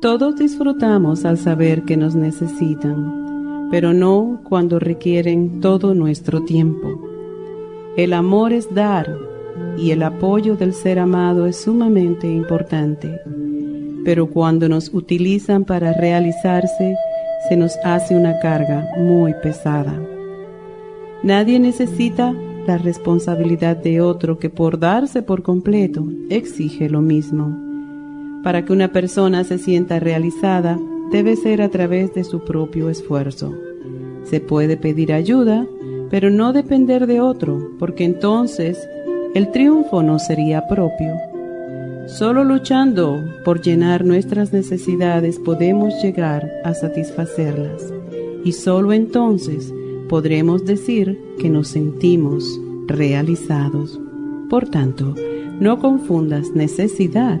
Todos disfrutamos al saber que nos necesitan, pero no cuando requieren todo nuestro tiempo. El amor es dar y el apoyo del ser amado es sumamente importante, pero cuando nos utilizan para realizarse, se nos hace una carga muy pesada. Nadie necesita la responsabilidad de otro que por darse por completo exige lo mismo. Para que una persona se sienta realizada, debe ser a través de su propio esfuerzo. Se puede pedir ayuda, pero no depender de otro, porque entonces el triunfo no sería propio. Solo luchando por llenar nuestras necesidades podemos llegar a satisfacerlas, y solo entonces podremos decir que nos sentimos realizados. Por tanto, no confundas necesidad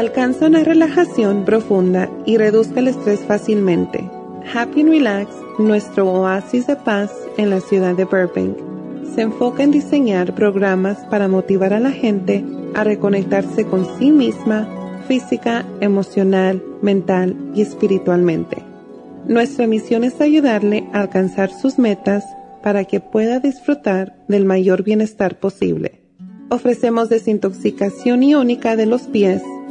Alcanza una relajación profunda y reduzca el estrés fácilmente. Happy and Relax, nuestro oasis de paz en la ciudad de Burbank, se enfoca en diseñar programas para motivar a la gente a reconectarse con sí misma, física, emocional, mental y espiritualmente. Nuestra misión es ayudarle a alcanzar sus metas para que pueda disfrutar del mayor bienestar posible. Ofrecemos desintoxicación iónica de los pies,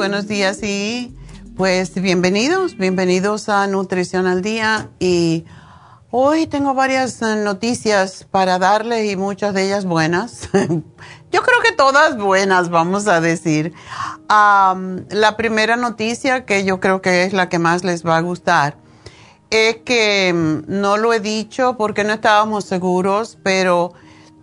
Buenos días y pues bienvenidos, bienvenidos a Nutrición al Día y hoy tengo varias eh, noticias para darles y muchas de ellas buenas. Yo creo que todas buenas, vamos a decir. la primera noticia que yo creo que es la que más les va a gustar es que mm, no lo he dicho porque no estábamos seguros, pero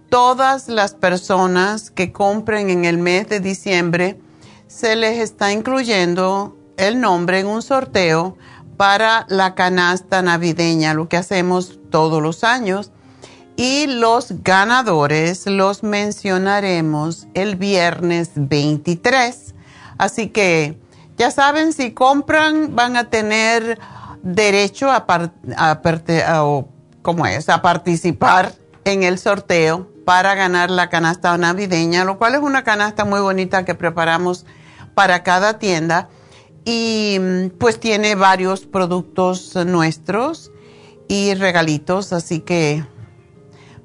todas las personas que compren en el mes de diciembre, se les está incluyendo el nombre en un sorteo para la canasta navideña, lo que hacemos todos los años. Y los ganadores los mencionaremos el viernes 23. Así que ya saben, si compran van a tener derecho a, es? a participar en el sorteo para ganar la canasta navideña, lo cual es una canasta muy bonita que preparamos para cada tienda y pues tiene varios productos nuestros y regalitos, así que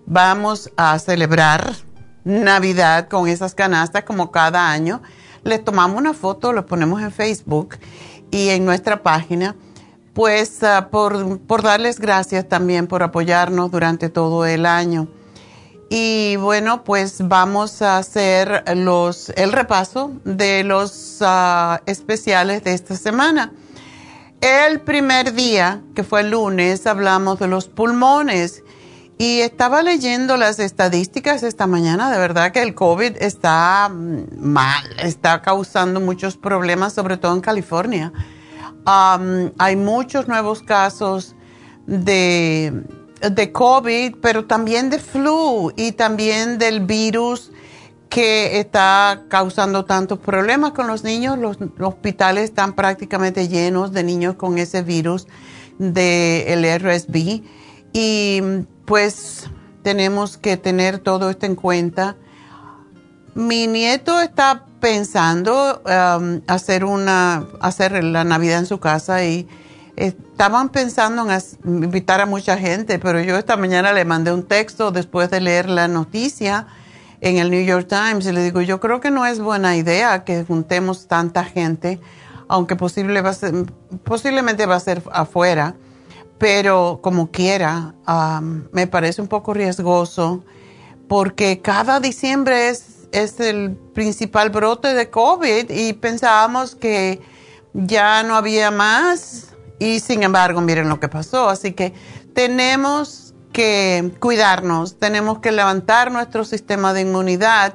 vamos a celebrar Navidad con esas canastas como cada año. Les tomamos una foto, lo ponemos en Facebook y en nuestra página pues ah, por, por darles gracias también por apoyarnos durante todo el año. Y bueno, pues vamos a hacer los, el repaso de los ah, especiales de esta semana. El primer día, que fue el lunes, hablamos de los pulmones. Y estaba leyendo las estadísticas esta mañana, de verdad que el COVID está mm, mal, está causando muchos problemas, sobre todo en California. hay muchos nuevos casos de de COVID, pero también de flu y también del virus que está causando tantos problemas con los niños. Los, hospitales están prácticamente llenos de niños con ese virus del RSV y pues tenemos que tener todo esto en cuenta. Mi nieto está pensando um, hacer una hacer la Navidad en su casa y estaban pensando en invitar a mucha gente, pero yo esta mañana le mandé un texto después de leer la noticia en el New York Times y le digo, yo creo que no es buena idea que juntemos tanta gente, aunque posible va posiblemente va a ser afuera, pero como quiera, me parece un poco riesgoso porque cada diciembre es, es el principal brote de COVID y pensábamos que ya no había más y sin embargo, miren lo que pasó. Así que tenemos que cuidarnos, tenemos que levantar nuestro sistema de inmunidad.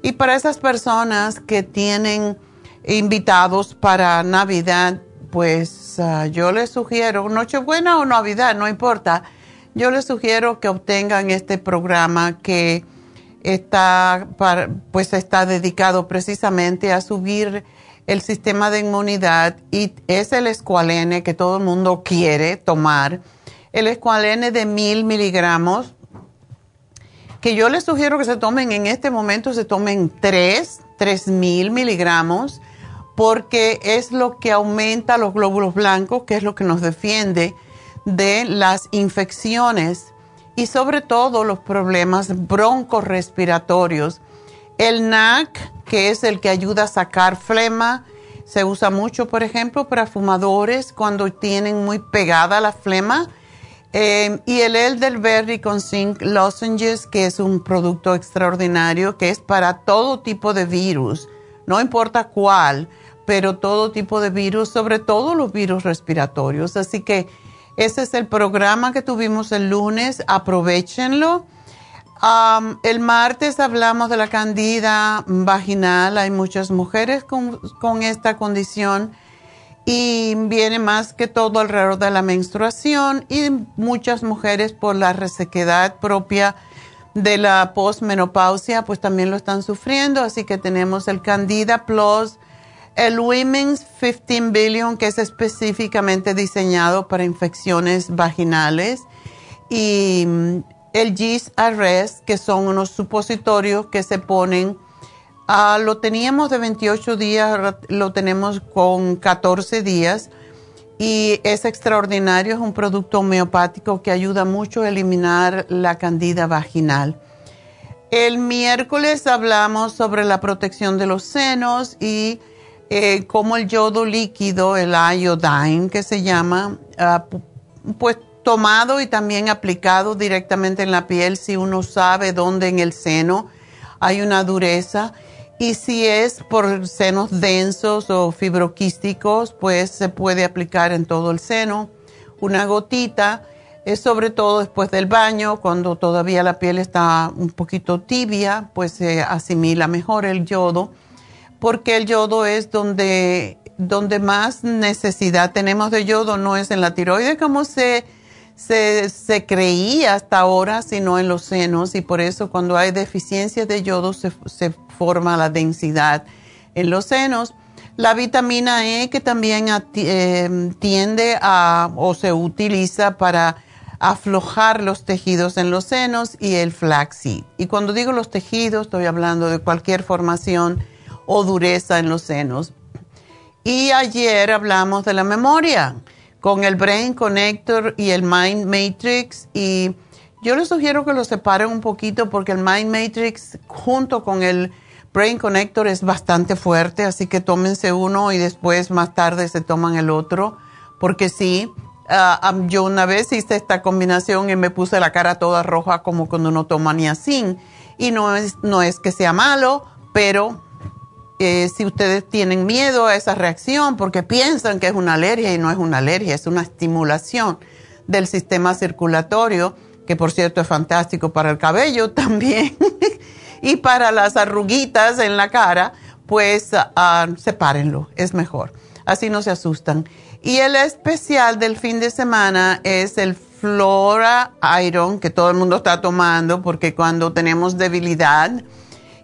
Y para esas personas que tienen invitados para Navidad, pues ah, yo les sugiero, Nochebuena o Navidad, no importa, yo les sugiero que obtengan este programa que está, pues está dedicado precisamente a subir el sistema de inmunidad y es el escualene que todo el mundo quiere tomar. El escualene de mil miligramos, que yo les sugiero que se tomen en este momento, se tomen tres, tres mil miligramos, porque es lo que aumenta los glóbulos blancos, que es lo que nos defiende de las infecciones y sobre todo los problemas broncorespiratorios. El NAC, que es el que ayuda a sacar flema, se usa mucho, por ejemplo, para fumadores cuando tienen muy pegada la flema. Eh, y el elderberry con zinc lozenges, que es un producto extraordinario, que es para todo tipo de virus, no importa cuál, pero todo tipo de virus, sobre todo los virus respiratorios. Así que ese es el programa que tuvimos el lunes, aprovechenlo el martes hablamos de la candida vaginal. Hay muchas mujeres con, esta condición y viene más que todo alrededor de la menstruación y muchas mujeres por la resequedad propia de la postmenopausia, pues también lo están sufriendo. Así que tenemos el Candida Plus, el Women's 15 Billion, que es específicamente diseñado para infecciones vaginales. Y el GIS Arrest, que son unos supositorios que se ponen, ah, lo teníamos de 28 días, lo tenemos con 14 días y es extraordinario, es un producto homeopático que ayuda mucho a eliminar la candida vaginal. El miércoles hablamos sobre la protección de los senos y eh, cómo el yodo líquido, el iodine que se llama, ah, pues tomado y también aplicado directamente en la piel si uno sabe dónde en el seno hay una dureza. Y si es por senos densos o fibroquísticos, pues se puede aplicar en todo el seno. Una gotita, es sobre todo después del baño, cuando todavía la piel está un poquito tibia, pues se asimila mejor el yodo, porque el yodo es donde, donde más necesidad tenemos de yodo, no es en la tiroide como se se, creía hasta ahora, sino en los senos, y por eso cuando hay deficiencia de yodo se, forma la densidad en los senos. La vitamina E que también eh, tiende a o se utiliza para aflojar los tejidos en los senos y el flaxseed. Y cuando digo los tejidos estoy hablando de cualquier formación o dureza en los senos. Y ayer hablamos de la memoria con el Brain Connector y el Mind Matrix y yo les sugiero que lo separen un poquito porque el Mind Matrix junto con el Brain Connector es bastante fuerte, así que tómense uno y después más tarde se toman el otro porque sí, ah, yo una vez hice esta combinación y me puse la cara toda roja como cuando uno toma niacin. Y no es, no es que sea malo, pero eh, si ustedes tienen miedo a esa reacción porque piensan que es una alergia y no es una alergia, es una estimulación del sistema circulatorio, que por cierto es fantástico para el cabello también, y para las arruguitas en la cara, pues uh, sepárenlo, es mejor. Así no se asustan. Y el especial del fin de semana es el Flora Iron, que todo el mundo está tomando, porque cuando tenemos debilidad,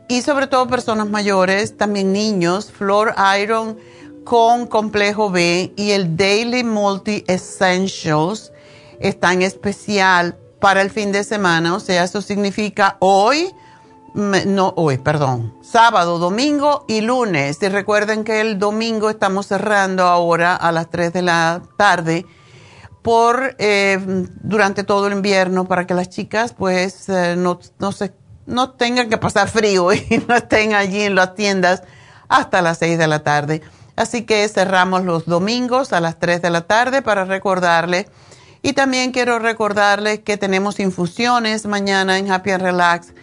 y sobre todo personas mayores, también niños, Flora Iron con complejo B y el Daily Multi Essentials está en especial para el fin de semana, o sea, eso significa hoy, no hoy, perdón, sábado, domingo y lunes. Y recuerden que el domingo estamos cerrando ahora a las 3 de la tarde por eh, durante todo el invierno para que las chicas pues eh, no, no, se, no tengan que pasar frío y no estén allí en las tiendas hasta las 6 de la tarde. Así que cerramos los domingos a las 3 de la tarde para recordarles y también quiero recordarles que tenemos infusiones mañana en Happy and Relax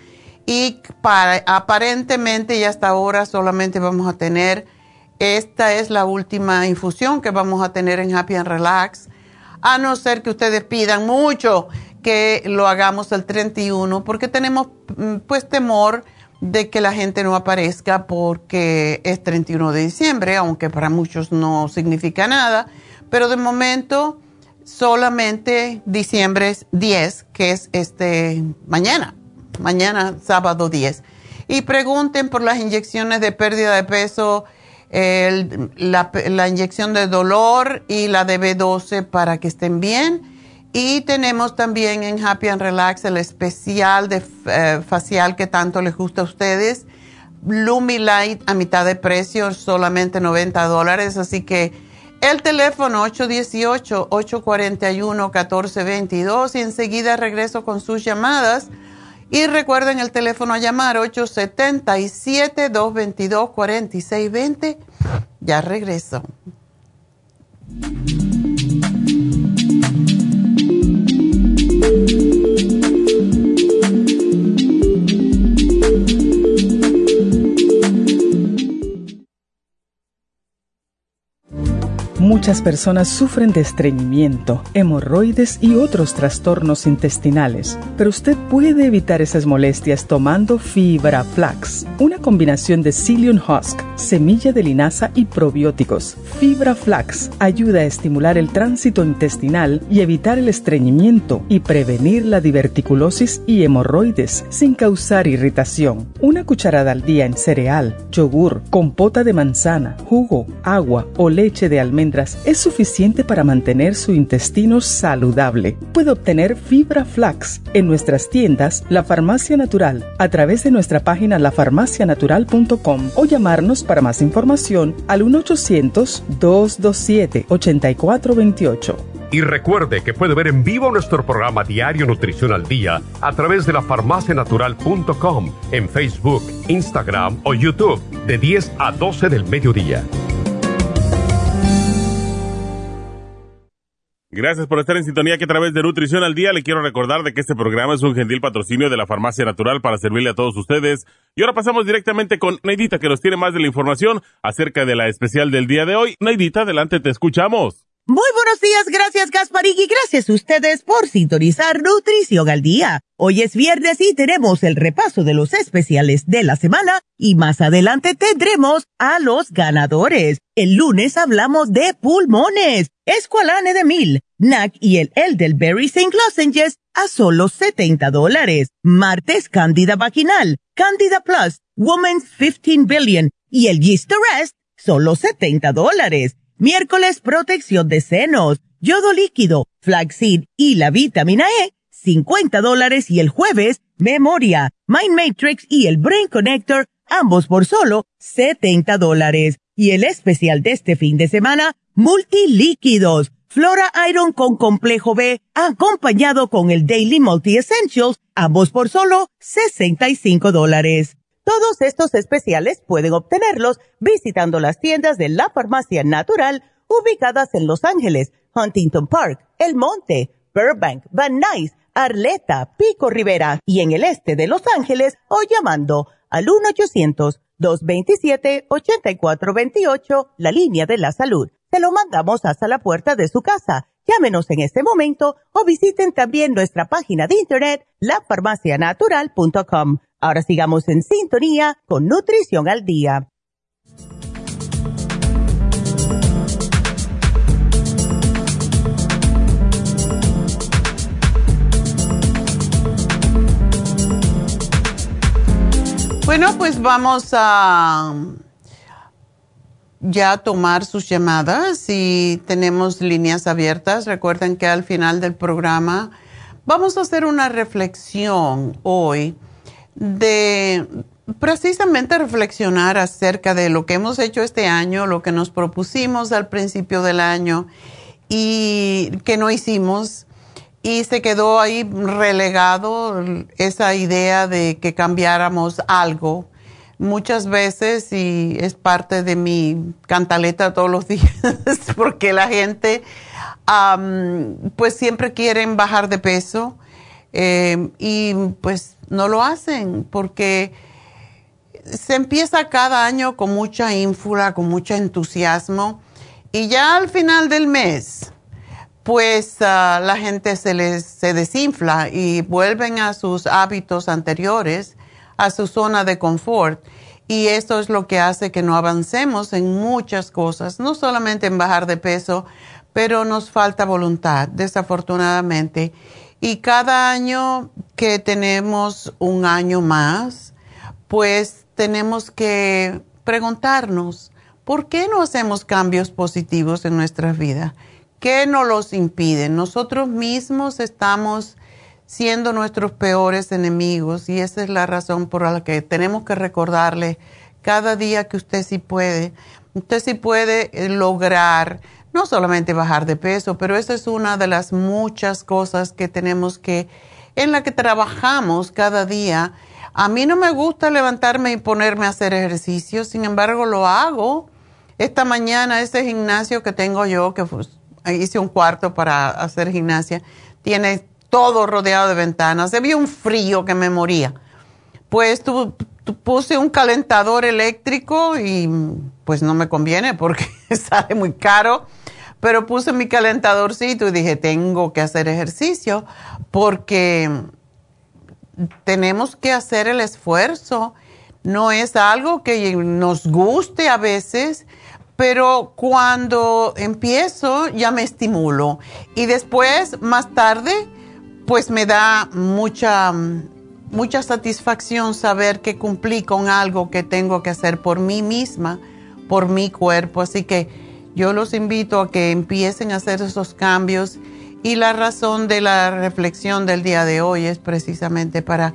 y para, aparentemente y hasta ahora solamente vamos a tener, esta es la última infusión que vamos a tener en Happy and Relax, a no ser que ustedes pidan mucho que lo hagamos el 31 porque tenemos mm, pues temor de que la gente no aparezca porque es 31 de diciembre, aunque para muchos no significa nada, pero de momento solamente diciembre 10, que es este mañana, mañana sábado 10. Y pregunten por las inyecciones de pérdida de peso, la, la, inyección de dolor y la de B12 para que estén bien. Y tenemos también en Happy and Relax el especial de eh, facial que tanto les gusta a ustedes. Lumilight a mitad de precio, solamente 90 dólares. Así que el teléfono 818-841-1422 y enseguida regreso con sus llamadas. Y recuerden el teléfono a llamar 877-222-4620. Ya regreso. thank you Muchas personas sufren de estreñimiento, hemorroides y otros trastornos intestinales, pero usted puede evitar esas molestias tomando fibra flax, una combinación de psyllium husk, semilla de linaza y probióticos. Fibra flax ayuda a estimular el tránsito intestinal y evitar el estreñimiento y prevenir la diverticulosis y hemorroides sin causar irritación. Una cucharada al día en cereal, yogur, compota de manzana, jugo, agua o leche de almendra es suficiente para mantener su intestino saludable. Puede obtener fibra flax en nuestras tiendas La Farmacia Natural a través de nuestra página lafarmacianatural.com o llamarnos para más información al 1-800-227-8428. Y recuerde que puede ver en vivo nuestro programa Diario Nutrición al Día a través de lafarmacianatural.com en Facebook, Instagram o YouTube de 10 a 12 del mediodía. Gracias por estar en sintonía que a través de Nutrición al Día le quiero recordar de que este programa es un gentil patrocinio de la Farmacia Natural para servirle a todos ustedes. Y ahora pasamos directamente con Neidita que nos tiene más de la información acerca de la especial del día de hoy. Neidita, adelante, te escuchamos. Muy buenos días, gracias Gasparín y gracias a ustedes por sintonizar Nutrición al Día. Hoy es viernes y tenemos el repaso de los especiales de la semana y más adelante tendremos a los ganadores. El lunes hablamos de pulmones, Esqualane de Mil, NAC y el Elderberry St. Lozenges a solo 70 dólares. Martes Cándida Vaginal, Cándida Plus, Woman's 15 Billion y el Yeast Rest, solo 70 dólares. Miércoles Protección de Senos, Yodo Líquido, Flaxseed y la Vitamina E, 50 dólares y el jueves, Memoria, Mind Matrix y el Brain Connector, ambos por solo 70 dólares. Y el especial de este fin de semana, Multilíquidos, Flora Iron con complejo B, acompañado con el Daily Multi Essentials, ambos por solo 65 dólares. Todos estos especiales pueden obtenerlos visitando las tiendas de la farmacia natural ubicadas en Los Ángeles, Huntington Park, El Monte, Burbank, Van Nuys, Arleta, Pico Rivera y en el este de Los Ángeles o llamando al 1-800-227-8428, la línea de la salud. Se lo mandamos hasta la puerta de su casa. Llámenos en este momento o visiten también nuestra página de internet, lafarmacianatural.com. Ahora sigamos en sintonía con Nutrición al Día. Bueno, pues vamos a ya tomar sus llamadas y tenemos líneas abiertas. Recuerden que al final del programa vamos a hacer una reflexión hoy de precisamente reflexionar acerca de lo que hemos hecho este año, lo que nos propusimos al principio del año y que no hicimos y se quedó ahí relegado esa idea de que cambiáramos algo muchas veces y es parte de mi cantaleta todos los días porque la gente pues siempre quieren bajar de peso eh, y pues no lo hacen porque se empieza cada año con mucha ínfula, con mucho entusiasmo y ya al final del mes pues la gente se les se desinfla y vuelven a sus hábitos anteriores, a su zona de confort. Y esto es lo que hace que no avancemos en muchas cosas, no solamente en bajar de peso, pero nos falta voluntad, desafortunadamente. Y cada año que tenemos un año más, pues tenemos que preguntarnos, ¿por qué no hacemos cambios positivos en nuestra vida? ¿Qué nos los impide? Nosotros mismos estamos siendo nuestros peores enemigos y esa es la razón por la que tenemos que recordarle cada día que usted sí puede, usted sí puede eh, lograr no solamente bajar de peso, pero esa es una de las muchas cosas que tenemos que, en la que trabajamos cada día. A mí no me gusta levantarme y ponerme a hacer ejercicio, sin embargo lo hago. Esta mañana ese gimnasio que tengo yo, que hice un cuarto para hacer gimnasia, tiene todo rodeado de ventanas, había un frío que me moría. Pues tu, puse un calentador eléctrico y pues no me conviene porque sale muy caro, pero puse mi calentadorcito y dije, tengo que hacer ejercicio porque tenemos que hacer el esfuerzo. No es algo que nos guste a veces, pero cuando empiezo ya me estimulo y después, más tarde, pues me da mucha, mucha satisfacción saber que cumplí con algo que tengo que hacer por mí misma, por mi cuerpo. Así que yo los invito a que empiecen a hacer esos cambios y la razón de la reflexión del día de hoy es precisamente para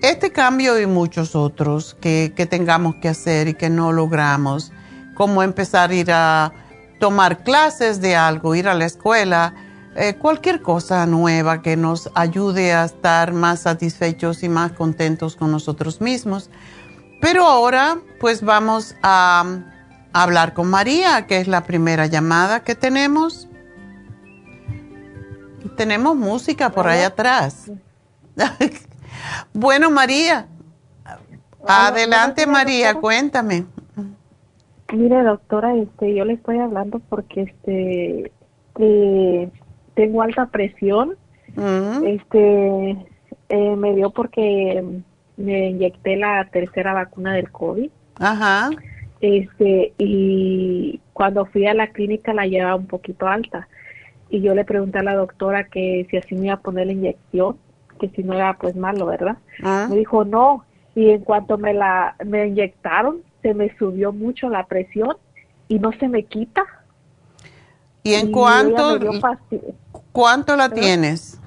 este cambio y muchos otros que, que tengamos que hacer y que no logramos como empezar a ir a tomar clases de algo, ir a la escuela, eh, cualquier cosa nueva que nos ayude a estar más satisfechos y más contentos con nosotros mismos. Pero ahora pues vamos a, hablar con María, que es la primera llamada que tenemos. Tenemos música por allá atrás. bueno, María, adelante María, cuéntame. Mire, doctora, este, yo le estoy hablando porque este eh, tengo alta presión. Mm. Este eh, me dio porque me inyecté la tercera vacuna del COVID. Ajá. Este y cuando fui a la clínica la llevaba un poquito alta y yo le pregunté a la doctora que si así me iba a poner la inyección, que si no era pues malo, ¿verdad? Ah. Me dijo no y en cuanto me la me inyectaron se me subió mucho la presión y no se me quita. ¿Y en cuánto, cuánto la tienes?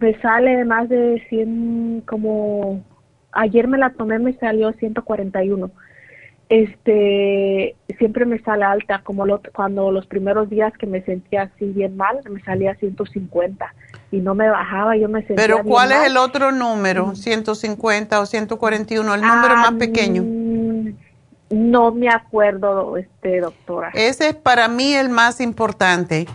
Me sale más de 100, como ayer me la tomé, me salió 141. Este, siempre me sale alta, como lo, cuando los primeros días que me sentía así bien mal, me salía 150 y no me bajaba, yo me sentía Pero ¿cuál es el otro número? ¿150 o 141? El número más pequeño. No me acuerdo, este, doctora. Ese es para mí el más importante,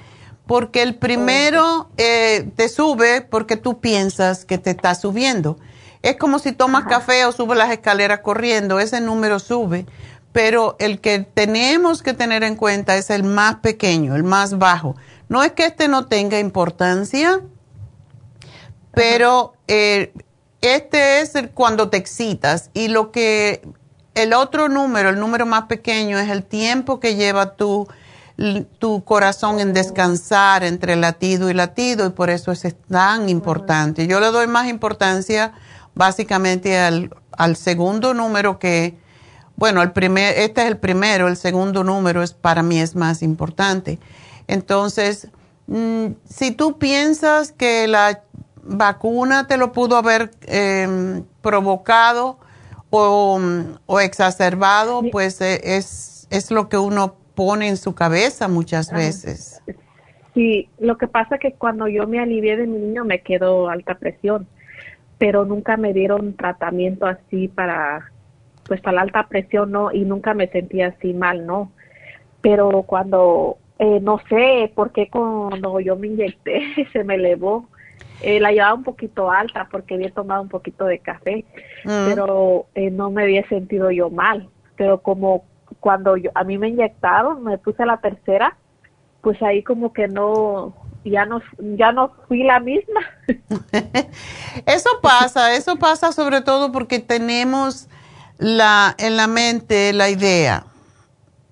porque el primero eh, te sube porque tú piensas que te está subiendo. Es como si tomas café o subes las escaleras corriendo, ese número sube, pero el que tenemos que tener en cuenta es el más pequeño, el más bajo. No es que este no tenga importancia, pero eh, este es cuando te excitas y lo que el otro número, el número más pequeño, es el tiempo que lleva tu, tu corazón en descansar entre latido y latido y por eso es tan importante. Yo le doy más importancia básicamente al, al segundo número que, bueno, el primer, este es el primero, el segundo número es para mí es más importante. Entonces, mm, si tú piensas que la vacuna te lo pudo haber em, provocado, o, exacerbado, pues eh, es, es lo que uno pone en su cabeza muchas veces. Sí, lo que pasa es que cuando yo me alivié de mi niño me quedó alta presión, pero nunca me dieron tratamiento así para, pues para la alta presión, ¿no? Y nunca me sentía así mal, ¿no? Pero cuando, eh, no sé por qué cuando yo me inyecté se me elevó eh, la llevaba un poquito alta porque había tomado un poquito de café, mm. pero eh, no me había sentido yo mal. Pero como cuando yo, a mí me inyectaron, me puse la tercera, pues ahí como que no, ya no, ya no fui la misma. eso pasa, eso pasa sobre todo porque tenemos la, en la mente la idea.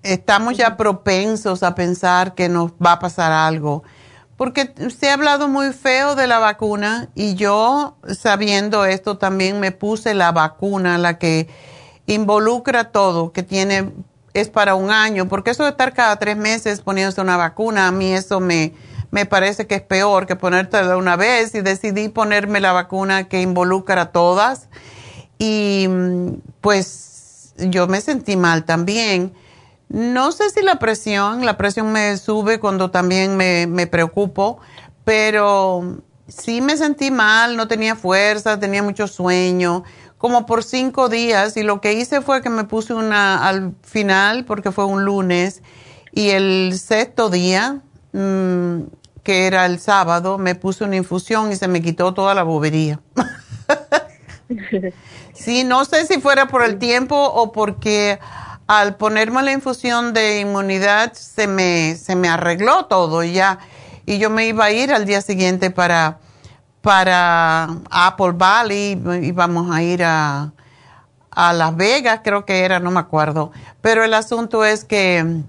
Estamos ya propensos a pensar que nos va a pasar algo porque se ha hablado muy feo de la vacuna y yo, sabiendo esto, también me puse la vacuna, la que involucra todo, que tiene, es para un año, porque eso de estar cada tres meses poniéndose una vacuna, a mí eso me, me parece que es peor que ponerte de una vez y decidí ponerme la vacuna que involucra a todas. Y pues yo me sentí mal también. No sé si la presión, la presión me sube cuando también me, me preocupo, pero sí me sentí mal, no tenía fuerza, tenía mucho sueño, como por cinco días, y lo que hice fue que me puse una al final, porque fue un lunes, y el sexto día, mm, que era el sábado, me puse una infusión y se me quitó toda la bobería. sí, no sé si fuera por el tiempo o porque al ponerme la infusión de inmunidad se me, se me arregló todo ya. Y yo me iba a ir al día siguiente para, para Apple Valley, íbamos a ir a, a Las Vegas, creo que era, no me acuerdo. Pero el asunto es que,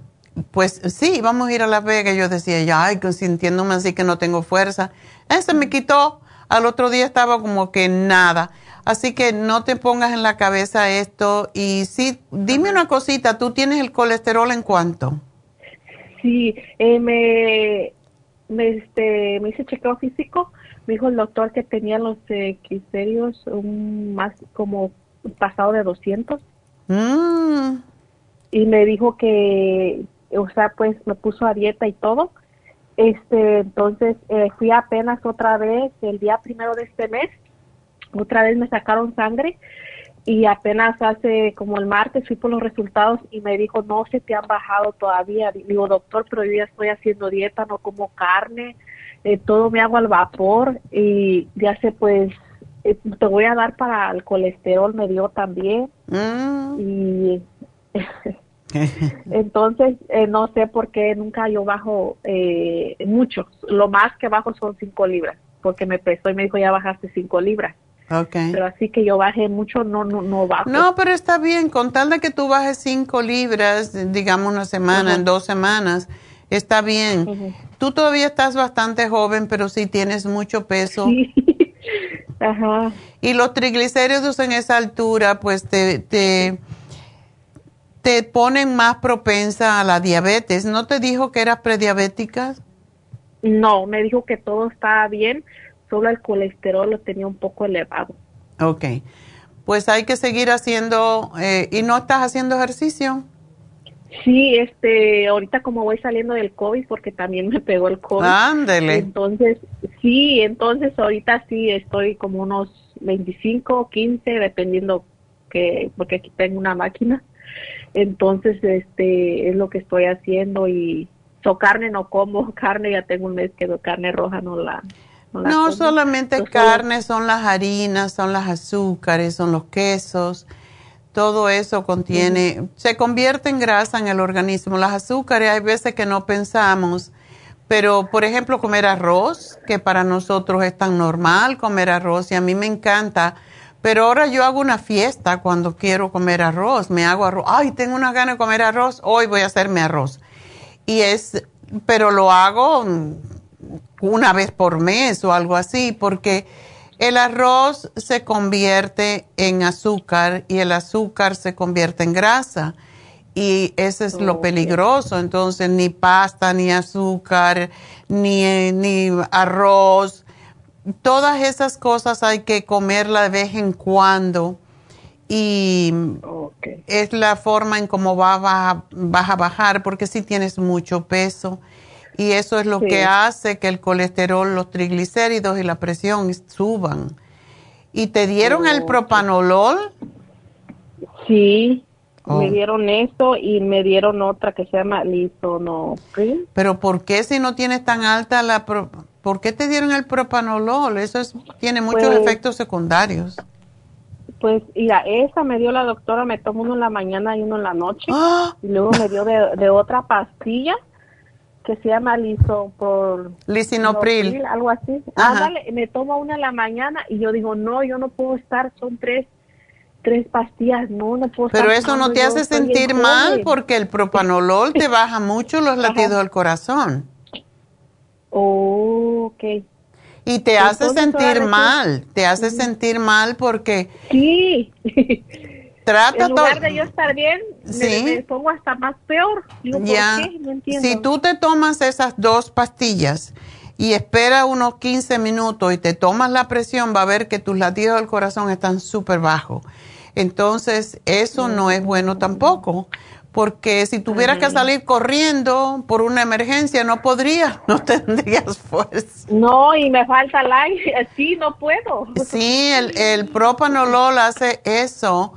pues sí, íbamos a ir a Las Vegas. Yo decía, ya, ay, sintiéndome así que no tengo fuerza. Ese me quitó. Al otro día estaba como que nada. Así que no te pongas en la cabeza esto y sí, dime una cosita, ¿tú tienes el colesterol en cuánto? Sí, eh, me, me, este, me hice chequeo físico, me dijo el doctor que tenía los eh, un, más como pasado de 200. Mm. Y me dijo que, o sea, pues me puso a dieta y todo. Este, entonces eh, fui apenas otra vez el día primero de este mes otra vez me sacaron sangre y apenas hace como el martes fui por los resultados y me dijo, no se te han bajado todavía. Digo, doctor, pero yo ya estoy haciendo dieta, no como carne, eh, todo me hago al vapor y ya sé, pues, eh, te voy a dar para el colesterol, me dio también. Mm. Y entonces, eh, no sé por qué nunca yo bajo mucho. Lo más que bajo son cinco libras, porque me pesó y me dijo, ya bajaste cinco libras. Okay. Pero así que yo bajé mucho, no, no, no bajo. No, pero está bien, con tal de que tú bajes cinco libras, digamos una semana, en dos semanas, está bien. Tú todavía estás bastante joven, pero sí tienes mucho peso. Ajá. Y los triglicéridos en esa altura, pues te, te, te ponen más propensa a la diabetes. ¿No te dijo que eras prediabética? No, me dijo que todo estaba bien, solo el colesterol lo tenía un poco elevado. Ok, pues hay que seguir haciendo, eh, ¿y no estás haciendo ejercicio? Sí, este, ahorita como voy saliendo del COVID, porque también me pegó el COVID. Ándele. Entonces, sí, entonces ahorita sí estoy como unos 25 o 15, dependiendo que, porque aquí tengo una máquina. Entonces, este, es lo que estoy haciendo y so carne no como, carne ya tengo un mes que carne roja no la... No, solamente carne, son las harinas, son las azúcares, son los quesos, todo eso contiene, se convierte en grasa en el organismo. Las azúcares hay veces que no pensamos, pero por ejemplo comer arroz, que para nosotros es tan normal comer arroz y a mí me encanta, pero ahora yo hago una fiesta cuando quiero comer arroz, me hago arroz, ay, tengo una gana de comer arroz, hoy voy a hacerme arroz. Y es, pero lo hago una vez por mes o algo así, porque el arroz se convierte en azúcar y el azúcar se convierte en grasa. Y eso es lo peligroso. Entonces, ni pasta, ni azúcar, ni, ni arroz, todas esas cosas hay que comerla de vez en cuando. Y es la forma en cómo vas a, vas a bajar, porque si tienes mucho peso y eso es lo que hace que el colesterol, los triglicéridos y la presión suban. ¿Y te dieron el propanolol? Sí, me oh. dieron esto y me dieron otra que se llama lisonopril. Pero ¿por qué si no tienes tan alta la... ¿Por qué te dieron el propanolol? Eso es, tiene muchos pues efectos secundarios. Pues mira, esa me dio la doctora, me tomó uno en la mañana y uno en la noche. ¡Ah! Y luego me dio de, de otra pastilla que se llama liso por lisinopril, algo así. Ándale, me toma una en la mañana y yo digo, no, yo no puedo estar, son tres tres pastillas, no, no puedo Pero eso no te hace sentir mal porque el propanolol te baja mucho los latidos del corazón. Oh, ok. Y te hace sentir mal, te hace sentir mal porque... Sí. Trata en lugar de yo estar bien, me, pongo hasta más peor. ya. Si tú te tomas esas dos pastillas y espera unos 15 minutos y te tomas la presión, va a ver que tus latidos del corazón están súper bajos. Entonces, eso no es bueno tampoco, porque si tuvieras que salir corriendo por una emergencia, no podrías, no tendrías fuerza. No, y me falta el aire, sí, no puedo. Sí, el, el propanolol hace eso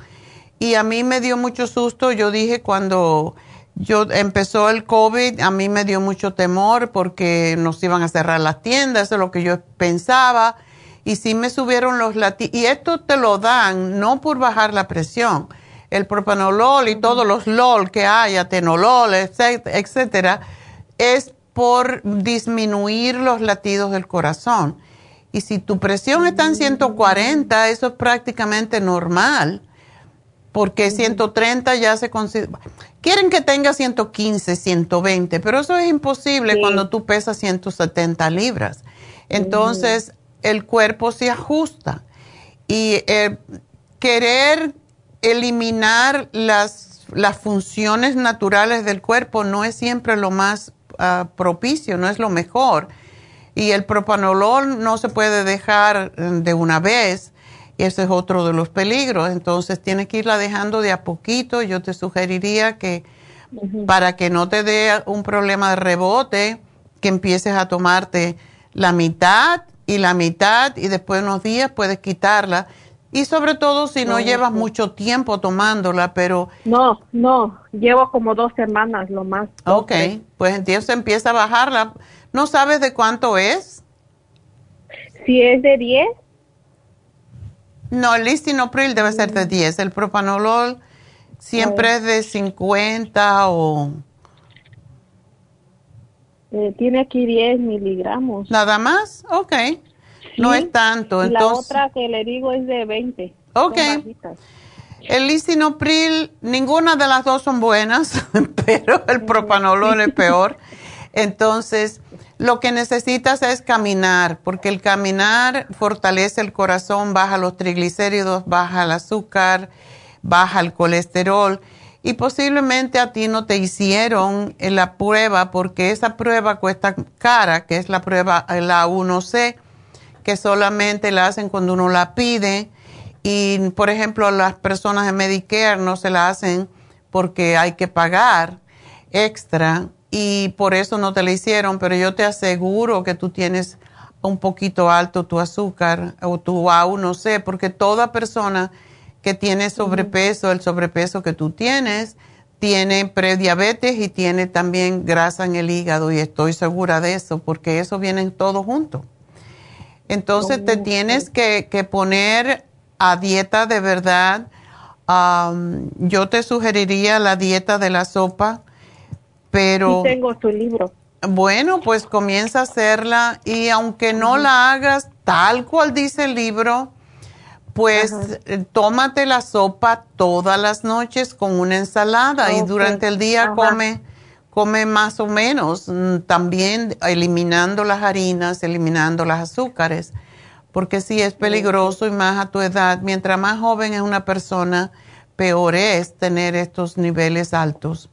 y a mí me dio mucho susto. Yo dije cuando yo empezó el COVID, a mí me dio mucho temor porque nos iban a cerrar las tiendas, eso es lo que yo pensaba. Y sí me subieron los latidos. Y esto te lo dan no por bajar la presión. El propanolol y todos los LOL que hay, atenolol, etcétera, es por disminuir los latidos del corazón. Y si tu presión está en 140, eso es prácticamente normal porque 130 ya se considera... Quieren que tenga 115, 120, pero eso es imposible cuando tú pesas 170 libras. Entonces, el cuerpo se ajusta. Y eh, querer eliminar las, las funciones naturales del cuerpo no es siempre lo más ah, propicio, no es lo mejor. Y el propanolol no se puede dejar eh, de una vez ese es otro de los peligros. Entonces tienes que irla dejando de a poquito. Yo te sugeriría que para que no te dé un problema de rebote, que empieces a tomarte la mitad y la mitad y después de unos días puedes quitarla. Y sobre todo si no, llevas mucho tiempo tomándola, pero... No, no, llevo como dos semanas lo más. Ok, pues entonces empieza a bajarla. ¿No sabes de cuánto es? Si es de 10, no, el lisinopril debe ser de 10. El propanolol siempre es de 50 o... Eh, tiene aquí 10 miligramos. ¿Nada más? Ok. No es tanto. Entonces... La otra que le digo es de 20. Ok. El lisinopril, ninguna de las dos son buenas, pero el propanolol es peor. Entonces, lo que necesitas es caminar, porque el caminar fortalece el corazón, baja los triglicéridos, baja el azúcar, baja el colesterol. Y posiblemente a ti no te hicieron la prueba, porque esa prueba cuesta cara, que es la prueba, la 1C, que solamente la hacen cuando uno la pide. Y, por ejemplo, las personas de Medicare no se la hacen porque hay que pagar extra y por eso no te la hicieron, pero yo te aseguro que tú tienes un poquito alto tu azúcar o tu A1C, porque toda persona que tiene sobrepeso, el sobrepeso que tú tienes, tiene prediabetes y tiene también grasa en el hígado y estoy segura de eso porque eso viene todo junto. Entonces te tienes que, poner a dieta de verdad. yo te sugeriría la dieta de la sopa, pero... Sí tengo tu libro. Bueno, pues comienza a hacerla y aunque no la hagas tal cual dice el libro, pues tómate la sopa todas las noches con una ensalada y durante el día come come más o menos, mm, también eliminando las harinas, eliminando las azúcares, porque sí es peligroso y más a tu edad, mientras más joven es una persona, peor es tener estos niveles altos.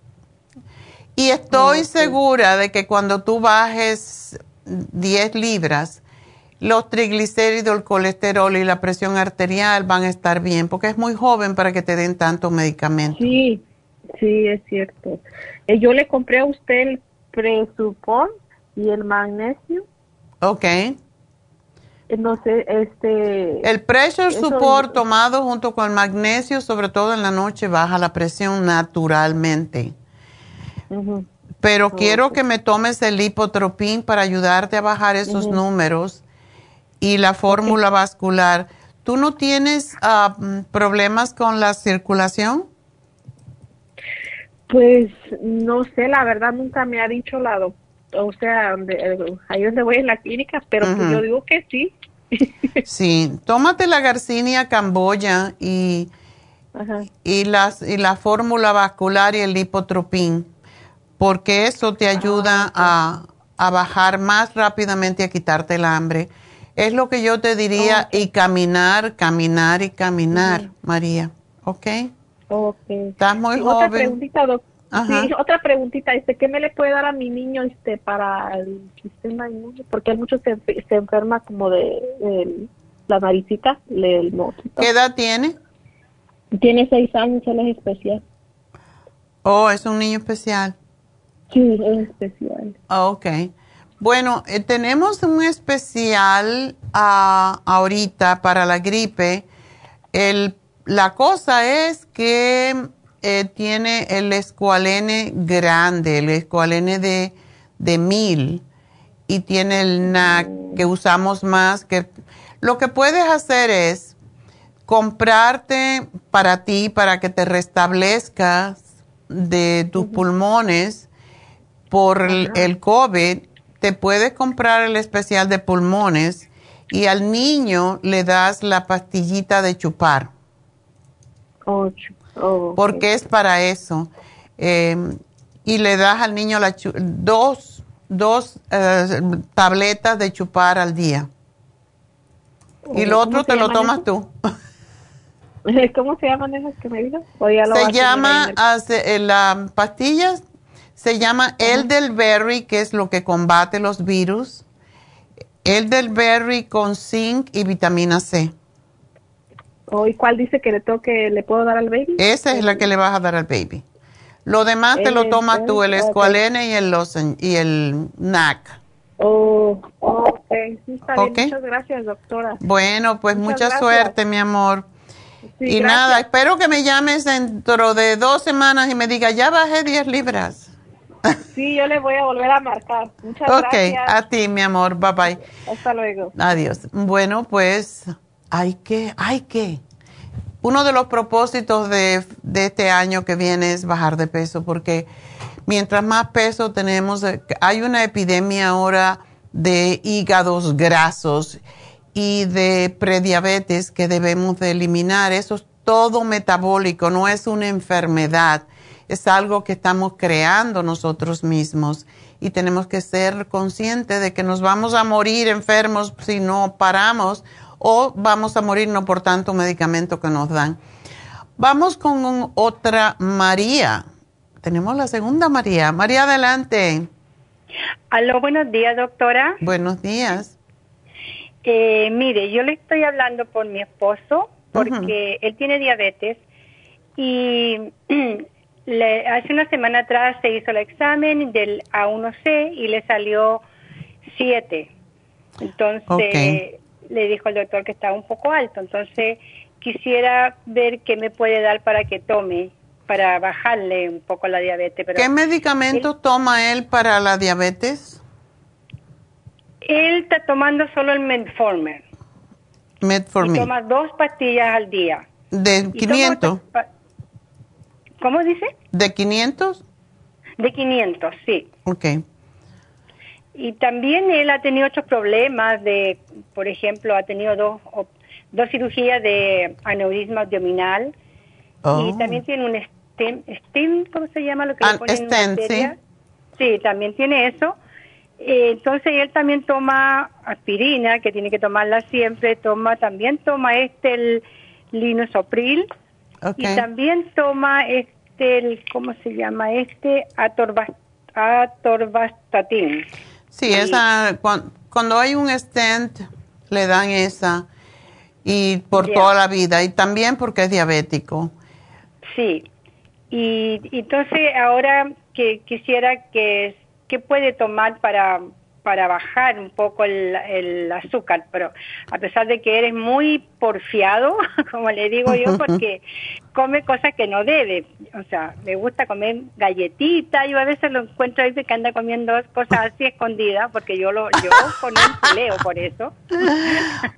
Y estoy segura de que cuando tú bajes 10 libras, los triglicéridos, el colesterol y la presión arterial van a estar bien, porque es muy joven para que te den tantos medicamentos. Sí, sí, es cierto. Eh, yo le compré a usted el presupón y el magnesio. Ok. Eh, no sé, este... El pressure support tomado junto con el magnesio, sobre todo en la noche, baja la presión naturalmente. Pero quiero que me tomes el lipotropín para ayudarte a bajar esos números y la fórmula vascular. ¿Tú no tienes ah, problemas con la circulación? Pues no sé, la verdad nunca me ha dicho la doctora, o sea, eh, ahí donde voy en la clínica, pero pues yo digo que sí. sí, tómate la Garcinia Camboya y, y, las, y la fórmula vascular y el lipotropín, porque eso te ayuda ah, a, a bajar más rápidamente y a quitarte el hambre. Es lo que yo te diría y caminar, caminar y caminar, María. ¿Ok? Ok. Estás muy joven. Otra preguntita, doctor. Sí, otra preguntita, este, ¿qué me le puede dar a mi niño este para el sistema inmune? Porque hay muchos se, se enferma como de, la naricita, el ¿Qué edad tiene? Tiene seis años, él es especial. Oh, es un niño especial. Sí, es especial. ok. Bueno, eh, tenemos un especial ah, ahorita para la gripe. El, la cosa es que eh, tiene el escualene grande, el escualene de, de mil, y tiene el NAC que usamos más. Que, lo que puedes hacer es comprarte para ti, para que te restablezcas de tus pulmones por el, el COVID te puedes comprar el especial de pulmones y al niño le das la pastillita de chupar. Oh, Porque es para eso. Em, y le das al niño la dos, dos eh, tabletas de chupar al día. y lo otro te lo tomas tú. ¿Cómo se llaman esas que me digas? Se llama, hace, la pastillas se llama elderberry, que es lo que combate los virus. Elderberry con zinc y vitamina C. Oh, ¿Y cuál dice que le toque, le puedo dar al baby? Esa es la que le vas a dar al baby. Lo demás te lo tomas tú, el escualene y el, y el NAC. Oh, ok. Muchas gracias, doctora. Bueno, pues mucha suerte, mi amor. y nada, espero que me llames dentro de dos semanas y me diga, ya bajé 10 libras. Sí, yo le voy a volver a marcar. Muchas gracias. Ok, a ti, mi amor. Bye bye. Hasta luego. Adiós. Bueno, pues hay que, hay que. Uno de los propósitos de, de este año que viene es bajar de peso, porque mientras más peso tenemos, eh, hay una epidemia ahora de hígados grasos y de prediabetes que debemos de eliminar. Eso es todo metabólico, no es una enfermedad es algo que estamos creando nosotros mismos y tenemos que ser conscientes de que nos vamos a morir enfermos si no paramos o vamos a morirnos por tanto medicamento que nos dan. Vamos con otra María. Tenemos la segunda María. María, adelante. Aló, buenos días, doctora. Buenos días. Eh, mire, yo le estoy hablando por mi esposo porque él tiene diabetes y Le, hace una semana atrás se hizo el examen del A1C y le salió 7. Entonces le dijo al doctor que estaba un poco alto. Entonces quisiera ver qué me puede dar para que tome, para bajarle un poco la diabetes. ¿Qué medicamento toma él para la diabetes? Él está tomando solo el Metformin. Metformin. Y toma dos pastillas al día. ¿De 500? ¿Cómo dice? ¿De 500? De 500, sí. Ok. Y también él ha tenido otros problemas de, por ejemplo, ha tenido dos, dos cirugías de aneurisma abdominal y oh. también tiene un stem, ¿cómo se llama? Lo que le ponen stent, sí. Sí, también tiene eso. Eh, entonces él también toma aspirina, que tiene que tomarla siempre, toma también toma este el linosopril y también toma este el ¿cómo se llama? Este atorvastatin. Sí, esa cuando, hay un stent le dan esa y por toda la vida y también porque es diabético. Sí. Y, y entonces ahora que quisiera que qué puede tomar para para bajar un poco el, azúcar, pero a pesar de que eres muy porfiado, como le digo yo, porque come cosas que no debe, o sea, le gusta comer galletitas, yo a veces lo encuentro ahí que anda comiendo cosas así escondidas, porque yo lo yo con él peleo por eso.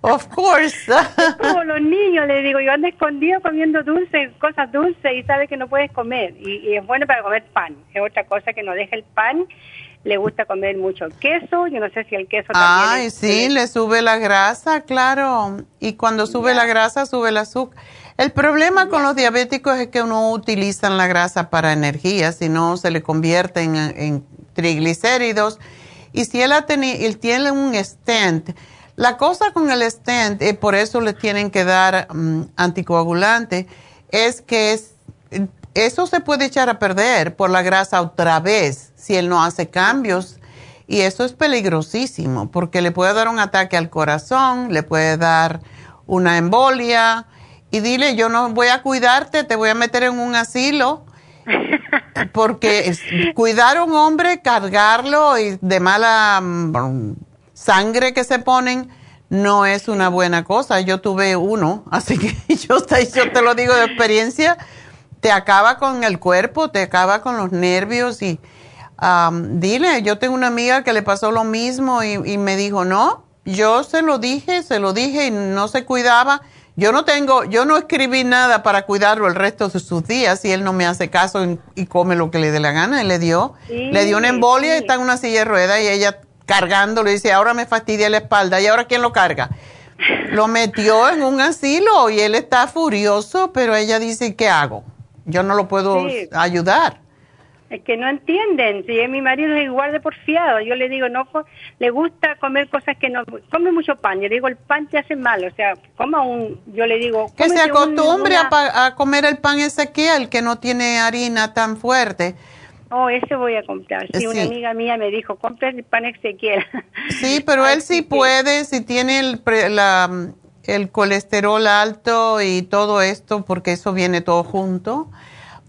Of course. como los niños, le digo, yo ando escondido comiendo dulces, cosas dulces y sabe que no puedes comer, y, y es bueno para comer pan, es otra cosa que no deja el pan le gusta comer mucho queso, yo no sé si el queso también... Ay, sí, le sube la grasa, claro, y cuando sube la grasa, sube el azúcar. El problema con los diabéticos es que no utilizan la grasa para energía, sino se le convierte en, triglicéridos. Y si él, ha él tiene un stent, la cosa con el stent, y por eso le tienen que dar mm, anticoagulante, es que es, eso se puede echar a perder por la grasa otra vez si él no hace cambios. Y eso es peligrosísimo porque le puede dar un ataque al corazón, le puede dar una embolia. Y dile, yo no voy a cuidarte, te voy a meter en un asilo. Porque cuidar a un hombre, cargarlo y de mala mm, sangre que se ponen, no es una buena cosa. Yo tuve uno, así que yo, yo te lo digo de experiencia, te acaba con el cuerpo, te acaba con los nervios y dile, yo tengo una amiga que le pasó lo mismo y, me dijo, no, yo se lo dije, se lo dije y no se cuidaba. Yo no tengo, yo no escribí nada para cuidarlo el resto de sus días y él no me hace caso y, come lo que le dé la gana. Y le dio, le dio una embolia y está en una silla de ruedas y ella cargándolo y dice, ahora me fastidia la espalda y ahora quién lo carga. Lo metió en un asilo y él está furioso, pero ella dice, ¿qué hago? Yo no lo puedo ayudar. Es que no entienden. Si mi marido es igual de porfiado, yo le digo, no, le gusta comer cosas que no. Come mucho pan. Yo le digo, el pan te hace mal. O sea, coma un. Yo le digo. Que se acostumbre a, comer el pan Ezequiel, que no tiene harina tan fuerte. Oh, ese voy a comprar. Sí, una amiga mía me dijo, compra el pan Ezequiel. Sí, pero él sí puede, si tiene el, la, el colesterol alto y todo esto, porque eso viene todo junto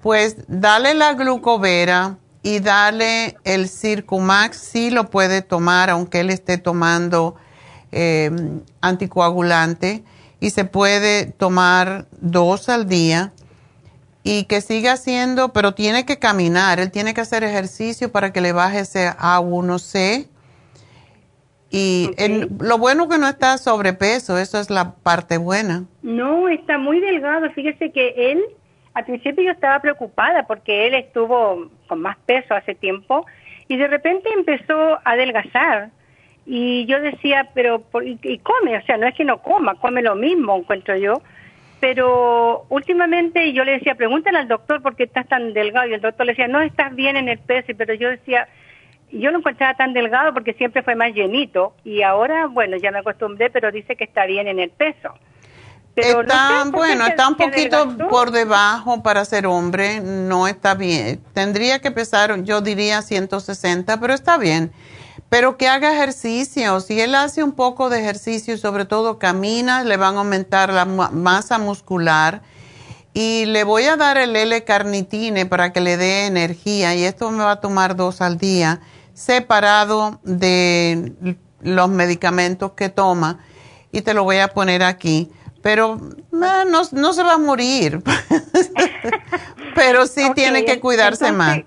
pues dale la glucovera y dale el Circumax, sí lo puede tomar, aunque él esté tomando eh, anticoagulante, y se puede tomar dos al día y que siga haciendo, pero tiene que caminar, él tiene que hacer ejercicio para que le baje ese A1C. Y lo bueno que no está sobrepeso, eso es la parte buena. No, está muy delgado. Fíjese que él al principio yo estaba preocupada porque él estuvo con más peso hace tiempo y de repente empezó a adelgazar. Y yo decía, pero, y, come, o sea, no es que no coma, come lo mismo, encuentro yo. Pero últimamente yo le decía, pregúntale al doctor por qué estás tan delgado. Y el doctor le decía, no estás bien en el peso. Pero yo decía, yo lo encontraba tan delgado porque siempre fue más llenito. Y ahora, bueno, ya me acostumbré, pero dice que está bien en el peso está, bueno, está un poquito por debajo para ser hombre, no está bien. Tendría que pesar, yo diría 160, pero está bien. Pero que haga ejercicio, si él hace un poco de ejercicio y sobre todo camina, le van a aumentar la masa muscular. Y le voy a dar el L-carnitine para que le dé energía y esto me va a tomar dos al día, separado de los medicamentos que toma. Y te lo voy a poner aquí pero no, no, se va a morir. pero sí tiene que cuidarse más.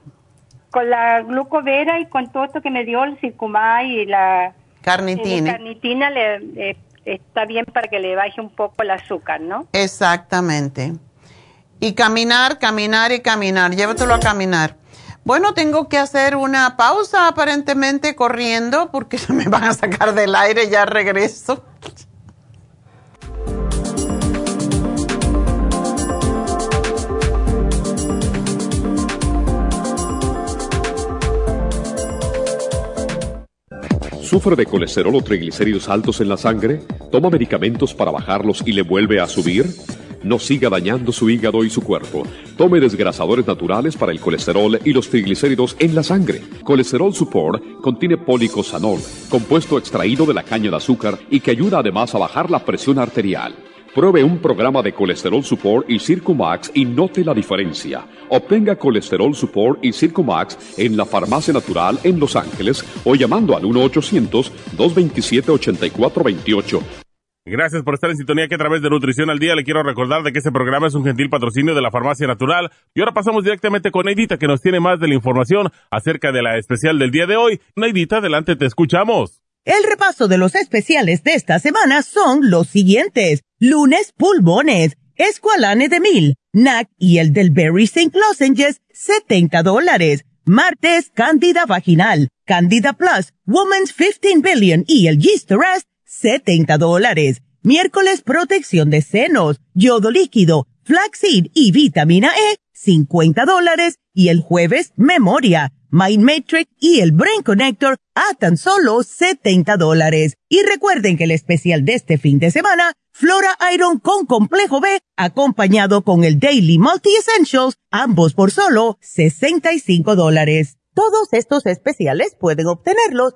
Con la glucovera y con todo esto que me dio el circumay y la carnitina, carnitina le, está bien para que le baje un poco el azúcar, ¿no? Exactamente. Y caminar, caminar y caminar. Llévatelo a caminar. Bueno, tengo que hacer una pausa aparentemente corriendo porque me van a sacar del aire, ya regreso. ¿Sufre de colesterol o triglicéridos altos en la sangre? ¿Toma medicamentos para bajarlos y le vuelve a subir? No siga dañando su hígado y su cuerpo. Tome desgrasadores naturales para el colesterol y los triglicéridos en la sangre. Colesterol Support contiene policosanol, compuesto extraído de la caña de azúcar y que ayuda además a bajar la presión arterial. Pruebe un programa de Colesterol Support y Circumax y note la diferencia. Obtenga Colesterol Support y Circumax en la Farmacia Natural en Los Ángeles o llamando al 1-800-227-8428. Gracias por estar en sintonía que a través de Nutrición al Día le quiero recordar de que este programa es un gentil patrocinio de la Farmacia Natural. Y ahora pasamos directamente con Neidita que nos tiene más de la información acerca de la especial del día de hoy. Neidita, adelante, te escuchamos. El repaso de los especiales de esta semana son los siguientes. Lunes, pulmones, escualane de mil, NAC y el del Berry St. Lozenges, 70 dólares. Martes, Candida Vaginal, Candida Plus, Woman's 15 Billion y el Yeast Rest, 70 dólares. Miércoles, protección de senos, yodo líquido, flaxseed y vitamina E, 50 dólares. Y el jueves, memoria, Mind Matrix y el Brain Connector a tan solo 70 dólares. Y recuerden que el especial de este fin de semana, Flora Iron con complejo B, acompañado con el Daily Multi Essentials, ambos por solo 65 dólares. Todos estos especiales pueden obtenerlos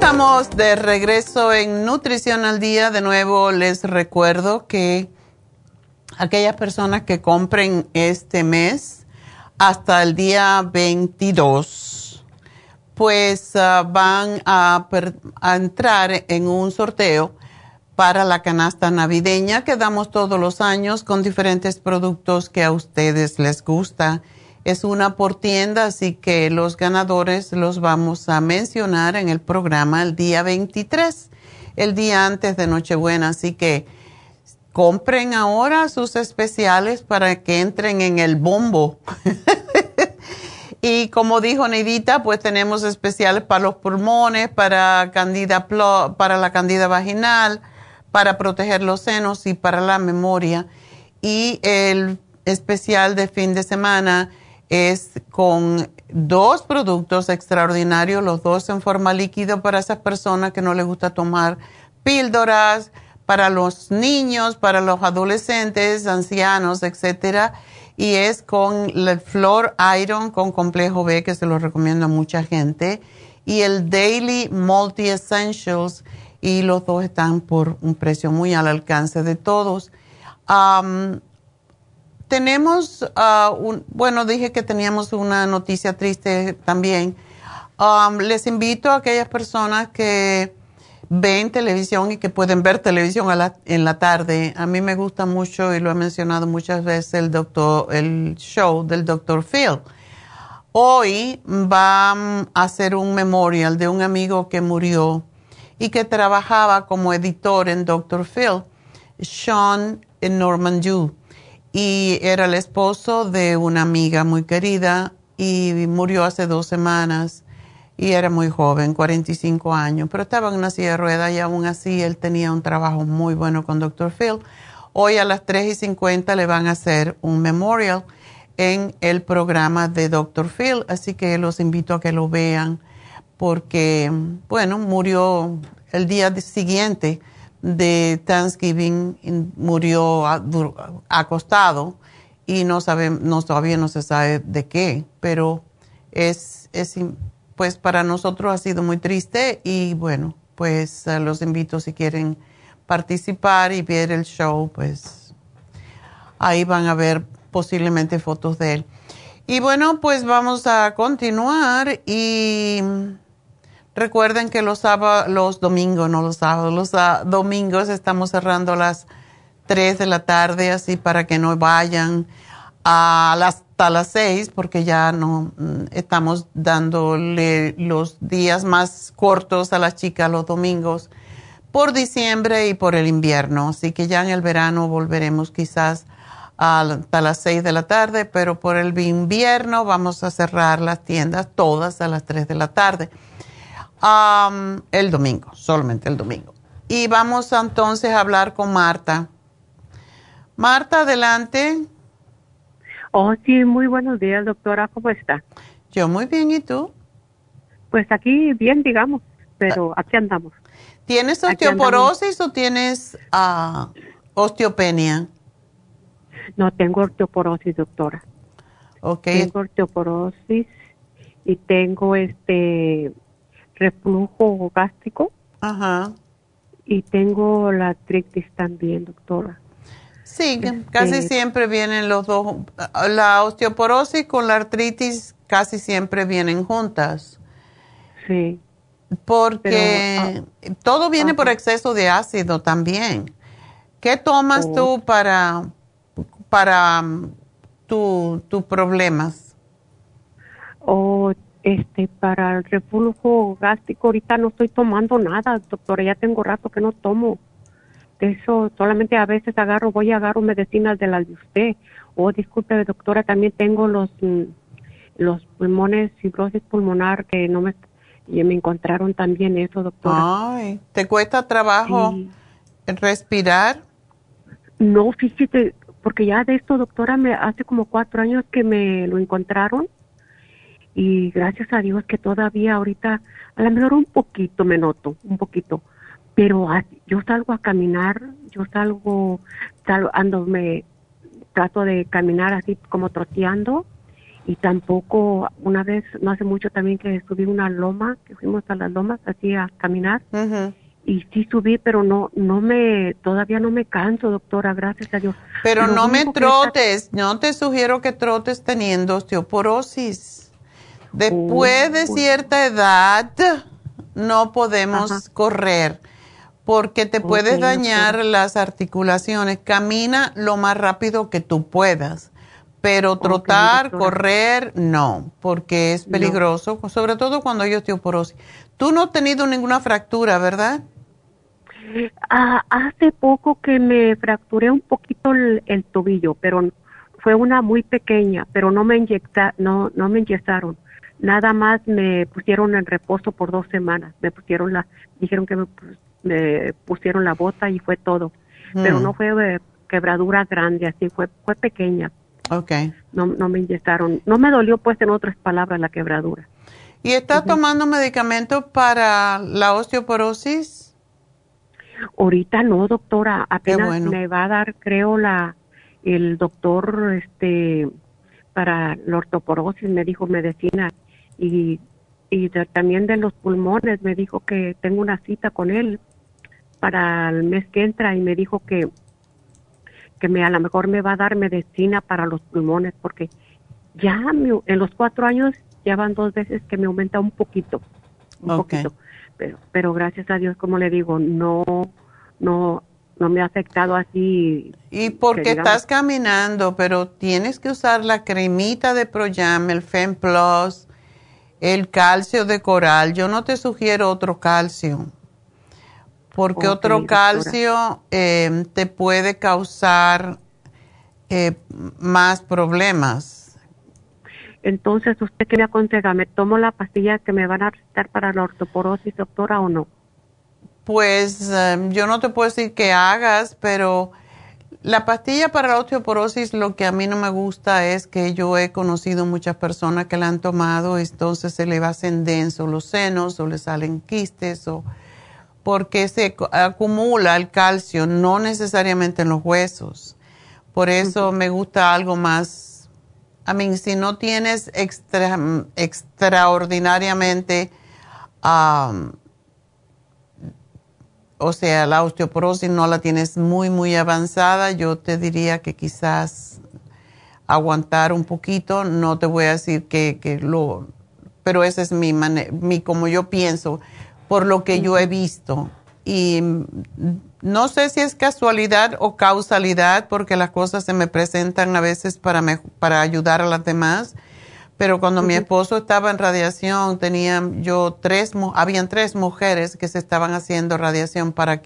Estamos de regreso en Nutrición al Día. De nuevo les recuerdo que aquellas personas que compren este mes hasta el día 22, pues ah, van a, a entrar en un sorteo para la canasta navideña que damos todos los años con diferentes productos que a ustedes les gusta es una por tienda, así que los ganadores los vamos a mencionar en el programa el día 23, el día antes de Nochebuena. Así que compren ahora sus especiales para que entren en el bombo. y como dijo Neidita, pues tenemos especiales para los pulmones, para, candida, para la candida vaginal, para proteger los senos y para la memoria. Y el especial de fin de semana es con dos productos extraordinarios, los dos en forma líquida para esas personas que no les gusta tomar píldoras, para los niños, para los adolescentes, ancianos, etcétera, y es con el Flor Iron con complejo B que se lo recomiendo a mucha gente y el Daily Multi Essentials y los dos están por un precio muy al alcance de todos tenemos, uh, un, bueno, dije que teníamos una noticia triste también. Um, les invito a aquellas personas que ven televisión y que pueden ver televisión en la tarde. A mí me gusta mucho y lo he mencionado muchas veces el doctor, el show del doctor Phil. Hoy va a hacer un memorial de un amigo que murió y que trabajaba como editor en Dr. Phil, Sean Norman Yu y era el esposo de una amiga muy querida y murió hace dos semanas y era muy joven, 45 años, pero estaba en una silla de ruedas y aún así él tenía un trabajo muy bueno con Dr. Phil. Hoy a las 3 y 50 le van a hacer un memorial en el programa de Dr. Phil, así que los invito a que lo vean porque, bueno, murió el día siguiente de Thanksgiving murió acostado y no sabemos, todavía no se sabe de qué, pero es, es, pues para nosotros ha sido muy triste y bueno, pues eh, los invito si quieren participar y ver el show, pues ahí van a ver posiblemente fotos de él. Y bueno, pues vamos a continuar y recuerden que los sábados, los domingos, no los sábados, los domingos estamos cerrando a las 3 de la tarde, así para que no vayan a las, hasta las 6, porque ya no mm, estamos dándole los días más cortos a las chicas los domingos por diciembre y por el invierno. Así que ya en el verano volveremos quizás hasta las 6 de la tarde, pero por el invierno vamos a cerrar las tiendas todas a las 3 de la tarde. El domingo, solamente el domingo. Y vamos entonces a hablar con Marta. Marta, adelante. Oh, sí, muy buenos días, doctora. ¿Cómo está? Yo muy bien, ¿y tú? Pues aquí bien, digamos, pero aquí andamos. ¿Tienes osteoporosis o tienes uh, osteopenia? No, tengo osteoporosis, doctora. Okay. Tengo osteoporosis y tengo este reflujo gástrico. Ajá. Y tengo la artritis también, doctora. Sí, casi este, siempre vienen los dos. La osteoporosis con la artritis casi siempre vienen juntas. Sí. Porque ah, todo viene por exceso de ácido también. ¿Qué tomas oh. tú para, para um, tus problemas? O este, para el reflujo gástrico, ahorita no estoy tomando nada, doctora, ya tengo rato que no tomo eso solamente a veces agarro, voy a agarro medicinas de las de usted. O oh, disculpe, doctora, también tengo los mm, los pulmones, fibrosis pulmonar que no me y me encontraron también eso, doctora. Ay, ¿te cuesta trabajo respirar? No, fíjate, porque ya de esto, doctora, me hace como cuatro años que me lo encontraron y gracias a Dios que todavía ahorita, a lo mejor un poquito me noto, un poquito, pero yo salgo a caminar, yo salgo, ando, me trato de caminar así como troteando y tampoco una vez, no hace mucho también que subí una loma, que fuimos a las lomas así a caminar y sí subí, pero no, no me, todavía no me canso, doctora, gracias a Dios. Pero no me trotes, no te sugiero que trotes teniendo osteoporosis. Después de cierta edad no podemos correr porque te puedes dañar las articulaciones. Camina lo más rápido que tú puedas, pero trotar, correr, no, porque es peligroso, sobre todo cuando hay osteoporosis. Tú no has tenido ninguna fractura, ¿verdad? Ah, hace poco que me fracturé un poquito el, tobillo, pero fue una muy pequeña, pero no me inyecta, no, no me inyectaron. Nada más me pusieron en reposo por dos semanas. Me pusieron la, dijeron que me me pusieron la bota y fue todo. Pero mm. no fue quebradura grande, así fue, fue pequeña. Okay. No, no me inyectaron. No me dolió, pues, en otras palabras, la quebradura. ¿Y está tomando medicamentos para la osteoporosis? Ahorita no, doctora. Apenas me va a dar, creo, la el doctor este para la osteoporosis me dijo medicina y y también de los pulmones. Me dijo que tengo una cita con él para el mes que entra y me dijo que que me a lo mejor me va a dar medicina para los pulmones porque ya en los cuatro años ya van dos veces que me aumenta un poquito un poquito. Pero pero gracias a Dios como le digo no no no me ha afectado así y porque estás caminando pero tienes que usar la cremita de Proyam el Fem Plus el calcio de coral. Yo no te sugiero otro calcio, porque otro calcio eh, te puede causar eh, más problemas. Entonces, ¿usted qué me aconseja? ¿Me tomo la pastilla que me van a recetar para la ortoporosis, doctora, o no? Pues eh, yo no te puedo decir que hagas, pero la pastilla para la osteoporosis, lo que a mí no me gusta es que yo he conocido muchas personas que la han tomado, entonces se le hacen denso los senos o le salen quistes o porque se acumula el calcio, no necesariamente en los huesos. Por eso me gusta algo más. A mí, si no tienes extraordinariamente, o sea, la osteoporosis no la tienes muy, muy avanzada, yo te diría que quizás aguantar un poquito. No te voy a decir que, que lo, pero ese es mi, mi, como yo pienso por lo que yo he visto. Y no sé si es casualidad o causalidad, porque las cosas se me presentan a veces para, para ayudar a las demás. Pero cuando mi esposo estaba en radiación, tenía yo tres, habían tres mujeres que se estaban haciendo radiación para,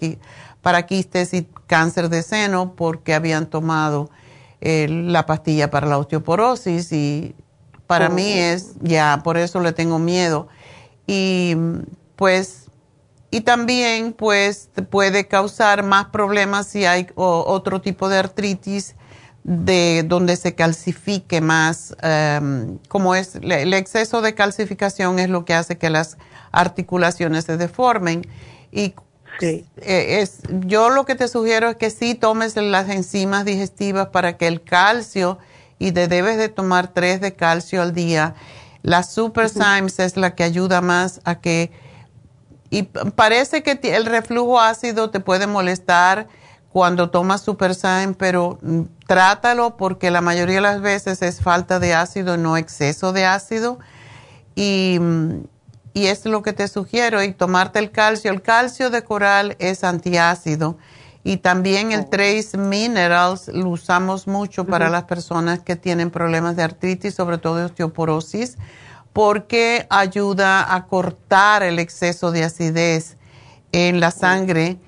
para quistes y cáncer de seno porque habían tomado eh, la pastilla para la osteoporosis y para mí oh. es, ya, por eso le tengo miedo. Y pues y también pues puede causar más problemas si hay otro tipo de artritis de donde se calcifique más, em, como es el exceso de calcificación es lo que hace que las articulaciones se deformen. Y eh, es, yo lo que te sugiero es que sí tomes las enzimas digestivas para que el calcio, y te debes de tomar tres de calcio al día. La Super Symes es la que ayuda más a que y parece que el reflujo ácido te puede molestar cuando tomas Supersign, pero mm, trátalo porque la mayoría de las veces es falta de ácido, no exceso de ácido. Y, mm, y es lo que te sugiero, y tomarte el calcio. El calcio de coral es antiácido. Y también el oh. Trace Minerals lo usamos mucho para las personas que tienen problemas de artritis, sobre todo de osteoporosis porque ayuda a cortar el exceso de acidez en la sangre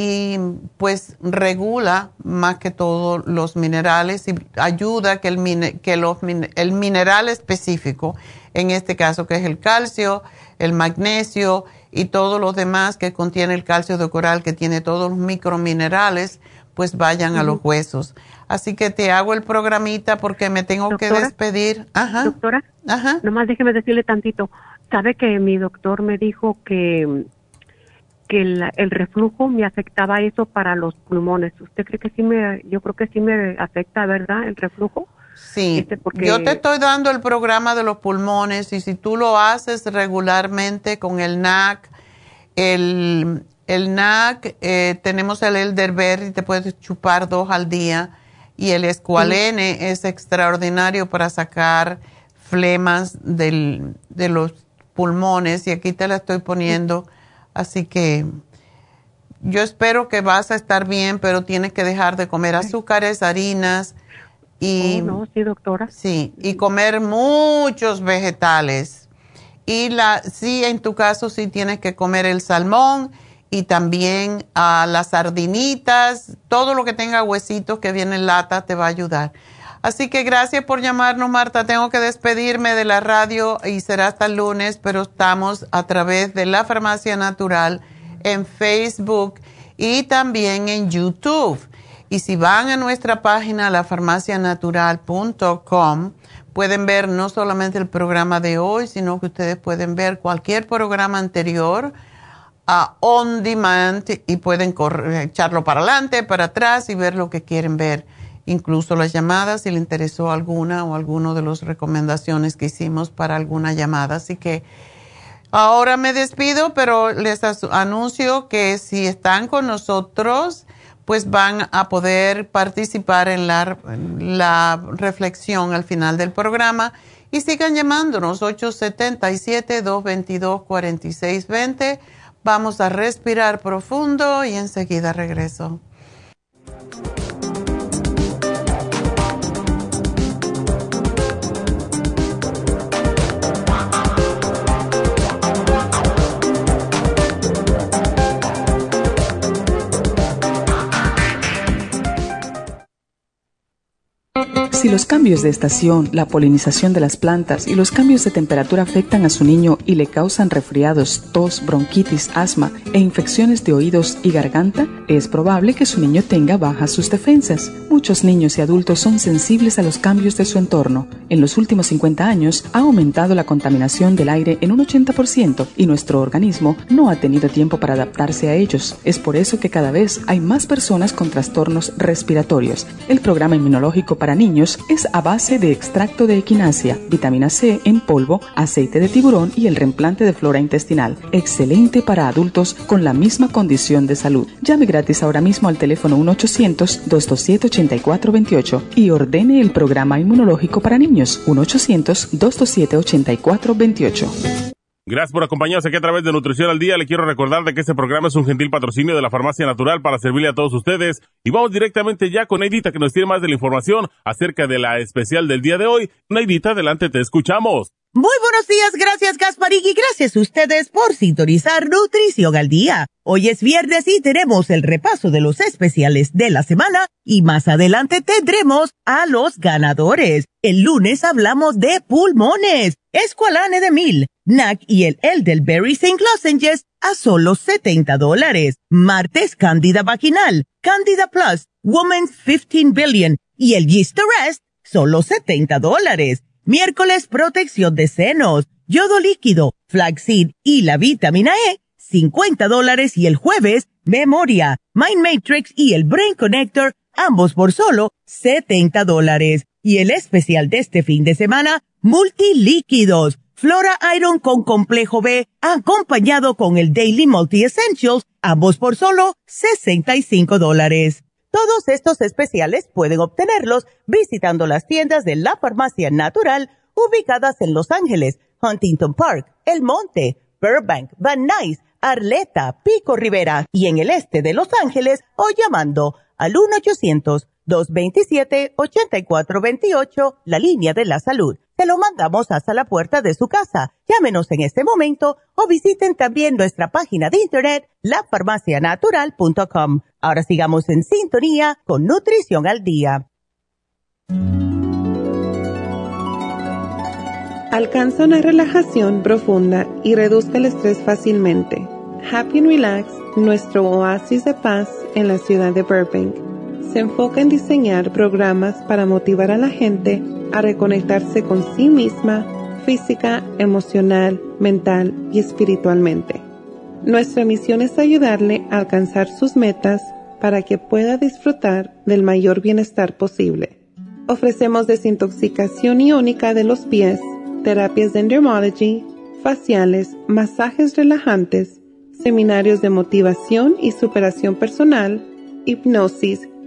y pues regula más que todo los minerales y ayuda que, el, que los, el mineral específico, en este caso que es el calcio, el magnesio y todos los demás que contiene el calcio de coral, que tiene todos los microminerales, pues vayan a los huesos. Así que te hago el programita porque me tengo que despedir. Ajá. Doctora, Ajá. nomás déjeme decirle tantito. Sabe que mi doctor me dijo que, que el, reflujo me afectaba eso para los pulmones. ¿Usted cree que sí me, yo creo que sí me afecta, verdad, el reflujo? Sí, este, yo te estoy dando el programa de los pulmones y si tú lo haces regularmente con el NAC, el, el NAC, eh, tenemos el elderberry, te puedes chupar dos al día y el escualene es extraordinario para sacar flemas del, de los pulmones y aquí te la estoy poniendo. Así que yo espero que vas a estar bien, pero tienes que dejar de comer azúcares, harinas y... Oh, no, sí, doctora. Sí, y comer muchos vegetales. Y la, sí, en tu caso sí tienes que comer el salmón y también a las sardinitas, todo lo que tenga huesitos que viene en lata te va a ayudar. Así que gracias por llamarnos, Marta. Tengo que despedirme de la radio y será hasta el lunes, pero estamos a través de la Farmacia Natural en Facebook y también en YouTube. Y si van a nuestra página, lafarmacianatural.com, pueden ver no solamente el programa de hoy, sino que ustedes pueden ver cualquier programa anterior on demand y pueden echarlo para adelante, para atrás y ver lo que quieren ver. Incluso las llamadas, si le interesó alguna o alguna de las recomendaciones que hicimos para alguna llamada. Así que ahora me despido, pero les anuncio que si están con nosotros, pues van a poder participar en la, la reflexión al final del programa. Y sigan llamándonos 877-222-4620 Vamos a respirar profundo y enseguida regreso. Si los cambios de estación, la polinización de las plantas y los cambios de temperatura afectan a su niño y le causan resfriados, tos, bronquitis, asma e infecciones de oídos y garganta, es probable que su niño tenga bajas sus defensas. Muchos niños y adultos son sensibles a los cambios de su entorno. En los últimos 50 años ha aumentado la contaminación del aire en un 80% y nuestro organismo no ha tenido tiempo para adaptarse a ellos. Es por eso que cada vez hay más personas con trastornos respiratorios. El programa inmunológico para niños es a base de extracto de equinacia, vitamina C en polvo, aceite de tiburón y el reemplante de flora intestinal. Excelente para adultos con la misma condición de salud. Llame gratis ahora mismo al teléfono 1-800-227-8428 y ordene el programa inmunológico para niños 1-800-227-8428. Gracias por acompañarnos aquí a través de Nutrición al Día. Le quiero recordar de que este programa es un gentil patrocinio de la Farmacia Natural para servirle a todos ustedes. Y vamos directamente ya con Neidita que nos tiene más de la información acerca de la especial del día de hoy. Neidita, adelante, te escuchamos. Muy buenos días, gracias Gasparín y gracias a ustedes por sintonizar Nutrición al Día. Hoy es viernes y tenemos el repaso de los especiales de la semana y más adelante tendremos a los ganadores. El lunes hablamos de pulmones, Esqualane de Mil, NAC y el Elderberry St. Lozenges a solo 70 dólares. Martes, Cándida Vaginal, Cándida Plus, Woman's 15 Billion y el Yeast Rest, solo 70 dólares. Miércoles, protección de senos, yodo líquido, flaxseed y la vitamina E, 50 dólares. Y el jueves, memoria, Mind Matrix y el Brain Connector, ambos por solo 70 dólares. Y el especial de este fin de semana, multilíquidos Flora Iron con complejo B, acompañado con el Daily Multi Essentials, ambos por solo 65 dólares. Todos estos especiales pueden obtenerlos visitando las tiendas de la Farmacia Natural ubicadas en Los Ángeles, Huntington Park, El Monte, Burbank, Van Nuys, Arleta, Pico Rivera y en el este de Los Ángeles o llamando al 1-800-227-8428, la línea de la salud te lo mandamos hasta la puerta de su casa. Llámenos en este momento o visiten también nuestra página de internet, lafarmacianatural.com. Ahora sigamos en sintonía con Nutrición al Día. Alcanza una relajación profunda y reduzca el estrés fácilmente. Happy and Relax, nuestro oasis de paz en la ciudad de Burbank, se enfoca en diseñar programas para motivar a la gente a reconectarse con sí misma física, emocional, mental y espiritualmente. Nuestra misión es ayudarle a alcanzar sus metas para que pueda disfrutar del mayor bienestar posible. Ofrecemos desintoxicación iónica de los pies, terapias de endermology, faciales, masajes relajantes, seminarios de motivación y superación personal, hipnosis,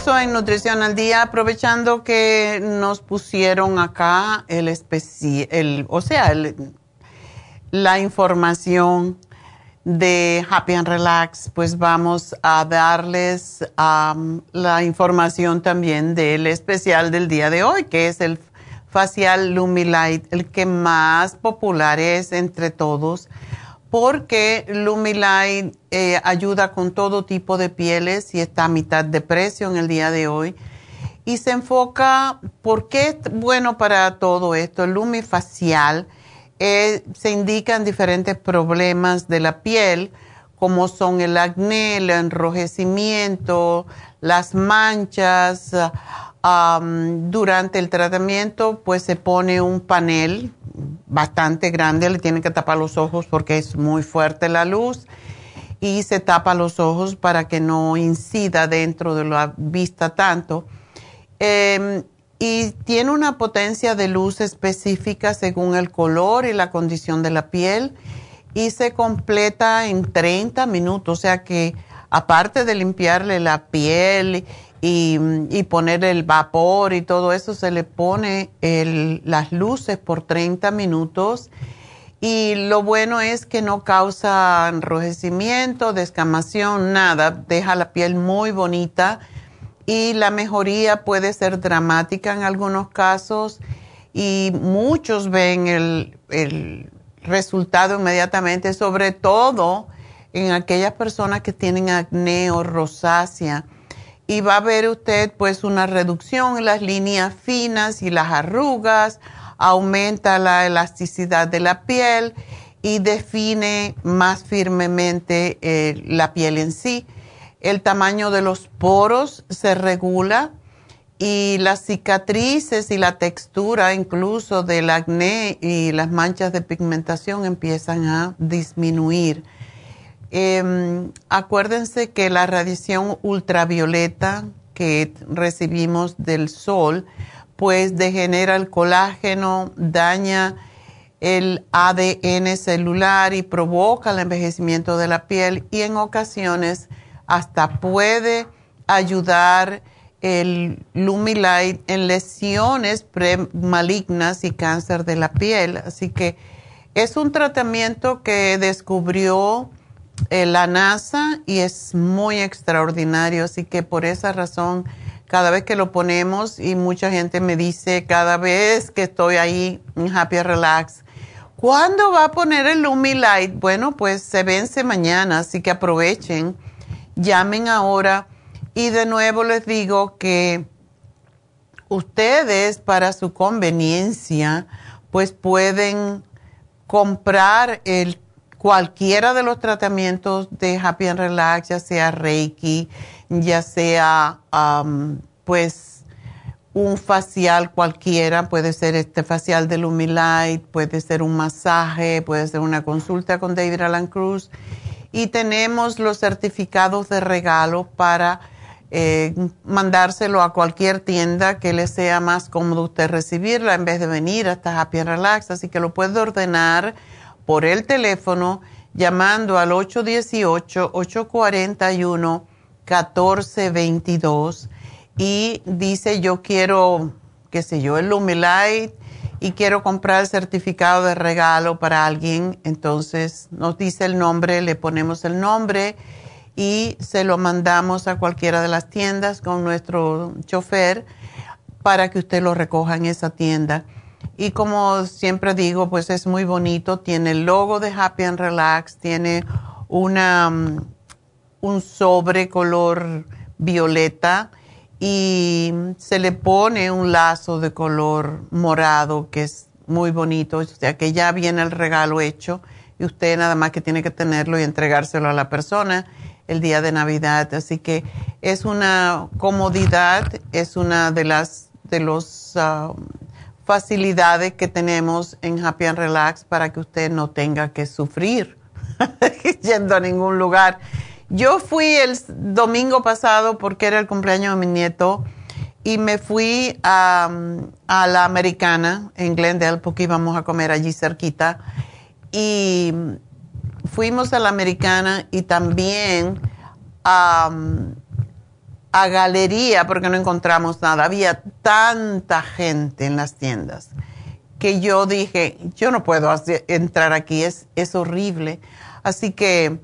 Regreso en Nutrición al Día, aprovechando que nos pusieron acá el especial, o sea, la información de Happy and Relax, pues vamos a darles la información también del especial del día de hoy, que es el facial Lumilight, el que más popular es entre todos porque Lumilight eh, ayuda con todo tipo de pieles y está a mitad de precio en el día de hoy. Y se enfoca, ¿por qué es bueno para todo esto? El Lumifacial eh, se indican diferentes problemas de la piel, como son el acné, el enrojecimiento, las manchas. Durante el tratamiento, pues se pone un panel bastante grande, le tienen que tapar los ojos porque es muy fuerte la luz y se tapa los ojos para que no incida dentro de la vista tanto. Em, y tiene una potencia de luz específica según el color y la condición de la piel y se completa en 30 minutos, o sea que aparte de limpiarle la piel y, poner el vapor y todo eso, se le pone las luces por 30 minutos y lo bueno es que no causa enrojecimiento, descamación, nada, deja la piel muy bonita y la mejoría puede ser dramática en algunos casos y muchos ven el, el resultado inmediatamente, sobre todo en aquellas personas que tienen acné o rosácea. Y va a ver usted pues una reducción en las líneas finas y las arrugas, aumenta la elasticidad de la piel y define más firmemente eh, la piel en sí. El tamaño de los poros se regula y las cicatrices y la textura incluso del acné y las manchas de pigmentación empiezan a disminuir. Em, acuérdense que la radiación ultravioleta que recibimos del sol pues degenera el colágeno, daña el ADN celular y provoca el envejecimiento de la piel y en ocasiones hasta puede ayudar el Lumilight en lesiones malignas y cáncer de la piel. Así que es un tratamiento que descubrió eh, la NASA y es muy extraordinario. Así que por esa razón cada vez que lo ponemos y mucha gente me dice cada vez que estoy ahí en Happy Relax, ¿cuándo va a poner el Lumi Light? Bueno, pues se vence mañana, así que aprovechen, llamen ahora y de nuevo les digo que ustedes para su conveniencia pues pueden comprar el cualquiera de los tratamientos de Happy and Relax, ya sea Reiki, ya sea pues un facial cualquiera, puede ser este facial de Lumilight, puede ser un masaje, puede ser una consulta con David Alan Cruz. Y tenemos los certificados de regalo para eh, mandárselo a cualquier tienda que le sea más cómodo usted recibirla en vez de venir hasta Happy Relax. Así que lo puede ordenar por el teléfono llamando al 818 841 1422 y dice yo quiero, qué sé yo, el Lumilight y quiero comprar el certificado de regalo para alguien, entonces nos dice el nombre, le ponemos el nombre y se lo mandamos a cualquiera de las tiendas con nuestro chofer para que usted lo recoja en esa tienda. Y como siempre digo, pues es muy bonito, tiene el logo de Happy and Relax, tiene una mm, un sobre color violeta y se le pone un lazo de color morado que es muy bonito, o sea que ya viene el regalo hecho y usted nada más que tiene que tenerlo y entregárselo a la persona el día de Navidad. Así que es una comodidad, es una de las de los ah, facilidades que tenemos en Happy and Relax para que usted no tenga que sufrir yendo a ningún lugar. Yo fui el domingo pasado porque era el cumpleaños de mi nieto y me fui a, la americana en Glendale porque íbamos a comer allí cerquita. Y fuimos a la americana y también a, a galería porque no encontramos nada. Había tanta gente en las tiendas que yo dije, yo no puedo entrar aquí, es, es horrible. Así que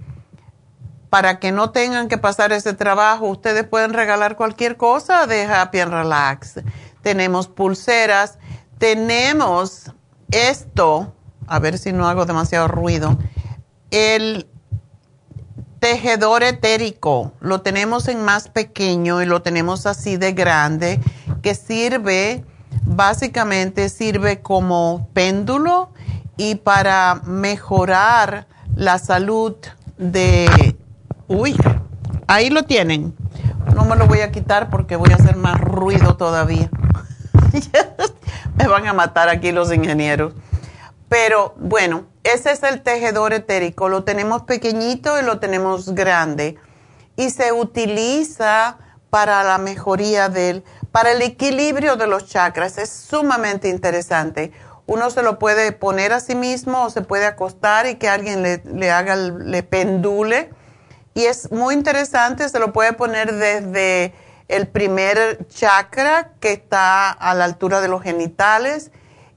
para que no tengan que pasar ese trabajo, ustedes pueden regalar cualquier cosa de Happy and Relax. Tenemos pulseras, tenemos esto, a ver si no hago demasiado ruido, el tejedor etérico, lo tenemos en más pequeño y lo tenemos así de grande, que sirve, básicamente sirve como péndulo y para mejorar la salud de Uy, ahí lo tienen. No me lo voy a quitar porque voy a hacer más ruido todavía. me van a matar aquí los ingenieros. Pero bueno, ese es el tejedor etérico. Lo tenemos pequeñito y lo tenemos grande. Y se utiliza para la mejoría del, para el equilibrio de los chakras. Es sumamente interesante. Uno se lo puede poner a sí mismo o se puede acostar y que alguien le, haga, le pendule. Y es muy interesante, se lo puede poner desde el primer chakra que está a la altura de los genitales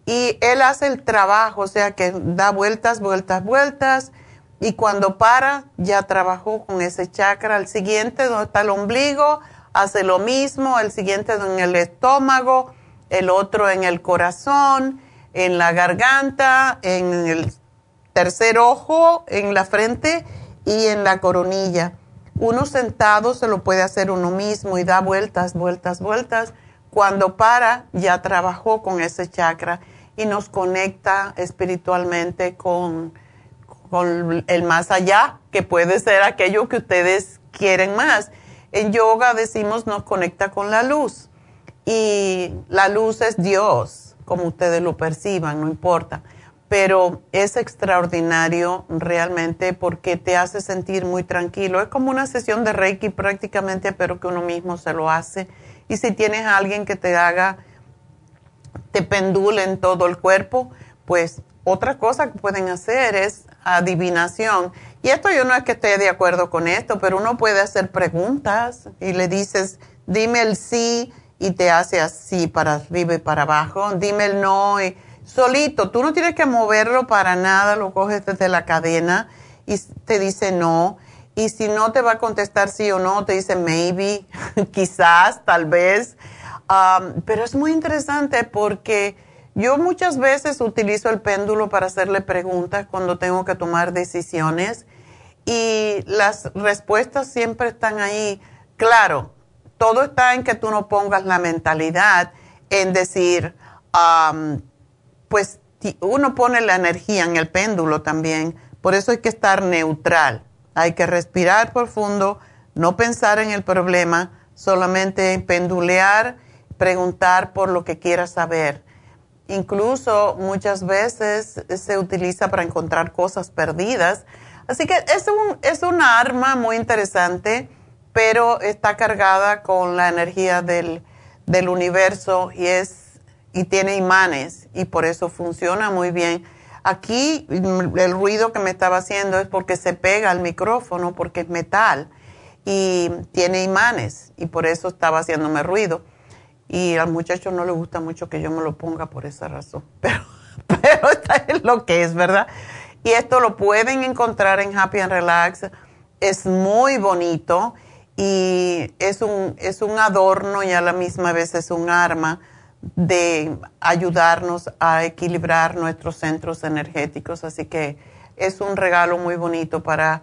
y él hace el trabajo, o sea que da vueltas, vueltas, vueltas y cuando para ya trabajó con ese chakra. El siguiente donde está el ombligo hace lo mismo, el siguiente en el estómago, el otro en el corazón, en la garganta, en el tercer ojo, en la frente y en la coronilla. Uno sentado se lo puede hacer uno mismo y da vueltas, vueltas, vueltas. Cuando para, ya trabajó con ese chakra y nos conecta espiritualmente con, con el más allá, que puede ser aquello que ustedes quieren más. En yoga decimos nos conecta con la luz y la luz es Dios, como ustedes lo perciban, no importa pero es extraordinario realmente porque te hace sentir muy tranquilo. Es como una sesión de Reiki prácticamente, pero que uno mismo se lo hace. Y si tienes a alguien que te haga, te pendule en todo el cuerpo, pues otra cosa que pueden hacer es adivinación. Y esto yo no es que esté de acuerdo con esto, pero uno puede hacer preguntas y le dices, dime el sí y te hace así para arriba y para abajo, dime el no y solito, tú no tienes que moverlo para nada, lo coges desde la cadena y te dice no. Y si no te va a contestar sí o no, te dice maybe, quizás, tal vez. Um, pero es muy interesante porque yo muchas veces utilizo el péndulo para hacerle preguntas cuando tengo que tomar decisiones y las respuestas siempre están ahí. Claro, todo está en que tú no pongas la mentalidad en decir, um, pues uno pone la energía en el péndulo también, por eso hay que estar neutral, hay que respirar profundo, no pensar en el problema, solamente pendulear, preguntar por lo que quieras saber. Incluso muchas veces se utiliza para encontrar cosas perdidas. Así que es un, es una arma muy interesante, pero está cargada con la energía del, del universo y es y tiene imanes y por eso funciona muy bien. Aquí el ruido que me estaba haciendo es porque se pega al micrófono porque es metal y tiene imanes y por eso estaba haciéndome ruido. Y al muchacho no le gusta mucho que yo me lo ponga por esa razón, pero, pero es lo que es, ¿verdad? Y esto lo pueden encontrar en Happy and Relax. Es muy bonito y es un, es un adorno y a la misma vez es un arma de ayudarnos a equilibrar nuestros centros energéticos. Así que es un regalo muy bonito para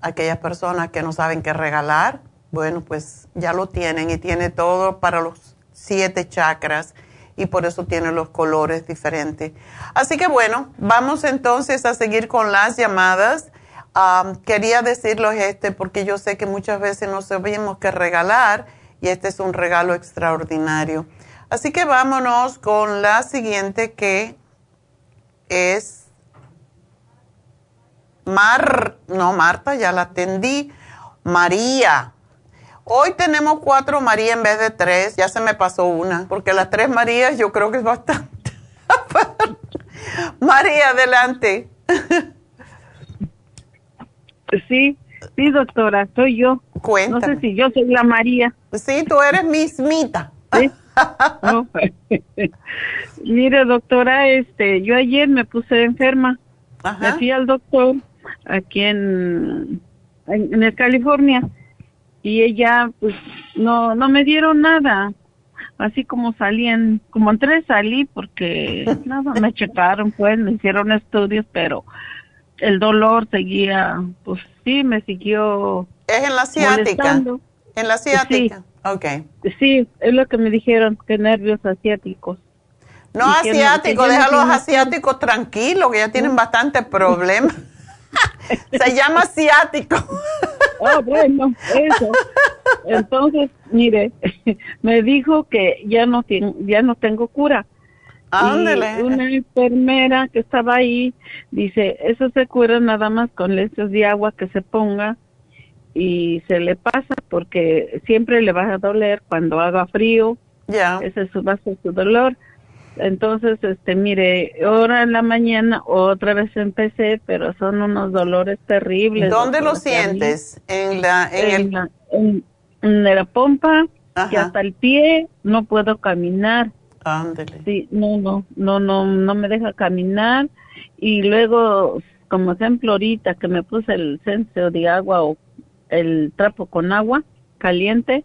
aquellas personas que no saben qué regalar. Bueno, pues ya lo tienen y tiene todo para los siete chakras y por eso tiene los colores diferentes. Así que bueno, vamos entonces a seguir con las llamadas. quería decirles este porque yo sé que muchas veces no sabemos qué regalar y este es un regalo extraordinario. Así que vámonos con la siguiente que es Mar, no Marta, ya la atendí, María. Hoy tenemos cuatro María en vez de tres, ya se me pasó una, porque las tres Marías yo creo que es bastante. María, adelante. Sí, sí, doctora, soy yo. Cuéntame. No sé si yo soy la María. Sí, tú eres mismita. ¿Sí? Mire, doctora, este, yo ayer me puse enferma. Me fui al doctor aquí en, en, California y ella, pues, no, no me dieron nada. Así como salían, como entré salí porque nada, me checaron, pues, me hicieron estudios, pero el dolor seguía, pues sí, me siguió. Es en la ciática. En la ciática. Okay. Sí, es lo que me dijeron, que nervios asiáticos. No asiáticos, déjalos asiáticos tranquilos, que ya tienen bastante problemas. Se llama asiático. Oh, bueno, eso. Entonces, mire, me dijo que ya no, ya no tengo cura. Ándale. una enfermera que estaba ahí dice, eso se cura nada más con leches de agua que se ponga y se le pasa porque siempre le va a doler cuando haga frío. Ya. Ese es su, va su dolor. Entonces, este, mire, ahora en la mañana otra vez empecé, pero son unos dolores terribles. ¿Dónde lo sientes? En la, en, la, en, la pompa y hasta el pie no puedo caminar. Ándale. Sí, no, no, no, no, no me deja caminar y luego, como ejemplo ahorita que me puse el senseo de agua o el trapo con agua caliente,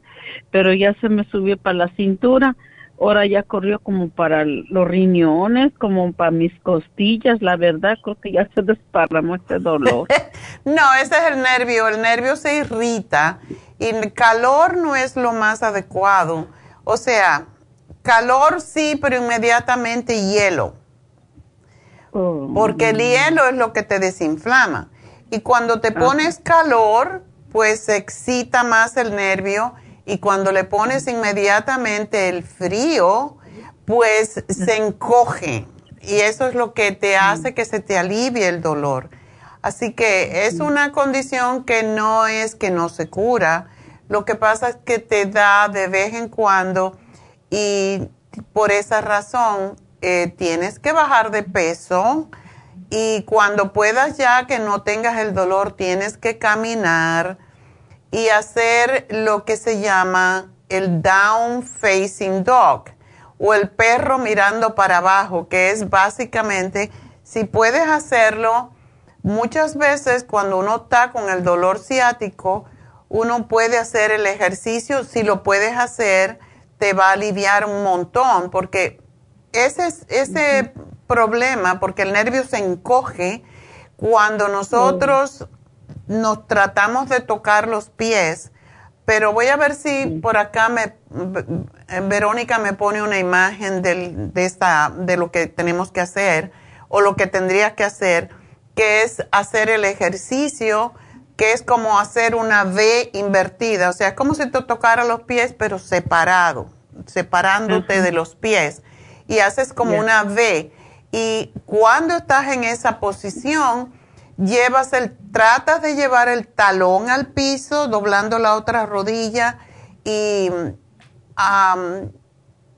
pero ya se me subió para la cintura ahora ya corrió como para los riñones, como para mis costillas, la verdad creo que ya se desparramó este dolor. no, ese es el nervio, el nervio se irrita y el calor no es lo más adecuado. O sea, calor sí, pero inmediatamente hielo. Oh. Porque el hielo es lo que te desinflama. Y cuando te pones calor, pues se excita más el nervio y cuando le pones inmediatamente el frío, pues se encoge. Y eso es lo que te hace que se te alivie el dolor. Así que es una condición que no es que no se cura, lo que pasa es que te da de vez en cuando y por esa razón eh, tienes que bajar de peso. Y cuando puedas ya que no tengas el dolor tienes que caminar y hacer lo que se llama el down facing dog o el perro mirando para abajo, que es básicamente, si puedes hacerlo, muchas veces cuando uno está con el dolor ciático, uno puede hacer el ejercicio, si lo puedes hacer, te va a aliviar un montón, porque ese es ese problema, porque el nervio se encoge cuando nosotros nos tratamos de tocar los pies, pero voy a ver si por acá me, Verónica me pone una imagen de, esta, de lo que tenemos que hacer o lo que tendría que hacer, que es hacer el ejercicio, que es como hacer una V invertida, o sea, es como si te tocara los pies, pero separado, separándote de los pies, y haces como una V. Y cuando estás en esa posición, llevas el, tratas de llevar el talón al piso, doblando la otra rodilla y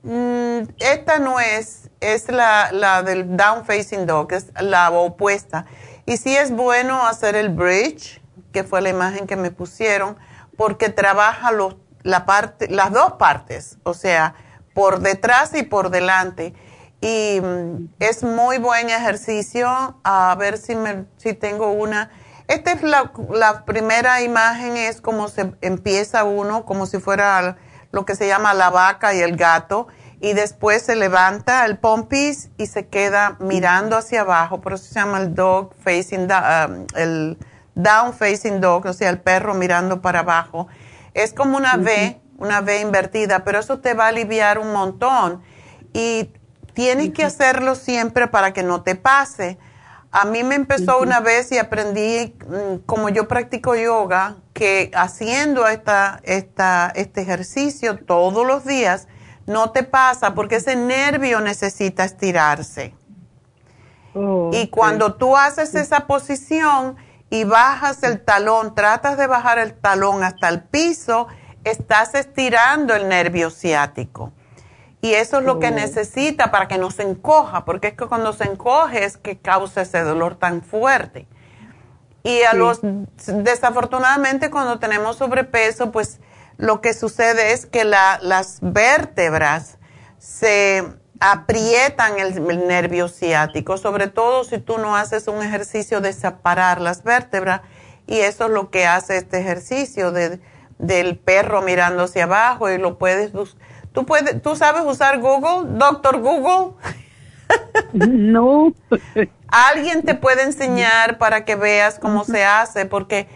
mm, esta no es, es la, la, del down facing dog, es la opuesta. Y sí es bueno hacer el bridge, que fue la imagen que me pusieron, porque trabaja los, la parte, las dos partes, o sea, por detrás y por delante y mm, es muy buen ejercicio. A ver si, me, si tengo una. Esta es la, la, primera imagen, es como se empieza uno, como si fuera lo que se llama la vaca y el gato, y después se levanta el pompis y se queda mirando hacia abajo, por eso se llama el dog facing, um, el down facing dog, o sea, el perro mirando para abajo. Es como una V, una V invertida, pero eso te va a aliviar un montón. Y Tienes que hacerlo siempre para que no te pase. A mí me empezó una vez y aprendí, mm, como yo practico yoga, que haciendo esta, esta, este ejercicio todos los días no te pasa porque ese nervio necesita estirarse. Oh, y cuando tú haces esa posición y bajas el talón, tratas de bajar el talón hasta el piso, estás estirando el nervio ciático. Y eso es lo que oh. necesita para que no se encoja, porque es que cuando se encoge es que causa ese dolor tan fuerte. Y a los, desafortunadamente cuando tenemos sobrepeso, pues lo que sucede es que las vértebras se aprietan el, el, nervio ciático, sobre todo si tú no haces un ejercicio de separar las vértebras. Y eso es lo que hace este ejercicio de, del perro mirando hacia abajo y lo puedes buscar ¿Tú, puedes, ¿Tú sabes usar Google, doctor Google? no. Alguien te puede enseñar para que veas cómo se hace, porque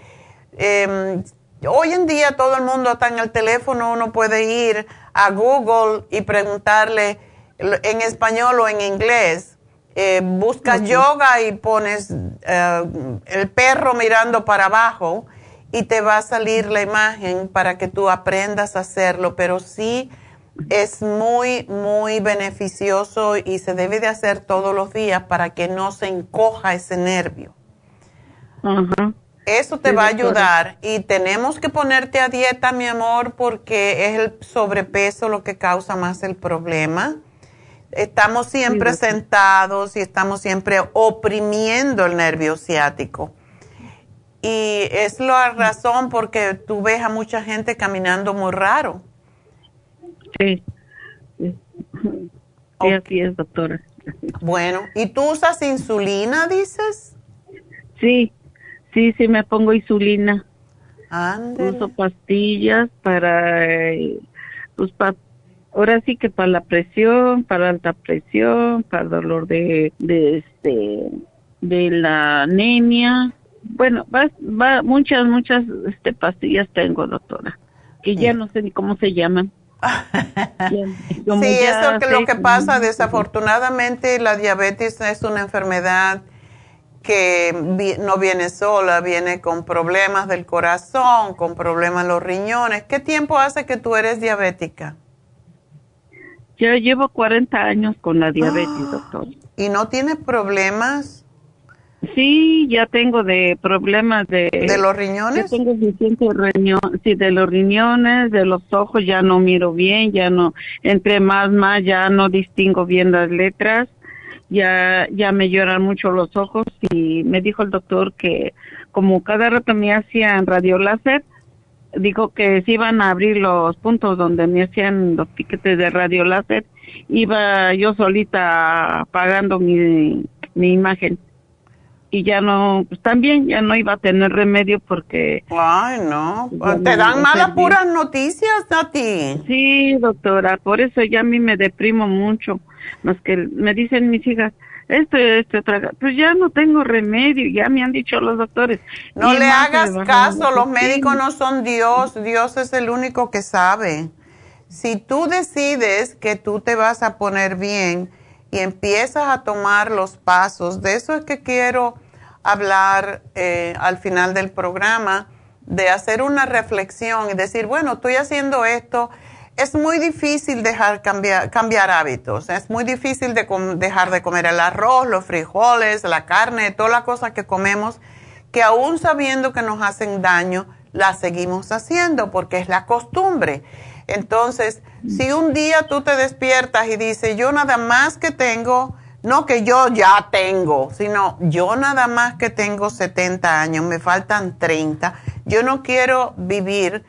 em, hoy en día todo el mundo está en el teléfono, uno puede ir a Google y preguntarle en español o en inglés. Eh, buscas yoga y pones eh, el perro mirando para abajo y te va a salir la imagen para que tú aprendas a hacerlo, pero sí es muy, muy beneficioso y se debe de hacer todos los días para que no se encoja ese nervio. Eso te va a ayudar y tenemos que ponerte a dieta, mi amor, porque es el sobrepeso lo que causa más el problema. Estamos siempre sentados y estamos siempre oprimiendo el nervio ciático. Y es la razón porque tú ves a mucha gente caminando muy raro. Sí. Sí, así es, doctora. Bueno, ¿y tú usas insulina, dices? Sí, sí, sí, me pongo insulina. Uso pastillas para, eh, pues, para, ahora sí que para la presión, para alta presión, para dolor de, de este, de la anemia. Bueno, va, va, muchas, muchas, este, pastillas tengo, doctora, que ya no sé ni cómo se llaman. sí, eso es lo que pasa. Desafortunadamente, la diabetes es una enfermedad que no viene sola, viene con problemas del corazón, con problemas en los riñones. ¿Qué tiempo hace que tú eres diabética? Yo llevo 40 años con la diabetes, doctor. ¿Y no tienes problemas? Sí, ya tengo de problemas de... ¿De los riñones? Ya tengo suficiente riñón, sí, de los riñones, de los ojos, ya no miro bien, ya no, entre más, más, ya no distingo bien las letras, ya, ya me lloran mucho los ojos y me dijo el doctor que como cada rato me hacían radio láser, dijo que si iban a abrir los puntos donde me hacían los piquetes de radio láser, iba yo solita apagando mi, mi imagen y ya no, pues también ya no iba a tener remedio porque... Ay, no, te dan malas puras noticias a ti. Sí, doctora, por eso ya a mí me deprimo mucho, más que me dicen mis hijas, esto, esto, otra, pues ya no tengo remedio, ya me han dicho los doctores. No le hagas caso, los médicos no son Dios, Dios es el único que sabe. Si tú decides que tú te vas a poner bien y empiezas a tomar los pasos, de eso es que quiero hablar eh, al final del programa, de hacer una reflexión y decir, bueno, estoy haciendo esto. Es muy difícil dejar cambiar, cambiar hábitos, es muy difícil de dejar de comer el arroz, los frijoles, la carne, todas las cosas que comemos, que aún sabiendo que nos hacen daño, las seguimos haciendo porque es la costumbre. Entonces, si un día tú te despiertas y dices, yo nada más que tengo no que yo ya tengo, sino yo nada más que tengo 70 años, me faltan 30. Yo no quiero vivir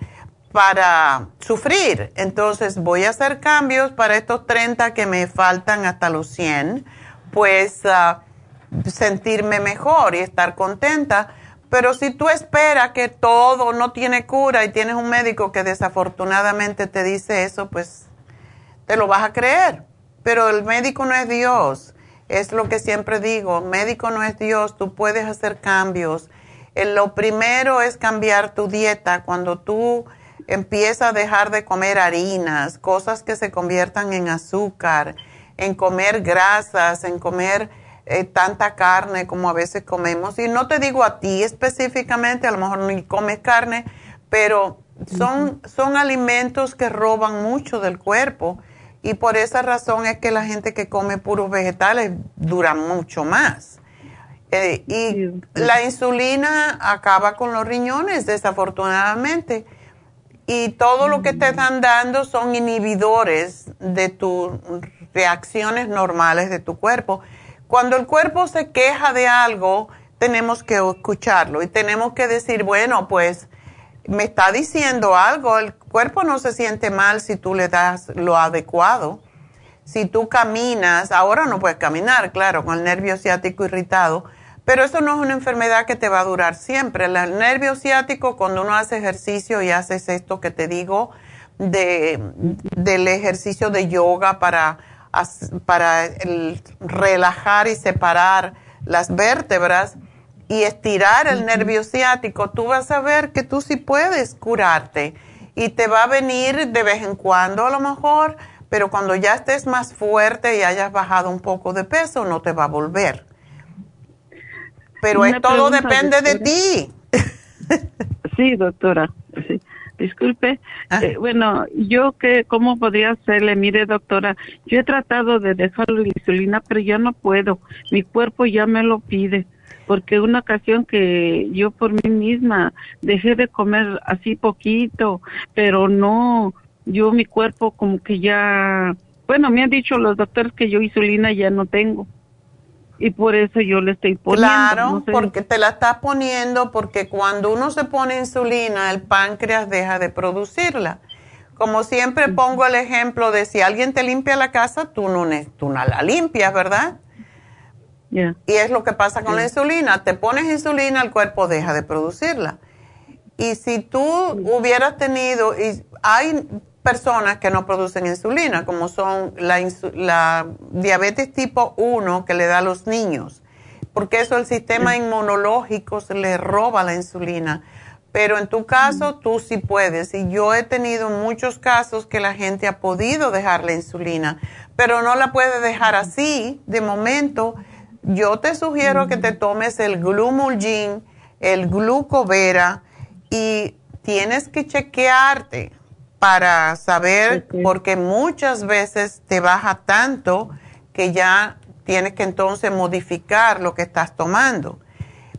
para sufrir. Entonces voy a hacer cambios para estos 30 que me faltan hasta los 100, pues ah, sentirme mejor y estar contenta. Pero si tú esperas que todo no tiene cura y tienes un médico que desafortunadamente te dice eso, pues te lo vas a creer. Pero el médico no es Dios es lo que siempre digo, médico no es Dios, tú puedes hacer cambios. Eh, lo primero es cambiar tu dieta. Cuando tú empiezas a dejar de comer harinas, cosas que se conviertan en azúcar, en comer grasas, en comer eh, tanta carne como a veces comemos. Y no te digo a ti específicamente, a lo mejor ni comes carne, pero son, son alimentos que roban mucho del cuerpo y por esa razón es que la gente que come puros vegetales dura mucho más. Eh, y la insulina acaba con los riñones, desafortunadamente. Y todo lo que te están dando son inhibidores de tus reacciones normales de tu cuerpo. Cuando el cuerpo se queja de algo, tenemos que escucharlo y tenemos que decir, bueno, pues me está diciendo algo, el cuerpo no se siente mal si tú le das lo adecuado. Si tú caminas, ahora no puedes caminar, claro, con el nervio ciático irritado, pero eso no es una enfermedad que te va a durar siempre. El nervio ciático, cuando uno hace ejercicio y haces esto que te digo, de, del ejercicio de yoga para, para relajar y separar las vértebras, y estirar el nervio ciático, tú vas a ver que tú sí puedes curarte y te va a venir de vez en cuando a lo mejor, pero cuando ya estés más fuerte y hayas bajado un poco de peso, no te va a volver. Pero todo depende de ti. Sí, doctora. Disculpe. Ah. Eh, bueno, yo que, ¿cómo podría hacerle? Mire, doctora, yo he tratado de dejar la insulina, pero ya no puedo. Mi cuerpo ya me lo pide porque una ocasión que yo por mí misma dejé de comer así poquito, pero no, yo mi cuerpo como que ya, bueno, me han dicho los doctores que yo insulina ya no tengo. Y por eso yo le estoy poniendo. Claro, porque te la estás poniendo, porque cuando uno se pone insulina, el páncreas deja de producirla. Como siempre pongo el ejemplo de si alguien te limpia la casa, tú no, tú no la limpias, ¿verdad? Y es lo que pasa con la insulina. Te pones insulina, el cuerpo deja de producirla. Y si tú hubieras tenido, y hay personas que no producen insulina, como son la, la diabetes tipo 1 que le da a los niños, porque eso el sistema inmunológico se le roba la insulina. Pero en tu caso, tú sí puedes. Y yo he tenido muchos casos que la gente ha podido dejar la insulina, pero no la puede dejar así de momento yo te sugiero que te tomes el Glumulgin, el Glucovera y tienes que chequearte para saber, porque muchas veces te baja tanto que ya tienes que entonces modificar lo que estás tomando.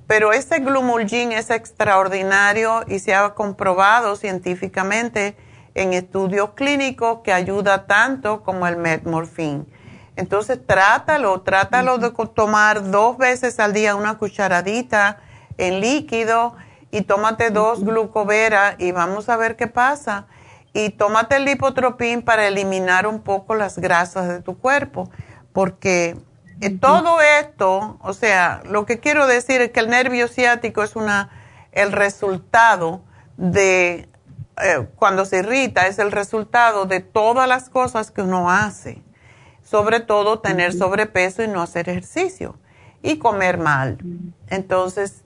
Pero ese Glumulgin es extraordinario y se ha comprobado científicamente en estudios clínicos que ayuda tanto como el metmorfín. Entonces trátalo, trátalo de tomar dos veces al día una cucharadita en líquido y tómate dos glucovera y vamos a ver qué pasa. Y tómate el lipotropín para eliminar un poco las grasas de tu cuerpo, porque eh, todo esto, o sea, lo que quiero decir es que el nervio ciático es una, el resultado de, eh, cuando se irrita, es el resultado de todas las cosas que uno hace sobre todo tener sobrepeso y no hacer ejercicio y comer mal. Entonces,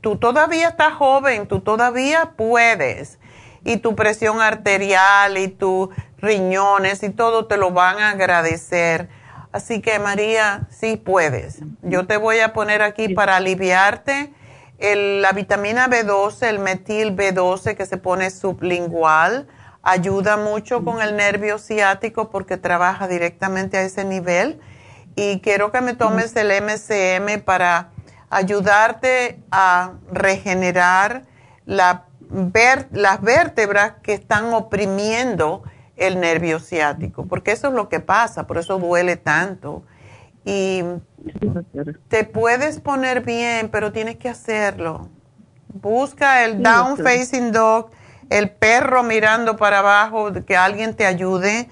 tú todavía estás joven, tú todavía puedes y tu presión arterial y tus riñones y todo te lo van a agradecer. Así que María, sí puedes. Yo te voy a poner aquí para aliviarte la vitamina B12, el metil B12 que se pone sublingual ayuda mucho con el nervio ciático porque trabaja directamente a ese nivel. Y quiero que me tomes el MCM para ayudarte a regenerar la las vértebras que están oprimiendo el nervio ciático, porque eso es lo que pasa, por eso duele tanto. Y te puedes poner bien, pero tienes que hacerlo. Busca el Down Facing Dog el perro mirando para abajo, que alguien te ayude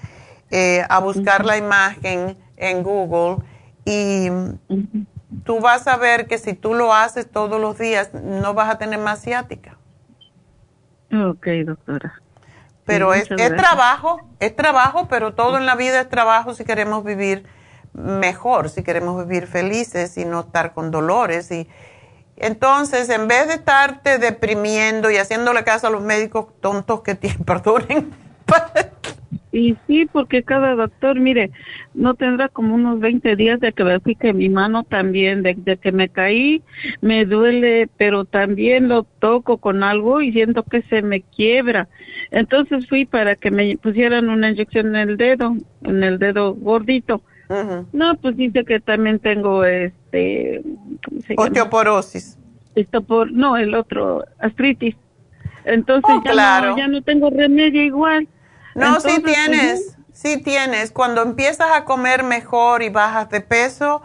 eh, a buscar la imagen en Google y tú vas a ver que si tú lo haces todos los días no vas a tener más ciática. Ok, doctora. Pero es, es trabajo, es trabajo, pero todo en la vida es trabajo si queremos vivir mejor, si queremos vivir felices y no estar con dolores y, entonces, en vez de estarte deprimiendo y haciéndole caso a los médicos tontos que tienen, perduren. Y sí, porque cada doctor, mire, no tendrá como unos 20 días de que me que mi mano también, de, que me caí, me duele, pero también lo toco con algo y siento que se me quiebra. Entonces fui para que me pusieran una inyección en el dedo, en el dedo gordito. No, pues dice que también tengo este osteoporosis. Esto por no, el otro artritis. Entonces oh, ya, no, ya no tengo remedio igual. No, si sí tienes, sí tienes. Cuando empiezas a comer mejor y bajas de peso,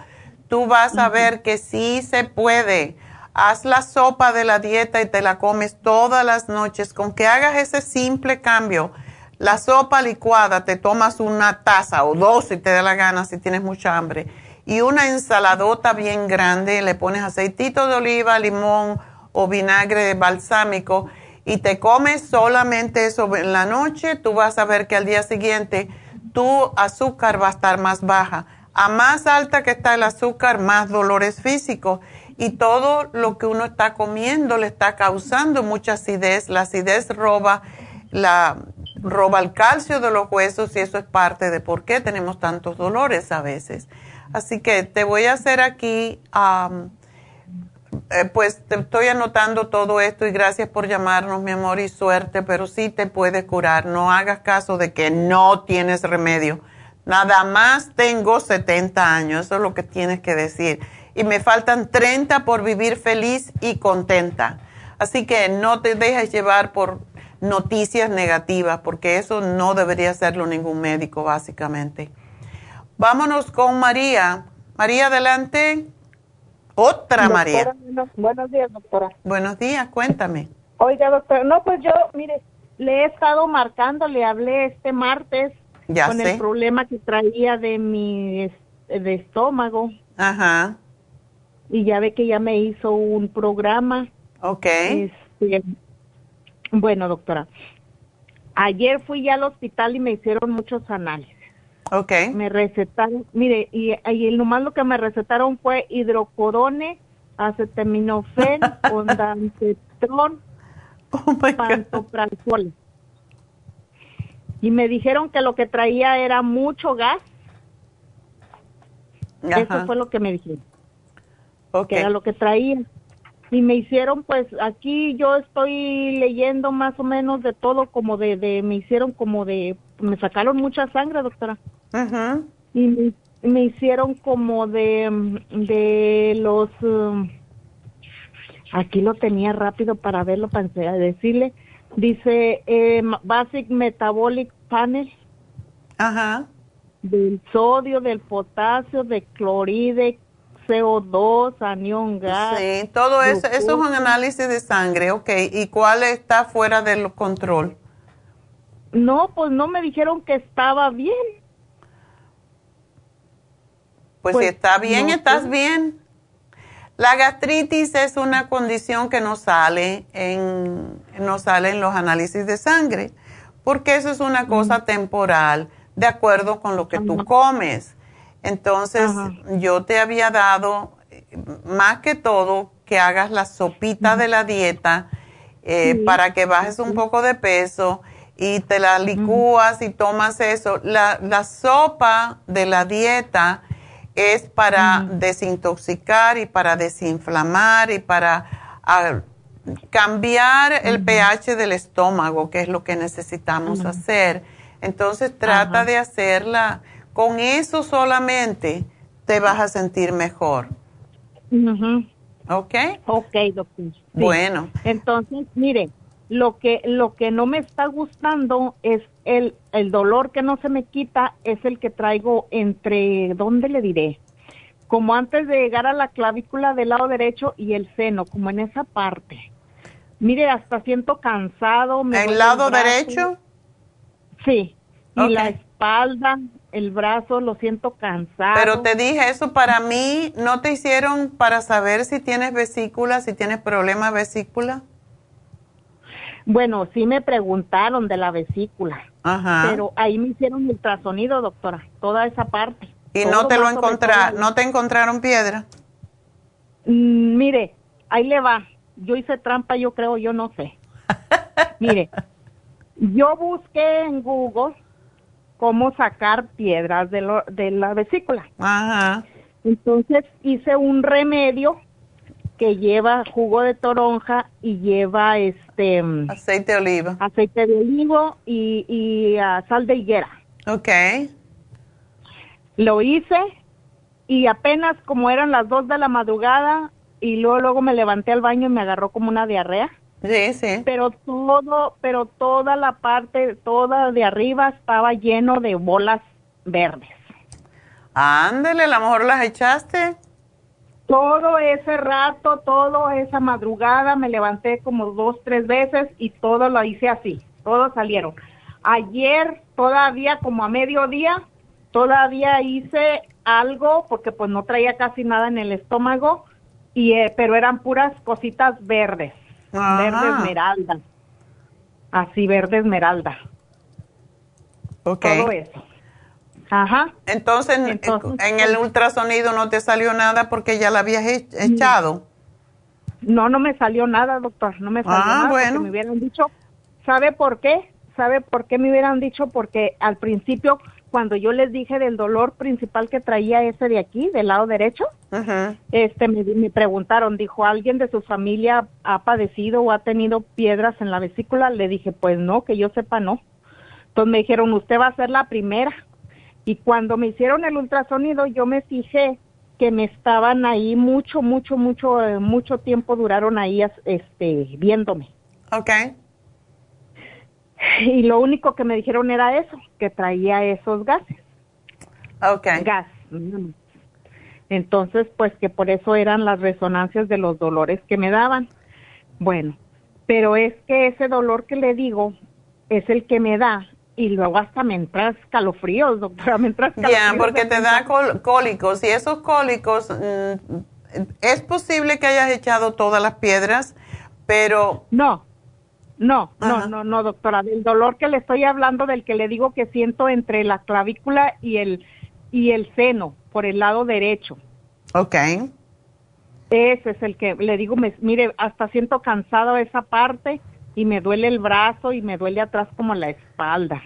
tú vas a ver que sí se puede. Haz la sopa de la dieta y te la comes todas las noches. Con que hagas ese simple cambio, la sopa licuada, te tomas una taza o dos si te da la gana, si tienes mucha hambre, y una ensaladota bien grande, le pones aceitito de oliva, limón o vinagre balsámico y te comes solamente eso en la noche, tú vas a ver que al día siguiente tu azúcar va a estar más baja. A más alta que está el azúcar, más dolores físicos. Y todo lo que uno está comiendo le está causando mucha acidez. La acidez roba la, roba el calcio de los huesos y eso es parte de por qué tenemos tantos dolores a veces. Así que te voy a hacer aquí, eh, pues te estoy anotando todo esto y gracias por llamarnos, mi amor, y suerte, pero sí te puedes curar. No hagas caso de que no tienes remedio. Nada más tengo 70 años, eso es lo que tienes que decir. y me faltan 30 por vivir feliz y contenta. Así que no te dejes llevar por noticias negativas, porque eso no debería hacerlo ningún médico, básicamente. Vámonos con María. María, adelante. Otra María. Buenos, días, doctora. Buenos días, cuéntame. Oiga, doctora, no, pues yo, mire, le he estado marcando, le hablé este martes con el problema que traía de mi de estómago. Ajá. Y ya ve que ya me hizo un programa. Ok. Este, bueno, doctora, ayer fui ya al hospital y me hicieron muchos análisis. Ok. Me recetaron, mire, y, y nomás lo que me recetaron fue hidrocodone, acetaminofén, ondansetron, oh pantoprazol. Y me dijeron que lo que traía era mucho gas. Eso fue lo que me dijeron. Okay. Que era lo que traía y me hicieron pues aquí yo estoy leyendo más o menos de todo como de, de me hicieron como de me sacaron mucha sangre doctora y me, hicieron como de de los um, aquí lo tenía rápido para verlo para decirle dice eh, basic metabolic panel Ajá. del sodio del potasio de cloride CO2, anión gas. Sí, todo eso, eso es un análisis de sangre, ok. ¿Y cuál está fuera del control? No, pues no me dijeron que estaba bien. Pues, si pues, está bien, estás bien. La gastritis es una condición que no sale en, no sale en los análisis de sangre, porque eso es una cosa temporal, de acuerdo con lo que tú comes. Entonces, yo te había dado, más que todo, que hagas la sopita de la dieta eh, para que bajes un poco de peso y te la licúas y tomas eso. La, la, sopa de la dieta es para desintoxicar y para desinflamar y para ah, cambiar el pH del estómago, que es lo que necesitamos hacer. Entonces trata de hacerla con eso solamente te vas a sentir mejor. ¿Ok? Ok, doctor. Bueno. Entonces, mire, lo que, lo que no me está gustando es el, el dolor que no se me quita, es el que traigo entre, ¿dónde le diré? Como antes de llegar a la clavícula del lado derecho y el seno, como en esa parte. Mire, hasta siento cansado. ¿El lado derecho? Sí. Y la espalda, el brazo, lo siento cansado. Pero te dije, eso para mí, ¿no te hicieron para saber si tienes vesícula, si tienes problemas vesícula? Bueno, sí me preguntaron de la vesícula. Ajá. Pero ahí me hicieron ultrasonido, doctora, toda esa parte. ¿Y no te lo encontraron, no te encontraron piedra? Mm, mire, ahí le va. Yo hice trampa, yo creo, yo no sé. mire, yo busqué en Google cómo sacar piedras de, lo, de la vesícula. Ajá. Entonces hice un remedio que lleva jugo de toronja y lleva este aceite de oliva. Aceite de olivo y, y ah, sal de higuera. Ok. Lo hice y apenas como eran las dos de la madrugada y luego luego me levanté al baño y me agarró como una diarrea. Sí, sí. Pero todo, pero toda la parte, toda de arriba estaba lleno de bolas verdes. Ándele, a lo mejor las echaste. Todo ese rato, toda esa madrugada me levanté como dos, tres veces y todo lo hice así, todos salieron. Ayer todavía como a mediodía, todavía hice algo porque pues no traía casi nada en el estómago, y, eh, pero eran puras cositas verdes verde esmeralda. Así, verde esmeralda. Todo eso. Ajá. Entonces, en el ultrasonido no te salió nada porque ya la habías echado. No, no me salió nada, doctor. No me salió ah, nada. Bueno. Me hubieran dicho, ¿sabe por qué? ¿Sabe por qué me hubieran dicho? Porque al principio cuando yo les dije del dolor principal que traía ese de aquí, del lado derecho, este me, preguntaron, dijo, ¿alguien de su familia ha padecido o ha tenido piedras en la vesícula? Le dije, pues no, que yo sepa no. Entonces me dijeron, usted va a ser la primera. Y cuando me hicieron el ultrasonido, yo me fijé que me estaban ahí mucho, mucho, mucho, eh, mucho tiempo duraron ahí este, viéndome. Ok. Y lo único que me dijeron era eso, que traía esos gases. Ok. Gas. Entonces, pues que por eso eran las resonancias de los dolores que me daban. Bueno, pero es que ese dolor que le digo es el que me da y luego hasta me entra escalofríos, doctora, me entra Ya, porque te da cólicos y esos cólicos, mm, es posible que hayas echado todas las piedras, pero... No, no, no, no, no, doctora, del dolor que le estoy hablando, del que le digo que siento entre la clavícula y el, y el seno, por el lado derecho. Ok. Ese es el que le digo, me, mire, hasta siento cansado esa parte y me duele el brazo y me duele atrás como la espalda.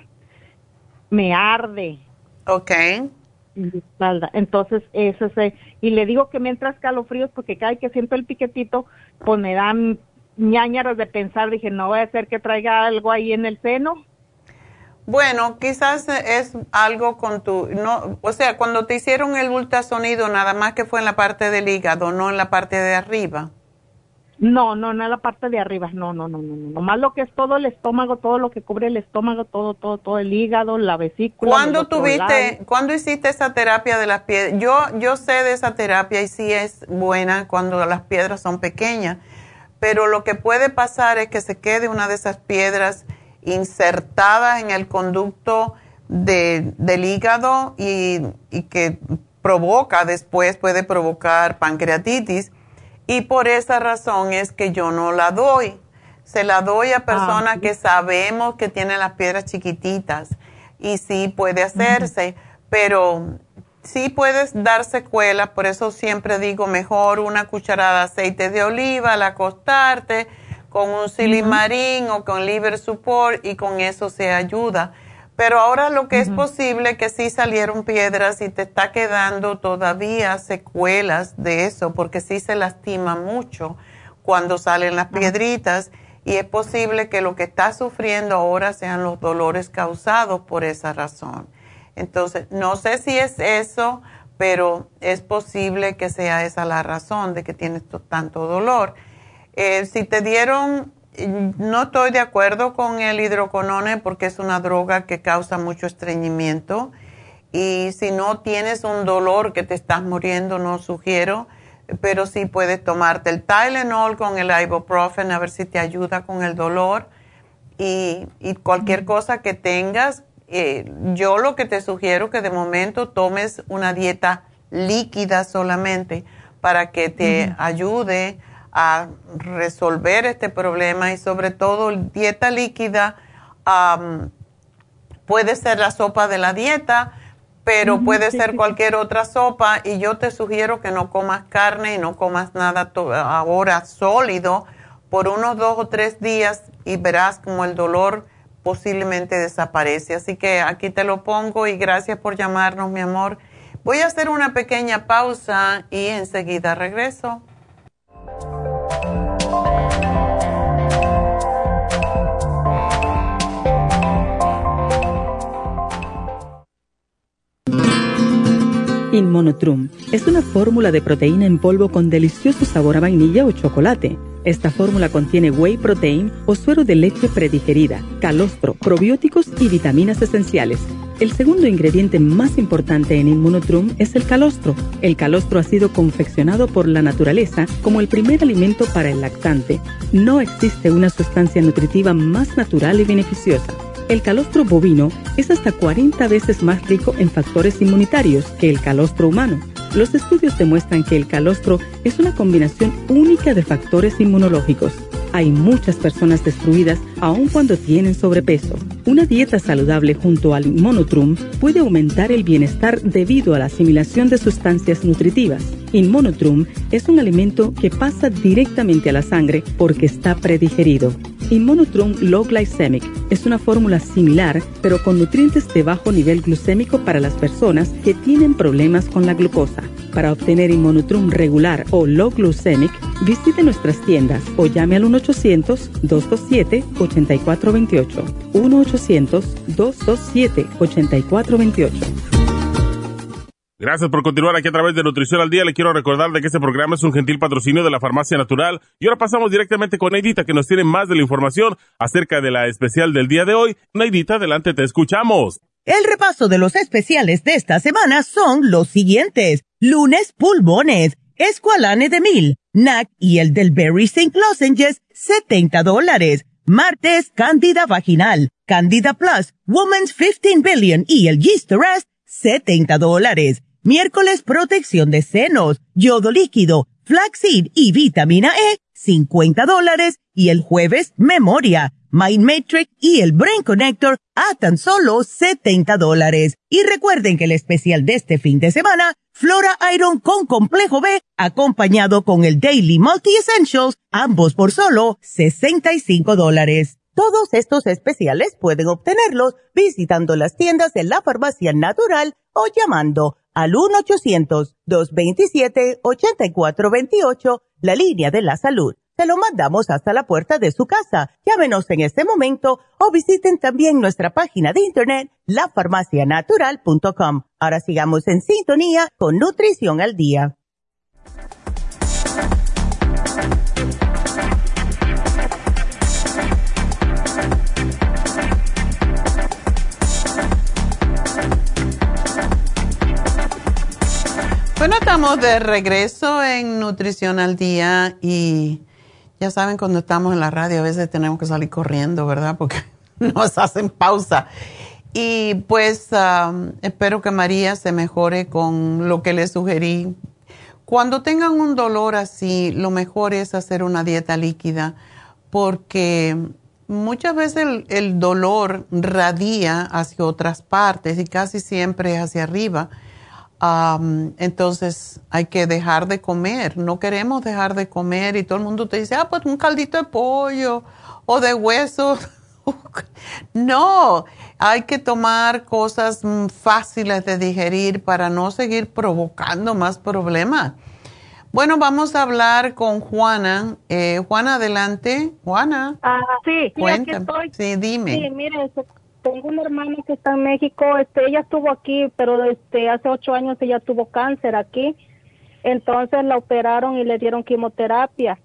Me arde. Ok. Espalda. Entonces, ese es. Y le digo que mientras calofríos, porque cada vez que siento el piquetito, pues me dan ñañaras de pensar. Dije, no voy a hacer que traiga algo ahí en el seno. Bueno, quizás es algo con tu, no, o sea, cuando te hicieron el ultrasonido, nada más que fue en la parte del hígado, no en la parte de arriba. No, no, la parte de arriba, no, no, no, no, no, nomás lo que es todo el estómago, todo lo que cubre el estómago, todo, todo, todo el hígado, la vesícula. ¿Cuándo tuviste, cuándo hiciste esa terapia de las piedras? Yo, yo sé de esa terapia y sí es buena cuando las piedras son pequeñas, pero lo que puede pasar es que se quede una de esas piedras insertada en el conducto de, del hígado y, y que provoca después, puede provocar pancreatitis y por esa razón es que yo no la doy. Se la doy a ah, personas que sabemos que tienen las piedras chiquititas y sí puede hacerse, pero sí puedes dar secuelas, por eso siempre digo mejor una cucharada de aceite de oliva al acostarte con un silimarín o con liver support y con eso se ayuda. Pero ahora lo que es posible que sí salieron piedras y te está quedando todavía secuelas de eso, porque sí se lastima mucho cuando salen las piedritas y es posible que lo que estás sufriendo ahora sean los dolores causados por esa razón. Entonces, no sé si es eso, pero es posible que sea esa la razón de que tienes tanto dolor. Eh, si te dieron no estoy de acuerdo con el hidroconone porque es una droga que causa mucho estreñimiento. Y si no tienes un dolor que te estás muriendo, no sugiero, pero sí puedes tomarte el Tylenol con el ibuprofen a ver si te ayuda con el dolor. Y, cualquier cosa que tengas. Eh, yo lo que te sugiero que de momento tomes una dieta líquida solamente para que te ayude a resolver este problema y sobre todo dieta líquida puede ser la sopa de la dieta, pero puede ser cualquier otra sopa y yo te sugiero que no comas carne y no comas nada ahora sólido por unos dos o tres días y verás como el dolor posiblemente desaparece. Así que aquí te lo pongo y gracias por llamarnos, mi amor. Voy a hacer una pequeña pausa y enseguida regreso. Inmonotrum es una fórmula de proteína en polvo con delicioso sabor a vainilla o chocolate. Esta fórmula contiene whey protein o suero de leche predigerida, calostro, probióticos y vitaminas esenciales. El segundo ingrediente más importante en Inmunotrum es el calostro. El calostro ha sido confeccionado por la naturaleza como el primer alimento para el lactante. No existe una sustancia nutritiva más natural y beneficiosa. El calostro bovino es hasta 40 veces más rico en factores inmunitarios que el calostro humano. Los estudios demuestran que el calostro es una combinación única de factores inmunológicos. Hay muchas personas destruidas aun cuando tienen sobrepeso. Una dieta saludable junto al monotrum puede aumentar el bienestar debido a la asimilación de sustancias nutritivas. Inmonotrum es un alimento que pasa directamente a la sangre porque está predigerido. Inmonotrum Low Glycemic es una fórmula similar, pero con nutrientes de bajo nivel glucémico para las personas que tienen problemas con la glucosa. Para obtener Inmonotrum regular o Low Glycemic, visite nuestras tiendas o llame al 1-800-227-8428. 1-800-227-8428. Gracias por continuar aquí a través de Nutrición al Día. Le quiero recordar de que este programa es un gentil patrocinio de la Farmacia Natural. Y ahora pasamos directamente con Neidita, que nos tiene más de la información acerca de la especial del día de hoy. Neidita, adelante, te escuchamos. El repaso de los especiales de esta semana son los siguientes. Lunes, pulmones, escualane de mil, NAC y el del Berry St. Lozenges, 70 dólares. Martes, Candida Vaginal, Candida Plus, Woman's 15 Billion y el Yeast Rest, 70 dólares. Miércoles, protección de senos, yodo líquido, flaxseed y vitamina E, 50 dólares. Y el jueves, memoria, Mind Matrix y el Brain Connector a tan solo 70 dólares. Y recuerden que el especial de este fin de semana, Flora Iron con complejo B, acompañado con el Daily Multi Essentials, ambos por solo 65 dólares. Todos estos especiales pueden obtenerlos visitando las tiendas de la farmacia natural o llamando al 1-800-227-8428, la línea de la salud. Se lo mandamos hasta la puerta de su casa. Llámenos en este momento o visiten también nuestra página de internet, lafarmacianatural.com. Ahora sigamos en sintonía con Nutrición al Día. Bueno, estamos de regreso en Nutrición al Día y ya saben, cuando estamos en la radio a veces tenemos que salir corriendo, ¿verdad? Porque nos hacen pausa. Y pues espero que María se mejore con lo que le sugerí. Cuando tengan un dolor así, lo mejor es hacer una dieta líquida porque muchas veces el, el dolor radia hacia otras partes y casi siempre es hacia arriba entonces hay que dejar de comer. No queremos dejar de comer y todo el mundo te dice, ah, pues un caldito de pollo o de hueso. no, hay que tomar cosas mm, fáciles de digerir para no seguir provocando más problemas. Bueno, vamos a hablar con Juana. Eh, Juana, adelante. Juana. Ah, sí, Cuéntame. Sí, dime. Sí, mire, tengo una hermana que está en México, este, ella estuvo aquí, pero este, hace ocho años ella tuvo cáncer aquí, entonces la operaron y le dieron quimioterapia,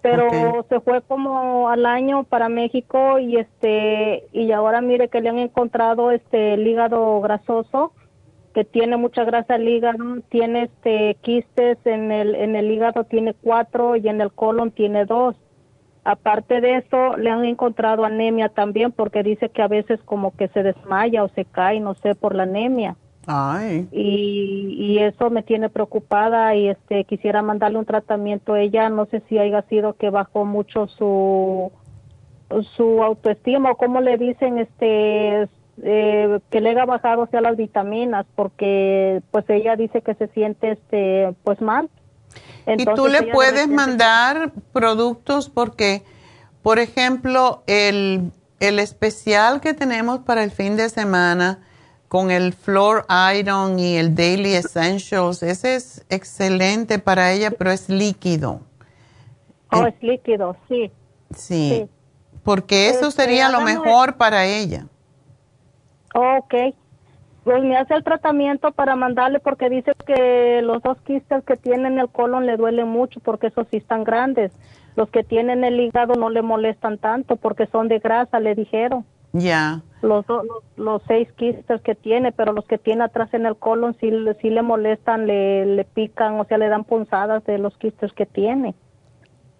pero se fue como al año para México y este, y ahora mire que le han encontrado este el hígado grasoso, que tiene mucha grasa el hígado, tiene este quistes en el, en el hígado tiene cuatro y en el colon tiene dos Aparte de eso, le han encontrado anemia también porque dice que a veces como que se desmaya o se cae, no sé, por la anemia. Ay. Y, y eso me tiene preocupada y este quisiera mandarle un tratamiento a ella, no sé si haya sido que bajó mucho su su autoestima o como le dicen este eh, que le haya bajado sea las vitaminas porque pues ella dice que se siente este pues mal y tú le puedes mandar productos porque, por ejemplo, el, el especial que tenemos para el fin de semana con el Floor Iron y el Daily Essentials, ese es excelente para ella, pero es líquido. Oh, es líquido, sí. Sí, porque eso sería lo mejor para ella. ok. Pues me hace el tratamiento para mandarle porque dice que los dos quistes que tiene en el colon le duelen mucho porque esos sí están grandes. Los que tienen el hígado no le molestan tanto porque son de grasa, le dijeron. Ya. Los, los, seis quistes que tiene, pero los que tiene atrás en el colon sí, sí le molestan, le, le pican, o sea, le dan punzadas de los quistes que tiene.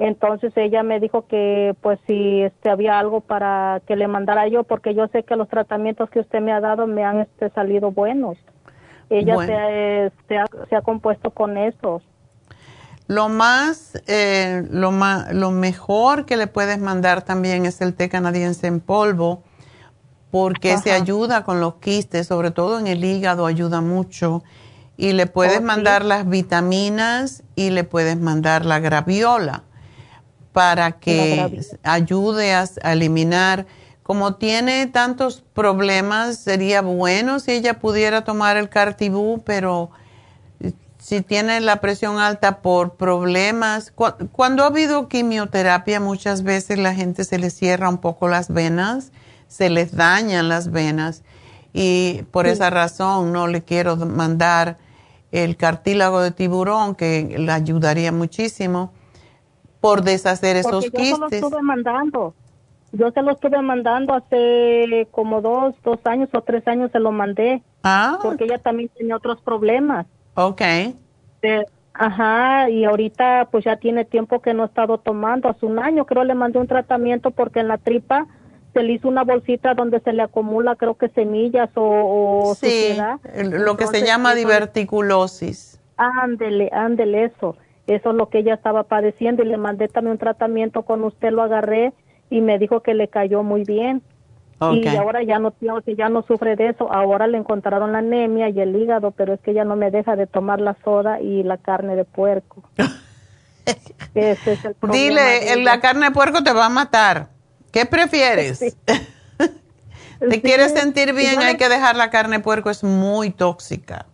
Entonces ella me dijo que pues si este había algo para que le mandara yo porque yo sé que los tratamientos que usted me ha dado me han este, salido buenos. Ella se, este, ha, se, ha, compuesto con esos. Lo más, eh, lo más, lo mejor que le puedes mandar también es el té canadiense en polvo, porque se ayuda con los quistes, sobre todo en el hígado ayuda mucho. Y le puedes oh, mandar las vitaminas y le puedes mandar la graviola para que ayude a, eliminar. Como tiene tantos problemas, sería bueno si ella pudiera tomar el cartibú, pero si tiene la presión alta por problemas, cuando ha habido quimioterapia muchas veces la gente se le cierra un poco las venas, se les dañan las venas y por esa razón no le quiero mandar el cartílago de tiburón, que le ayudaría muchísimo por deshacer esos Porque yo se lo estuve mandando. Yo se lo estuve mandando hace como dos, dos años o tres años se lo mandé. Ah. Porque ella también tenía otros problemas. Ok. ajá, y ahorita pues ya tiene tiempo que no ha estado tomando. Hace un año creo le mandé un tratamiento porque en la tripa se le hizo una bolsita donde se le acumula creo que semillas o, sí, lo que se llama diverticulosis. Ándele, ándele eso. Eso es lo que ella estaba padeciendo y le mandé también un tratamiento con usted, lo agarré y me dijo que le cayó muy bien. Y ahora ya no, ya no sufre de eso. Ahora le encontraron la anemia y el hígado, pero es que ella no me deja de tomar la soda y la carne de puerco. Ese es el problema. Dile, la carne de puerco te va a matar. ¿Qué prefieres? ¿Te quieres sentir bien? Hay que dejar la carne de puerco, es muy tóxica.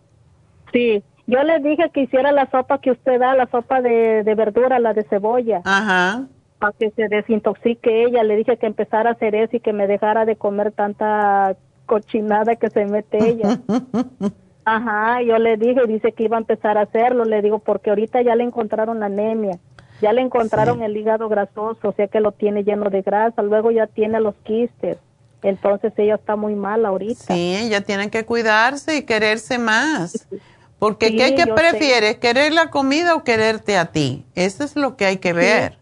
Sí, yo le dije que hiciera la sopa que usted da, la sopa de, de verdura, la de cebolla. Ajá. Para que se desintoxique ella. Le dije que empezara a hacer eso y que me dejara de comer tanta cochinada que se mete ella. Ajá, yo le dije, dice que iba a empezar a hacerlo. Le digo, porque ahorita ya le encontraron anemia. Ya le encontraron el hígado grasoso, o sea que lo tiene lleno de grasa. Luego ya tiene los quistes. Entonces ella está muy mal ahorita. Sí, ella tiene que cuidarse y quererse más. Porque ¿qué, qué prefieres? ¿Querer la comida o quererte a ti? Eso es lo que hay que ver.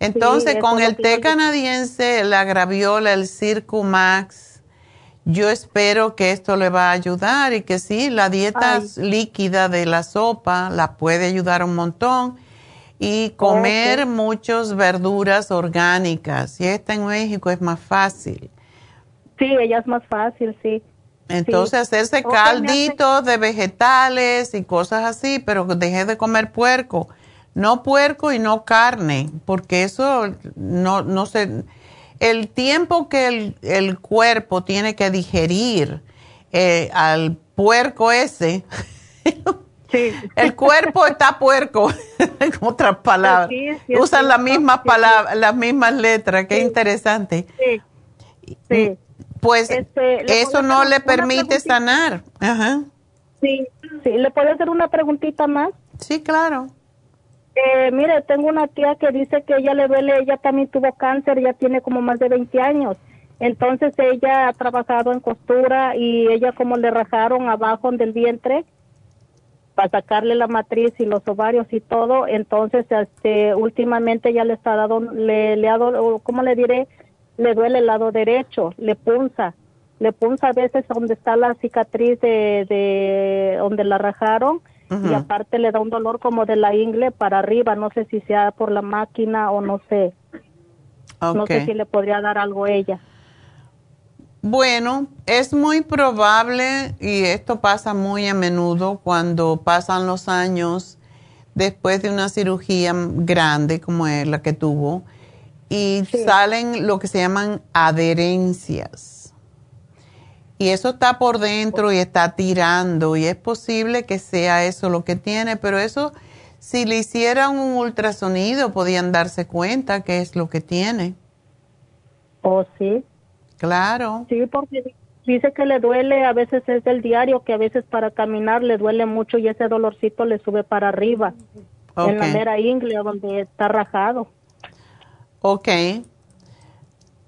Entonces, con el té canadiense, la graviola, el Circumax, yo espero que esto le va a ayudar y que sí, la dieta líquida de la sopa la puede ayudar un montón y comer muchas verduras orgánicas. Si está en México es más fácil. Sí, ella es más fácil, sí. Entonces hacerse calditos de vegetales y cosas así, pero deje de comer puerco. No puerco y no carne, porque eso no, no se... El tiempo que el, el cuerpo tiene que digerir eh, al puerco ese, El cuerpo está puerco, en otras palabras. Usan las mismas palabras, las mismas letras, qué interesante. Sí. Pues este, eso no le permite sanar. Ajá. Sí, sí. ¿Le puedo hacer una preguntita más? Sí, claro. Eh, mire, tengo una tía que dice que ella le duele, ella también tuvo cáncer, ya tiene como más de 20 años. Entonces ella ha trabajado en costura y ella como le rajaron abajo del vientre, para sacarle la matriz y los ovarios y todo, entonces este últimamente ya le está dado le le ha dado, ¿cómo le diré? Le duele el lado derecho, le punza, le punza a veces donde está la cicatriz de, de donde la rajaron y aparte le da un dolor como de la ingle para arriba, no sé si sea por la máquina o no sé. No sé si le podría dar algo a ella. Bueno, es muy probable, y esto pasa muy a menudo cuando pasan los años después de una cirugía grande como es la que tuvo, y salen lo que se llaman adherencias. Y eso está por dentro y está tirando, y es posible que sea eso lo que tiene, pero eso, si le hicieran un ultrasonido, podían darse cuenta que es lo que tiene. ¿Oh, sí? Claro. Sí, porque dice que le duele, a veces es del diario, que a veces para caminar le duele mucho y ese dolorcito le sube para arriba, en la mera ingle donde está rajado. Ok.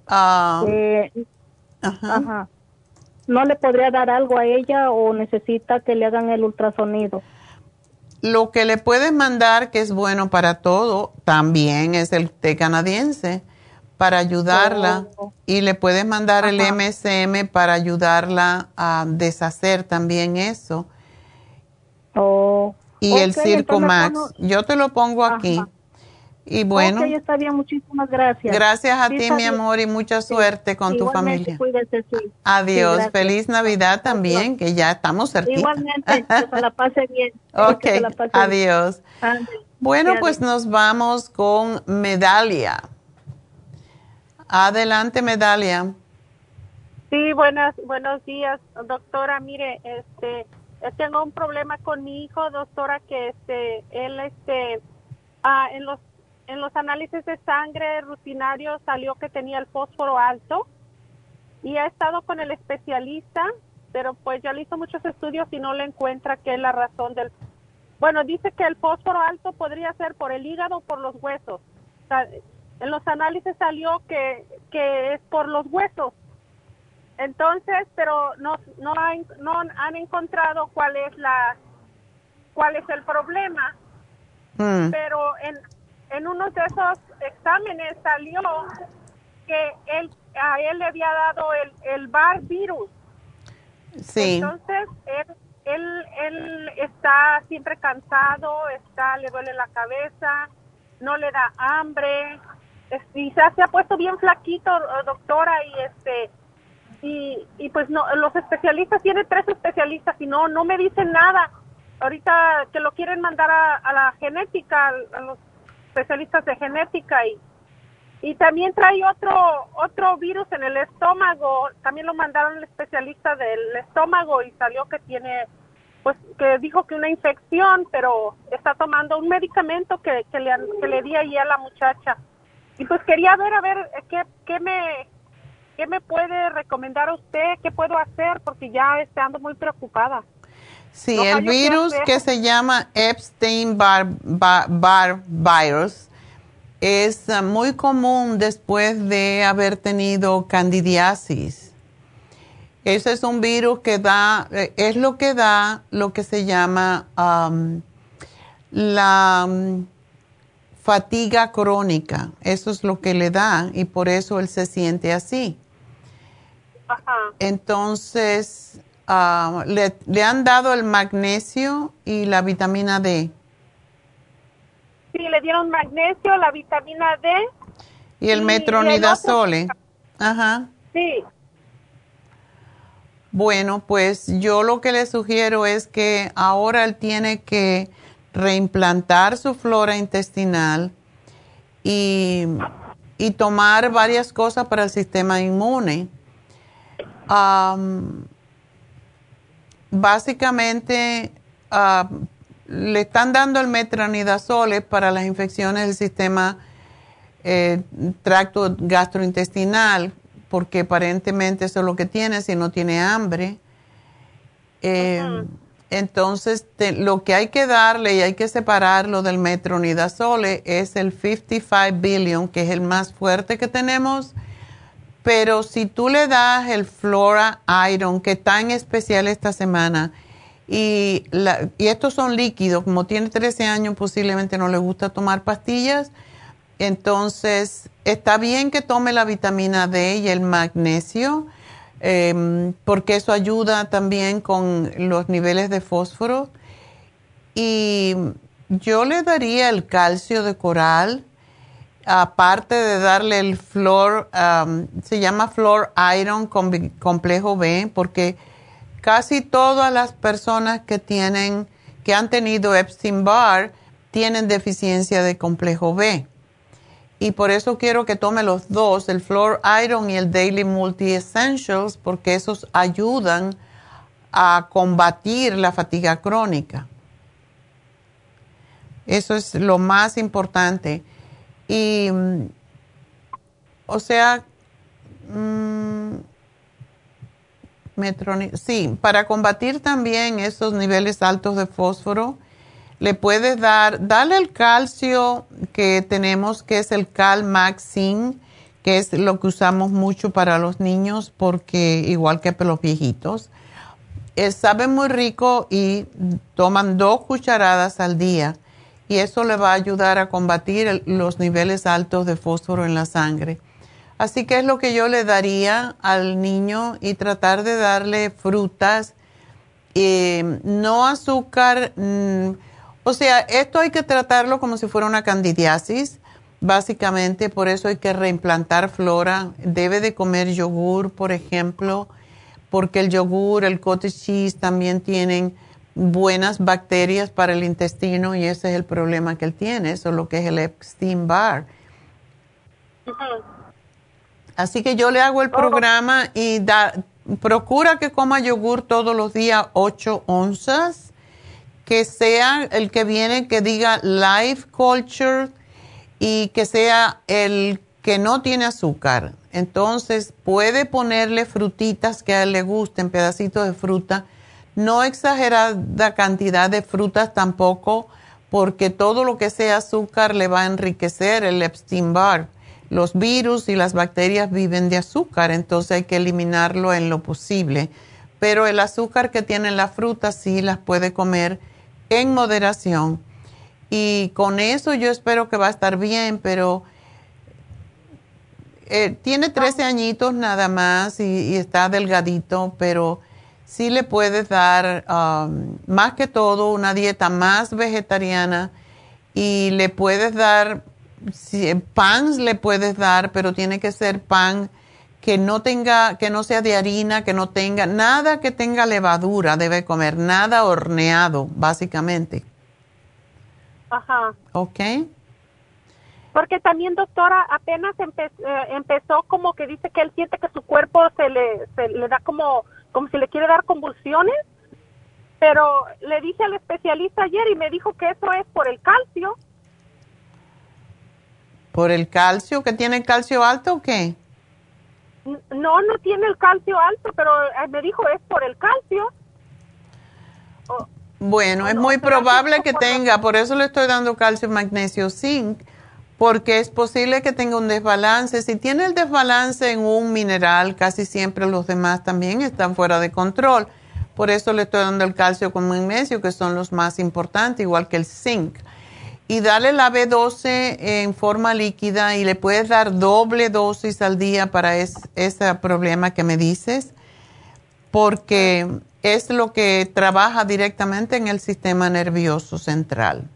Ah, eh, ajá. ¿No le podría dar algo a ella o necesita que le hagan el ultrasonido? Lo que le puedes mandar, que es bueno para todo, también es el té canadiense para ayudarla oh. y le puedes mandar el MSM para ayudarla a deshacer también eso. Oh. Y el Circo Max. Yo te lo pongo aquí. Y bueno. Ok, está bien, muchísimas gracias. Gracias a ti, mi amor, y mucha suerte con tu familia. Adiós, feliz Navidad también, que ya estamos cerquita. Igualmente, que se la pase bien. Ok, adiós. Bueno, pues nos vamos con Medalia. Adelante, Medalia. Sí, buenas, buenos días, doctora. Mire, este, tengo un problema con mi hijo, doctora, que este, él, este, ah, en los, en los análisis de sangre rutinarios salió que tenía el fósforo alto y ha estado con el especialista, pero pues ya le hizo muchos estudios y no le encuentra qué es la razón del... Bueno, dice que el fósforo alto podría ser por el hígado o por los huesos. en los análisis salió que, que es por los huesos. Entonces, pero no, no, no han encontrado cuál es la cuál es el problema. Mm. Pero en, en uno de esos exámenes salió que él, a él le había dado el, el bar virus. Sí. Entonces, él, él, él está siempre cansado, está, le duele la cabeza, no le da hambre, y se, ha puesto bien flaquito, doctora, y este, y, y pues no, los especialistas, tiene tres especialistas y no, no me dicen nada. Ahorita que lo quieren mandar a, la genética, a los especialistas de genética y, y también trae otro otro virus en el estómago. También lo mandaron al especialista del estómago y salió que tiene, pues que dijo que una infección, pero está tomando un medicamento que, que, le, que le di ahí a la muchacha. Y pues quería ver, a ver, qué, qué me qué me puede recomendar a usted, qué puedo hacer, porque ya estoy ando muy preocupada. Sí, el virus que se llama Epstein-Barr virus es ah, muy común después de haber tenido candidiasis. Ese es un virus que da, eh, es lo que da lo que se llama la fatiga crónica. Eso es lo que le da y por eso él se siente así. Entonces, Ah, le, han dado el magnesio y la vitamina D. Sí, le dieron magnesio, la vitamina D. Y el metronidazole. Ajá. Sí. Bueno, pues yo lo que le sugiero es que ahora él tiene que reimplantar su flora intestinal y, y tomar varias cosas para el sistema inmune básicamente ah, le están dando el metronidazole para las infecciones del sistema eh, tracto gastrointestinal, porque aparentemente eso es lo que tiene si no tiene hambre. Eh, entonces, lo que hay que darle y hay que separarlo del metronidazole es el 55 billion, que es el más fuerte que tenemos pero si tú le das el Flora Iron, que está en especial esta semana, y, estos son líquidos, como tiene 13 años, posiblemente no le gusta tomar pastillas, entonces está bien que tome la vitamina D y el magnesio, em, porque eso ayuda también con los niveles de fósforo. Y yo le daría el calcio de coral aparte de darle el flor, um, se llama flor iron con complejo B, porque casi todas las personas que tienen, que han tenido Epstein Barr, tienen deficiencia de complejo B. Y por eso quiero que tome los dos, el Flor Iron y el Daily Multi Essentials, porque esos ayudan a combatir la fatiga crónica. Eso es lo más importante. Y, mm, o sea, mm, sí, para combatir también esos niveles altos de fósforo, le puedes dar, dale el calcio que tenemos, que es el Calmaxin, que es lo que usamos mucho para los niños, porque igual que para los viejitos, eh, sabe muy rico y toman dos cucharadas al día y eso le va a ayudar a combatir los niveles altos de fósforo en la sangre. Así que es lo que yo le daría al niño y tratar de darle frutas, eh, no azúcar. Mm, o sea, esto hay que tratarlo como si fuera una candidiasis, básicamente, por eso hay que reimplantar flora. Debe de comer yogur, por ejemplo, porque el yogur, el cottage cheese también tienen buenas bacterias para el intestino y ese es el problema que él tiene, eso es lo que es el Epstein Barr. Así que yo le hago el programa y da, procura que coma yogur todos los días 8 onzas, que sea el que viene que diga Life Culture y que sea el que no tiene azúcar. Entonces puede ponerle frutitas que a él le gusten, pedacitos de fruta. No exagerada cantidad de frutas tampoco, porque todo lo que sea azúcar le va a enriquecer el Epstein Barr. Los virus y las bacterias viven de azúcar, entonces hay que eliminarlo en lo posible. Pero el azúcar que tienen las frutas sí las puede comer en moderación. Y con eso yo espero que va a estar bien, pero eh, tiene 13 añitos nada más y, está delgadito, pero sí le puedes dar um, más que todo una dieta más vegetariana y le puedes dar, pan le puedes dar, pero tiene que ser pan que no tenga, que no sea de harina, que no tenga, nada que tenga levadura debe comer, nada horneado, básicamente. Ajá. ¿Ok? Porque también, doctora, apenas eh, empezó como que dice que él siente que su cuerpo se le, se le da como, como si le quiere dar convulsiones. Pero le dije al especialista ayer y me dijo que eso es por el calcio. ¿Por el calcio? ¿Que tiene calcio alto o qué? No, no tiene el calcio alto, pero eh, me dijo es por el calcio. bueno, es muy probable que tenga, por eso le estoy dando calcio, magnesio, zinc porque es posible que tenga un desbalance. Si tiene el desbalance en un mineral, casi siempre los demás también están fuera de control. Por eso le estoy dando el calcio con magnesio, que son los más importantes, igual que el zinc. Y dale la B12 en forma líquida y le puedes dar doble dosis al día para ese problema que me dices, porque es lo que trabaja directamente en el sistema nervioso central.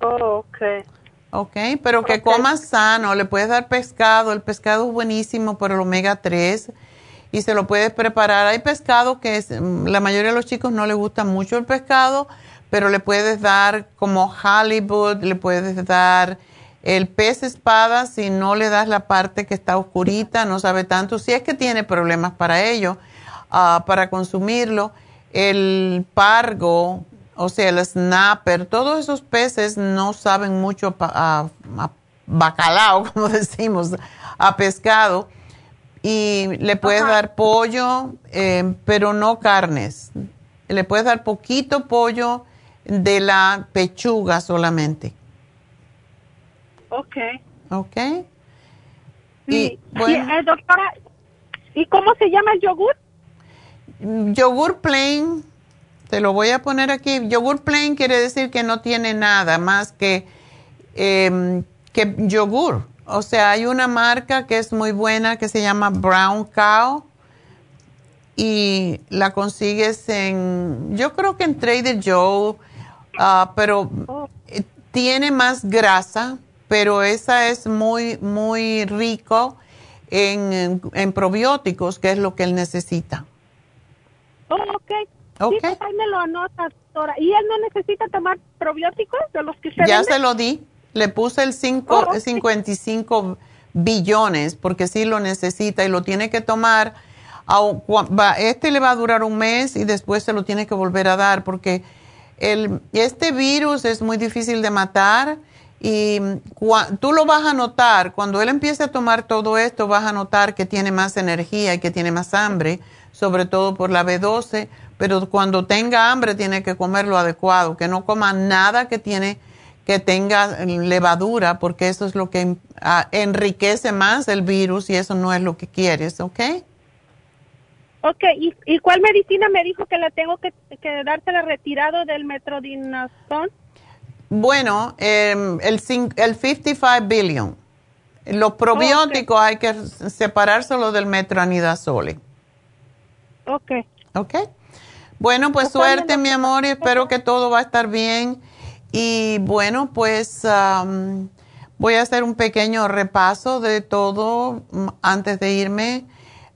Oh, okay. Ok, pero que comas sano, le puedes dar pescado, el pescado es buenísimo por el omega 3 y se lo puedes preparar. Hay pescado que es, mm, la mayoría de los chicos no les gusta mucho el pescado, pero le puedes dar como halibut, le puedes dar el pez espada si no le das la parte que está oscurita, no sabe tanto, si es que tiene problemas para ello, ah, para consumirlo. El pargo, o sea, el snapper, todos esos peces no saben mucho a, bacalao, como decimos, a pescado. Y le puedes dar pollo, eh, pero no carnes. Le puedes dar poquito pollo de la pechuga solamente. Ok. Ok. Y, bueno, eh, doctora, ¿y cómo se llama el yogur? Yogur plain te lo voy a poner aquí. Yogur plain quiere decir que no tiene nada más que, em, que yogur. O sea, hay una marca que es muy buena que se llama Brown Cow y la consigues en, yo creo que en Trader Joe, ah, pero tiene más grasa, pero esa es muy, muy rico en, en probióticos, que es lo que él necesita. Oh, ok. Sí, pues ahí me lo anota, doctora. ¿Y él no necesita tomar probióticos de los que usted Ya se lo di. Le puse el 5, 55 billones porque sí lo necesita y lo tiene que tomar. Este le va a durar un mes y después se lo tiene que volver a dar porque el, este virus es muy difícil de matar y tú lo vas a notar. Cuando él empiece a tomar todo esto, vas a notar que tiene más energía y que tiene más hambre, sobre todo por la B12 pero cuando tenga hambre tiene que comer lo adecuado, que no coma nada que tiene que tenga levadura, porque eso es lo que ah, enriquece más el virus y eso no es lo que quieres, ¿ok? Ok, ¿y, cuál medicina me dijo que la tengo que, que dársela retirado del metrodinazón? Bueno, em, el, el 55 billion. Los probióticos hay que separárselo del metronidazole. Ok. Ok. Bueno, pues suerte, mi amor, y espero que todo va a estar bien. Y bueno, pues voy a hacer un pequeño repaso de todo mm, antes de irme.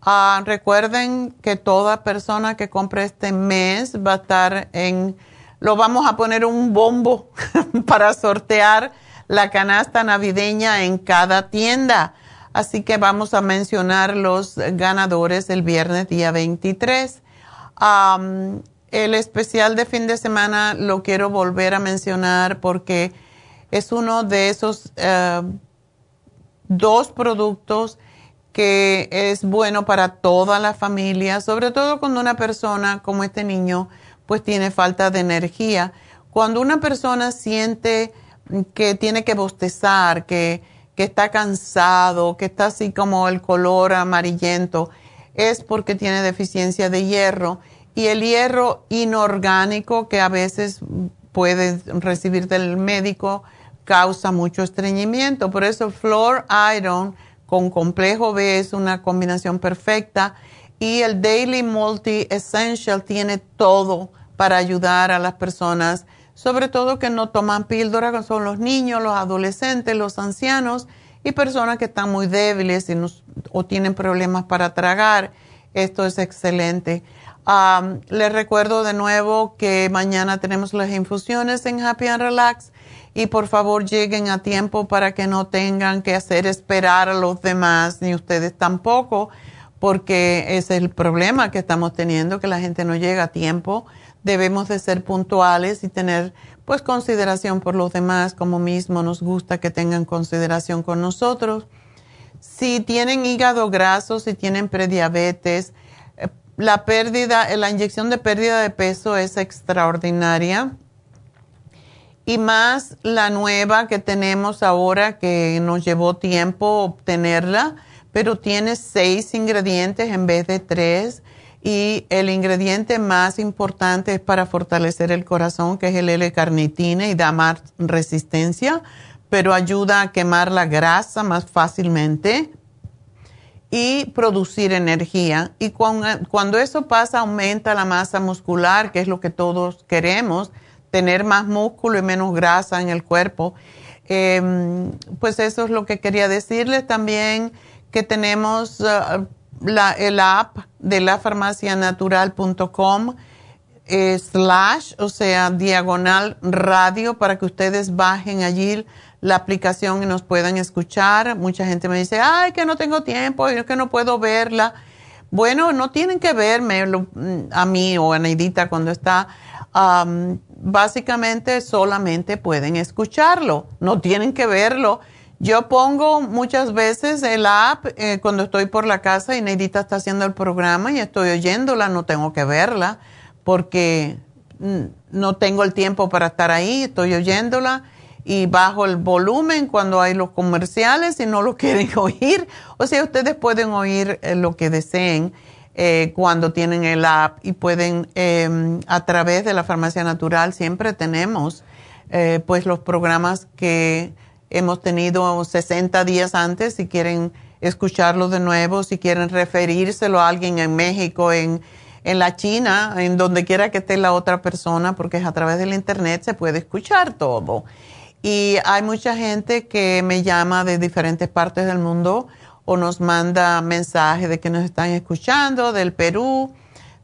Ah, recuerden que toda persona que compre este mes va a estar en, lo vamos a poner un bombo para sortear la canasta navideña en cada tienda. Así que vamos a mencionar los ganadores el viernes día 23 el especial de fin de semana lo quiero volver a mencionar porque es uno de esos, eh, dos productos que es bueno para toda la familia, sobre todo cuando una persona como este niño pues tiene falta de energía. Cuando una persona siente que tiene que bostezar, que, que está cansado, que está así como el color amarillento, es porque tiene deficiencia de hierro. Y el hierro inorgánico que a veces puede recibir del médico causa mucho estreñimiento. Por eso Floor Iron con complejo B es una combinación perfecta y el Daily Multi Essential tiene todo para ayudar a las personas, sobre todo que no toman píldora, que son los niños, los adolescentes, los ancianos y personas que están muy débiles o tienen problemas para tragar. Esto es excelente. les recuerdo de nuevo que mañana tenemos las infusiones en Happy and Relax y por favor lleguen a tiempo para que no tengan que hacer esperar a los demás, ni ustedes tampoco, porque ese es el problema que estamos teniendo, que la gente no llega a tiempo. Debemos de ser puntuales y tener pues consideración por los demás, como mismo nos gusta que tengan consideración con nosotros. Si tienen hígado graso, si tienen prediabetes, eh, la pérdida, la inyección de pérdida de peso es extraordinaria y más la nueva que tenemos ahora que nos llevó tiempo obtenerla, pero tiene seis ingredientes en vez de tres y el ingrediente más importante es para fortalecer el corazón, que es el L-carnitina y da más resistencia, pero ayuda a quemar la grasa más fácilmente y producir energía. Y cuando eso pasa, aumenta la masa muscular, que es lo que todos queremos tener más músculo y menos grasa en el cuerpo. Em, pues eso es lo que quería decirles también que tenemos uh, la, el app de la farmacianatural.com eh, slash, o sea, diagonal radio para que ustedes bajen allí la aplicación y nos puedan escuchar. Mucha gente me dice, ay, que no tengo tiempo, es que no puedo verla. Bueno, no tienen que verme a mí o a Neidita cuando está básicamente solamente pueden escucharlo, no tienen que verlo. Yo pongo muchas veces el app eh, cuando estoy por la casa y Neidita está haciendo el programa y estoy oyéndola, no tengo que verla porque no tengo el tiempo para estar ahí, estoy oyéndola y bajo el volumen cuando hay los comerciales y no lo quieren oír. O sea, ustedes pueden oír eh, lo que deseen eh, cuando tienen el app y pueden em, a través de la farmacia natural siempre tenemos eh, pues los programas que hemos tenido 60 días antes si quieren escucharlo de nuevo, si quieren referírselo a alguien en México, en, en la China, en donde quiera que esté la otra persona, porque a través del internet se puede escuchar todo. Y hay mucha gente que me llama de diferentes partes del mundo o nos manda mensajes de que nos están escuchando, del Perú,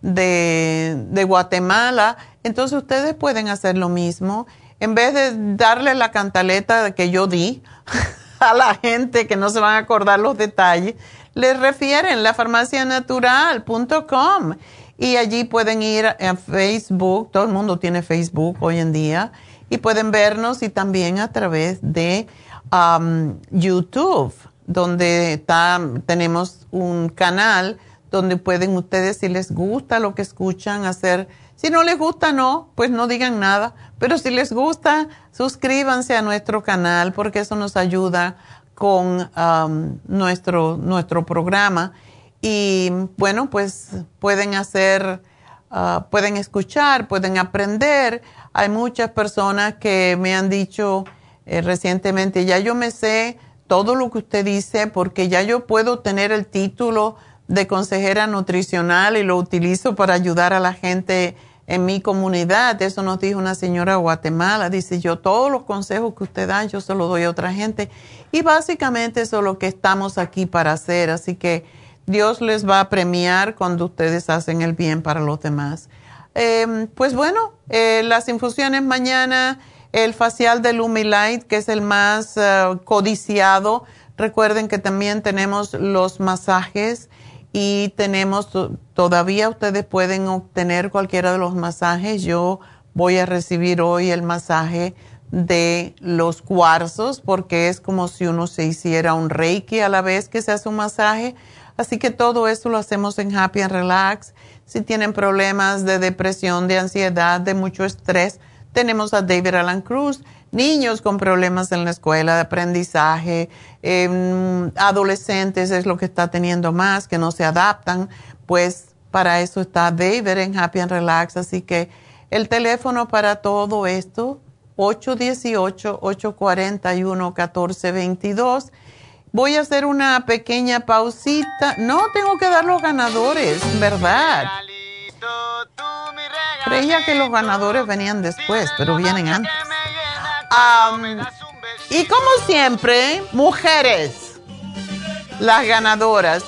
de, Guatemala. Entonces ustedes pueden hacer lo mismo. En vez de darle la cantaleta que yo di a la gente que no se van a acordar los detalles, les refieren la farmacianatural.com. Y allí pueden ir a Facebook, todo el mundo tiene Facebook hoy en día, y pueden vernos y también a través de um, YouTube donde tenemos un canal donde pueden ustedes, si les gusta lo que escuchan, hacer, si no les gusta, no, pues no digan nada, pero si les gusta, suscríbanse a nuestro canal porque eso nos ayuda con um, nuestro, nuestro programa. Y bueno, pues pueden hacer, uh, pueden escuchar, pueden aprender. Hay muchas personas que me han dicho eh, recientemente, ya yo me sé todo lo que usted dice porque ya yo puedo tener el título de consejera nutricional y lo utilizo para ayudar a la gente en mi comunidad. Eso nos dijo una señora de Guatemala. Dice, yo todos los consejos que usted da, yo se los doy a otra gente. Y básicamente eso es lo que estamos aquí para hacer. Así que Dios les va a premiar cuando ustedes hacen el bien para los demás. Eh, pues bueno, eh, las infusiones mañana el facial de Lumilight, que es el más eh, codiciado. Recuerden que también tenemos los masajes y tenemos todavía ustedes pueden obtener cualquiera de los masajes. Yo voy a recibir hoy el masaje de los cuarzos porque es como si uno se hiciera un reiki a la vez que se hace un masaje. Así que todo esto lo hacemos en Happy and Relax. Si tienen problemas de depresión, de ansiedad, de mucho estrés, tenemos a David Alan Cruz. Niños con problemas en la escuela de aprendizaje, em, adolescentes es lo que está teniendo más, que no se adaptan, pues para eso está David en Happy and Relax. Así que el teléfono para todo esto 818-841-1422. Voy a hacer una pequeña pausita. No, tengo que dar los ganadores, ¿verdad? Creía que los ganadores venían después, pero vienen antes. y como siempre, mujeres, las ganadoras.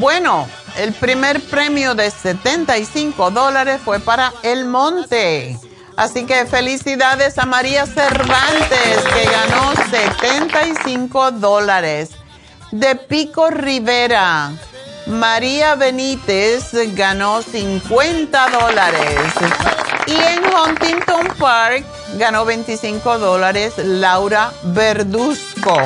Bueno, el primer premio de 75 dólares fue para El Monte. Así que felicidades a María Cervantes, que ganó 75 dólares. De Pico Rivera, María Benítez ganó 50 dólares. Y en Huntington Park ganó 25 dólares Laura Verduzco.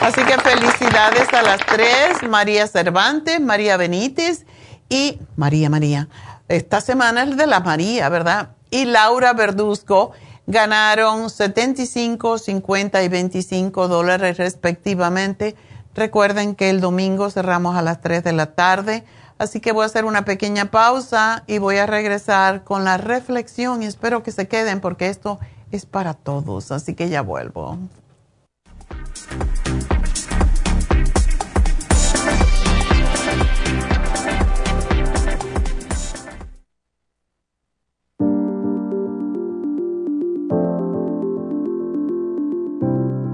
Así que felicidades a las tres, María Cervantes, María Benítez y María María. Esta semana es de la María, ¿verdad? y Laura Verduzco ganaron 75, 50 y 25 dólares respectivamente. Recuerden que el domingo cerramos a las 3 de la tarde, así que voy a hacer una pequeña pausa y voy a regresar con la reflexión y espero que se queden porque esto es para todos, así que ya vuelvo.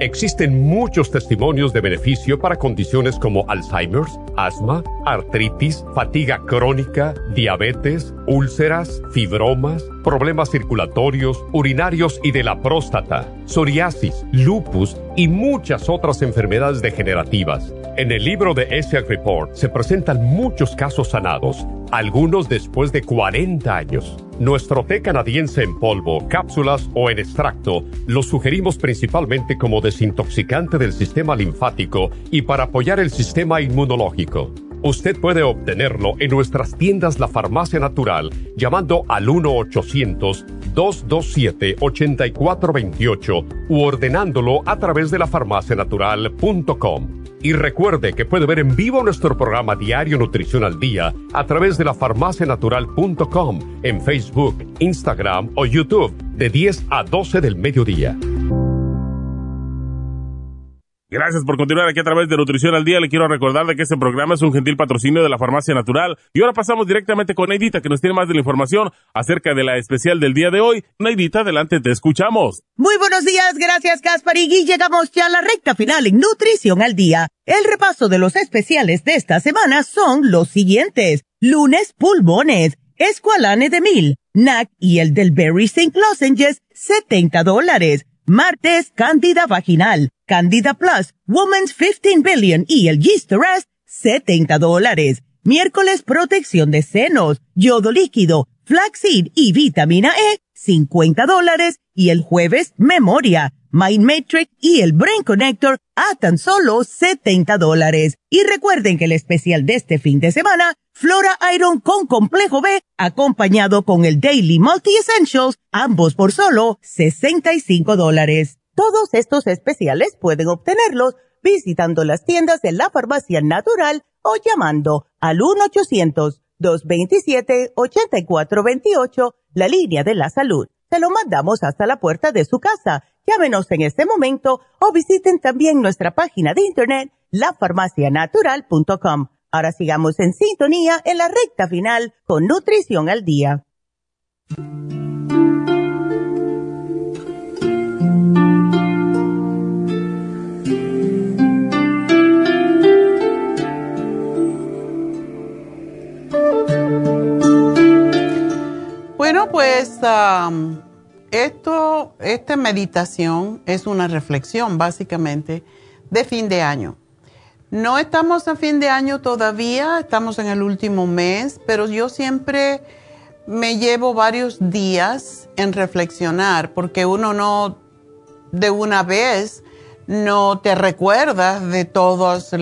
existen muchos testimonios de beneficio para condiciones como Alzheimer's, asma, artritis, fatiga crónica, diabetes, úlceras, fibromas, problemas circulatorios, urinarios y de la próstata, psoriasis, lupus y muchas otras enfermedades degenerativas. En el libro de ESIAC Report se presentan muchos casos sanados, algunos después de 40 años. Nuestro té canadiense en polvo, cápsulas o en extracto lo sugerimos principalmente como desintoxicante del sistema linfático y para apoyar el sistema inmunológico. Usted puede obtenerlo en nuestras tiendas La Farmacia Natural llamando al 1-800-227-8428 u ordenándolo a través de lafarmacianatural.com. Y recuerde que puede ver en vivo nuestro programa Diario Nutrición al Día a través de lafarmacianatural.com en Facebook, Instagram o YouTube de 10 a 12 del mediodía. Gracias por continuar aquí a través de Nutrición al Día. Le quiero recordar de que este programa es un gentil patrocinio de la Farmacia Natural. Y ahora pasamos directamente con Neidita, que nos tiene más de la información acerca de la especial del día de hoy. Neidita, adelante, te escuchamos. Muy buenos días, gracias Y Llegamos ya a la recta final en Nutrición al Día. El repaso de los especiales de esta semana son los siguientes. Lunes, pulmones, escualane de mil, NAC y el del Berry St. Lozenges, 70 dólares. Martes, Candida Vaginal, Candida Plus, Woman's 15 Billion y el Yeast Rest, 70 dólares. Miércoles, protección de senos, yodo líquido, flaxseed y vitamina E, 50 dólares. Y el jueves, memoria, Mind Matrix y el Brain Connector a tan solo 70 dólares. Y recuerden que el especial de este fin de semana, Flora Iron con complejo B, acompañado con el Daily Multi Essentials, ambos por solo 65 dólares. Todos estos especiales pueden obtenerlos visitando las tiendas de la farmacia natural o llamando al 1-800-227-8428, la línea de la salud. Se lo mandamos hasta la puerta de su casa Llámenos en este momento o visiten también nuestra página de internet lafarmacianatural.com. Ahora sigamos en sintonía en la recta final con Nutrición al Día. Esto, esta meditación es una reflexión básicamente de fin de año. No estamos a fin de año todavía, estamos en el último mes, pero yo siempre me llevo varios días en reflexionar porque uno no de una vez no te recuerdas de todas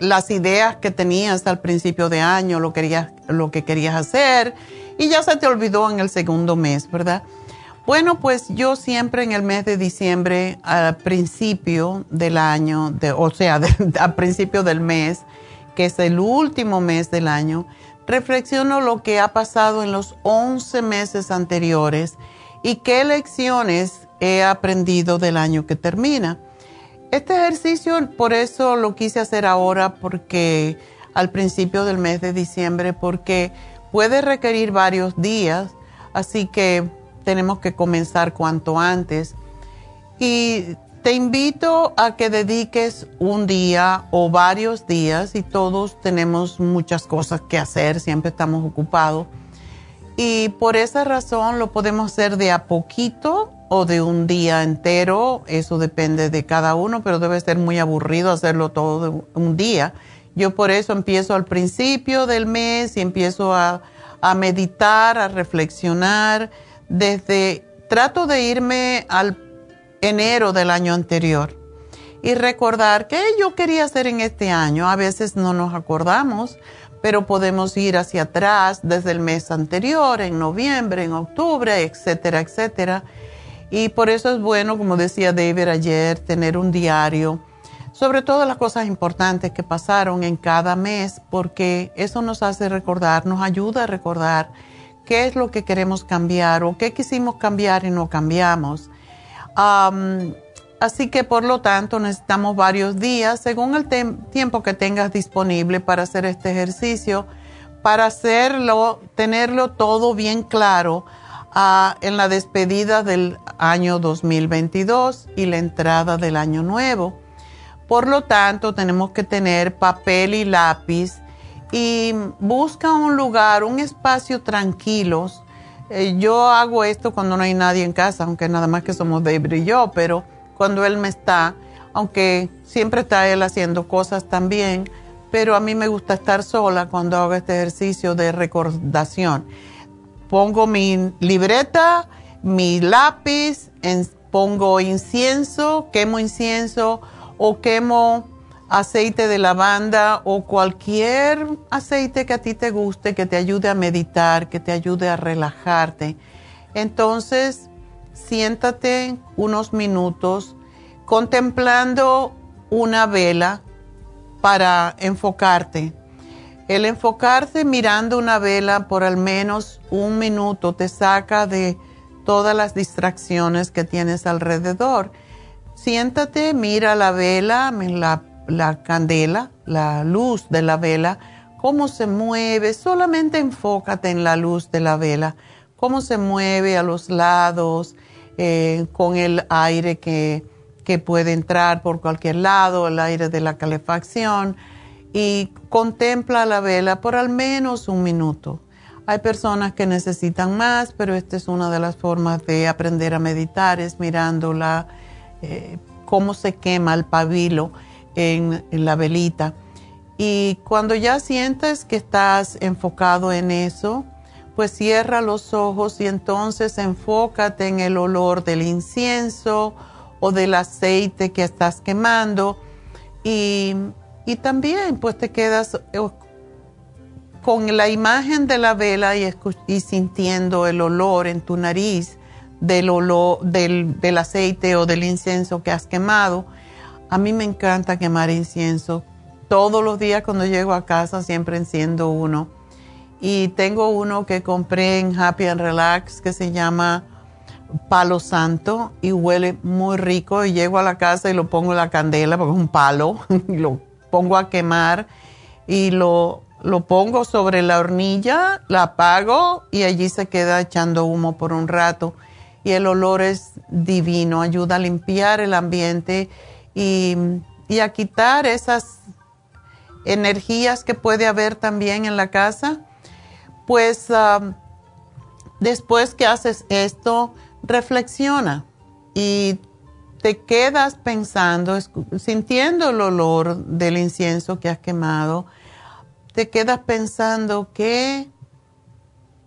las ideas que tenías al principio de año, lo, querías, lo que querías hacer y ya se te olvidó en el segundo mes, ¿verdad? Bueno, pues yo siempre en el mes de diciembre, al principio del año, de, o sea, al principio del mes, que es el último mes del año, reflexiono lo que ha pasado en los 11 meses anteriores y qué lecciones he aprendido del año que termina. Este ejercicio por eso lo quise hacer ahora porque al principio del mes de diciembre porque puede requerir varios días, así que tenemos que comenzar cuanto antes. Y te invito a que dediques un día o varios días y todos tenemos muchas cosas que hacer, siempre estamos ocupados. Y por esa razón lo podemos hacer de a poquito o de un día entero, eso depende de cada uno, pero debe ser muy aburrido hacerlo todo un día. Yo por eso empiezo al principio del mes y empiezo a, a meditar, a reflexionar. Desde, trato de irme al enero del año anterior y recordar qué yo quería hacer en este año. A veces no nos acordamos, pero podemos ir hacia atrás desde el mes anterior, en noviembre, en octubre, etcétera, etcétera y por eso es bueno, como decía David ayer, tener un diario sobre todas las cosas importantes que pasaron en cada mes, porque eso nos hace recordar, nos ayuda a recordar qué es lo que queremos cambiar o qué quisimos cambiar y no cambiamos. así que por lo tanto necesitamos varios días, según el tiempo que tengas disponible para hacer este ejercicio, para hacerlo, tenerlo todo bien claro en la despedida del año 2022 y la entrada del año nuevo. Por lo tanto, tenemos que tener papel y lápiz y busca un lugar, un espacio tranquilo. Eh, yo hago esto cuando no hay nadie en casa, aunque nada más que somos David y yo, pero cuando él me está, aunque siempre está él haciendo cosas también, pero a mí me gusta estar sola cuando hago este ejercicio de recordación pongo mi libreta, mi lápiz, pongo incienso, quemo incienso o quemo aceite de lavanda o cualquier aceite que a ti te guste, que te ayude a meditar, que te ayude a relajarte. Entonces, siéntate unos minutos contemplando una vela para enfocarte el enfocarse mirando una vela por al menos un minuto te saca de todas las distracciones que tienes alrededor. Siéntate, mira la vela, la, la candela, la luz de la vela, cómo se mueve. Solamente enfócate en la luz de la vela, cómo se mueve a los lados, eh, con el aire que, que puede entrar por cualquier lado, el aire de la calefacción y contempla la vela por al menos un minuto. Hay personas que necesitan más, pero esta es una de las formas de aprender a meditar, es mirándola, eh, cómo se quema el pabilo en, la velita. Y cuando ya sientes que estás enfocado en eso, pues cierra los ojos y entonces enfócate en el olor del incienso o del aceite que estás quemando y y también pues te quedas eh, con la imagen de la vela y, sintiendo el olor en tu nariz del olor del, del aceite o del incienso que has quemado. A mí me encanta quemar incienso. Todos los días cuando llego a casa siempre enciendo uno. Y tengo uno que compré en Happy and Relax que se llama Palo Santo y huele muy rico. Y llego a la casa y lo pongo en la candela porque es un palo. y lo pongo a quemar y lo, lo pongo sobre la hornilla, la apago y allí se queda echando humo por un rato. El olor es divino, ayuda a limpiar el ambiente y, y a quitar esas energías que puede haber también en la casa. Pues um, después que haces esto, reflexiona y te quedas pensando, sintiendo el olor del incienso que has quemado, te quedas pensando qué,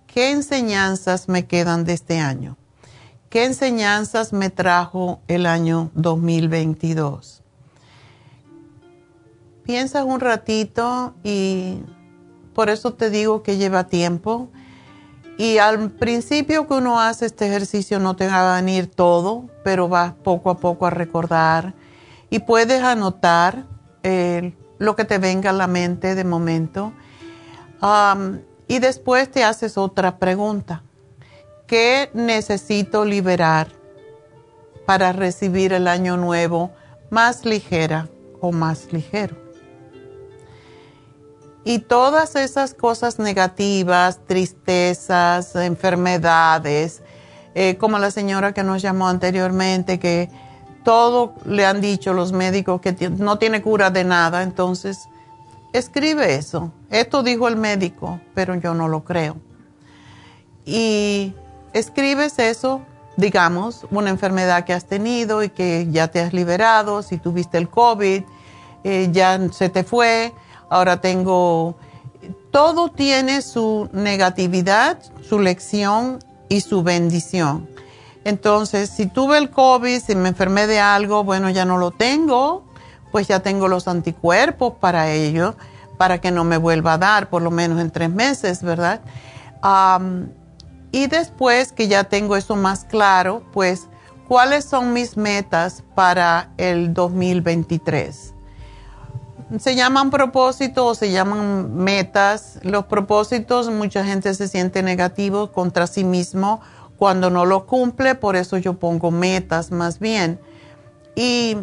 qué enseñanzas me quedan de este año, qué enseñanzas me trajo el año 2022. Piensas un ratito y por eso te digo que lleva tiempo y al principio que uno hace este ejercicio no te va a venir todo, pero vas poco a poco a recordar y puedes anotar eh, lo que te venga a la mente de momento. y después te haces otra pregunta. ¿Qué necesito liberar para recibir el año nuevo más ligera o más ligero? Y todas esas cosas negativas, tristezas, enfermedades, eh, como la señora que nos llamó anteriormente, que todo le han dicho los médicos que no tiene cura de nada, entonces escribe eso. Esto dijo el médico, pero yo no lo creo. Y escribes eso, digamos, una enfermedad que has tenido y que ya te has liberado, si tuviste el COVID, eh, ya se te fue ahora tengo, todo tiene su negatividad, su lección y su bendición. Entonces, si tuve el COVID, si me enfermé de algo, bueno, ya no lo tengo, pues ya tengo los anticuerpos para ello, para que no me vuelva a dar, por lo menos en tres meses, ¿verdad? Y después que ya tengo eso más claro, pues, ¿cuáles son mis metas para el 2023? se llaman propósitos o se llaman metas. Los propósitos, mucha gente se siente negativo contra sí mismo cuando no lo cumple, por eso yo pongo metas más bien. Y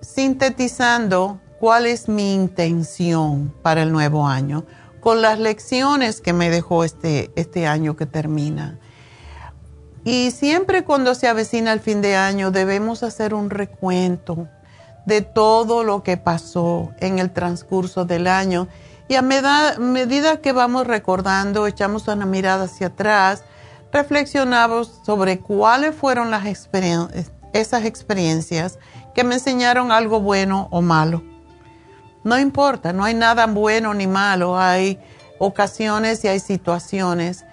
sintetizando, ¿cuál es mi intención para el nuevo año? Con las lecciones que me dejó este, este año que termina. Y siempre cuando se avecina el fin de año debemos hacer un recuento de todo lo que pasó en el transcurso del año. Y a medida que vamos recordando, echamos una mirada hacia atrás, reflexionamos sobre cuáles fueron las esas experiencias que me enseñaron algo bueno o malo. No importa, no hay nada bueno ni malo, hay ocasiones y hay situaciones.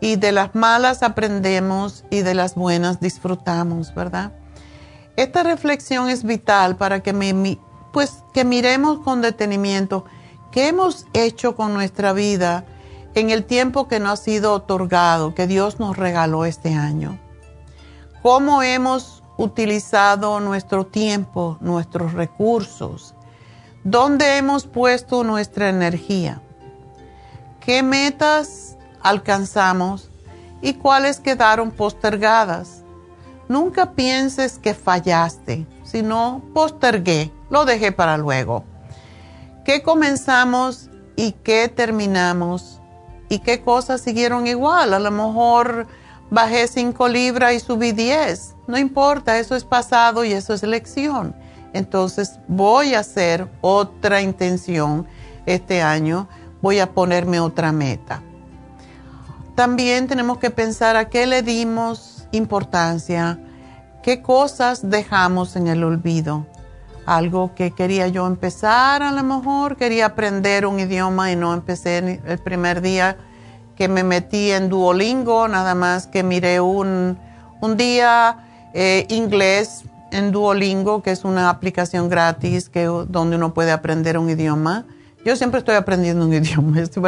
Y de las malas aprendemos y de las buenas disfrutamos, ¿verdad? Esta reflexión es vital para que, me, pues, que miremos con detenimiento qué hemos hecho con nuestra vida en el tiempo que nos ha sido otorgado, que Dios nos regaló este año. Cómo hemos utilizado nuestro tiempo, nuestros recursos, dónde hemos puesto nuestra energía, qué metas alcanzamos y cuáles quedaron postergadas Nunca pienses que fallaste, sino postergué, lo dejé para luego. ¿Qué comenzamos y qué terminamos? ¿Y qué cosas siguieron igual? A lo mejor bajé 5 libras y subí 10. No importa, eso es pasado y eso es lección. Entonces voy a hacer otra intención este año, voy a ponerme otra meta. También tenemos que pensar a qué le dimos importancia, qué cosas dejamos en el olvido. Algo que quería yo empezar, a lo mejor quería aprender un idioma y no empecé el primer día que me metí en Duolingo, nada más que miré un, día eh, inglés en Duolingo, que es una aplicación gratis que, donde uno puede aprender un idioma. Yo siempre estoy aprendiendo un idioma, estoy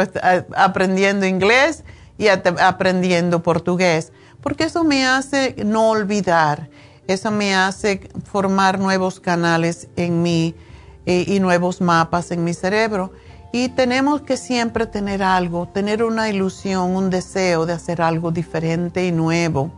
aprendiendo inglés y aprendiendo portugués porque eso me hace no olvidar, eso me hace formar nuevos canales en mí eh, y nuevos mapas en mi cerebro. Y tenemos que siempre tener algo, tener una ilusión, un deseo de hacer algo diferente y nuevo.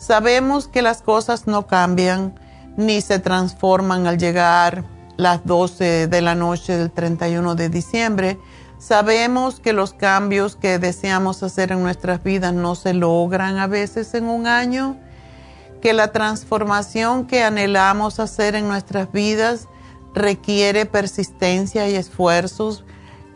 Sabemos que las cosas no cambian ni se transforman al llegar las 12 de la noche del 31 de diciembre, Sabemos que los cambios que deseamos hacer en nuestras vidas no se logran a veces en un año, que la transformación que anhelamos hacer en nuestras vidas requiere persistencia y esfuerzos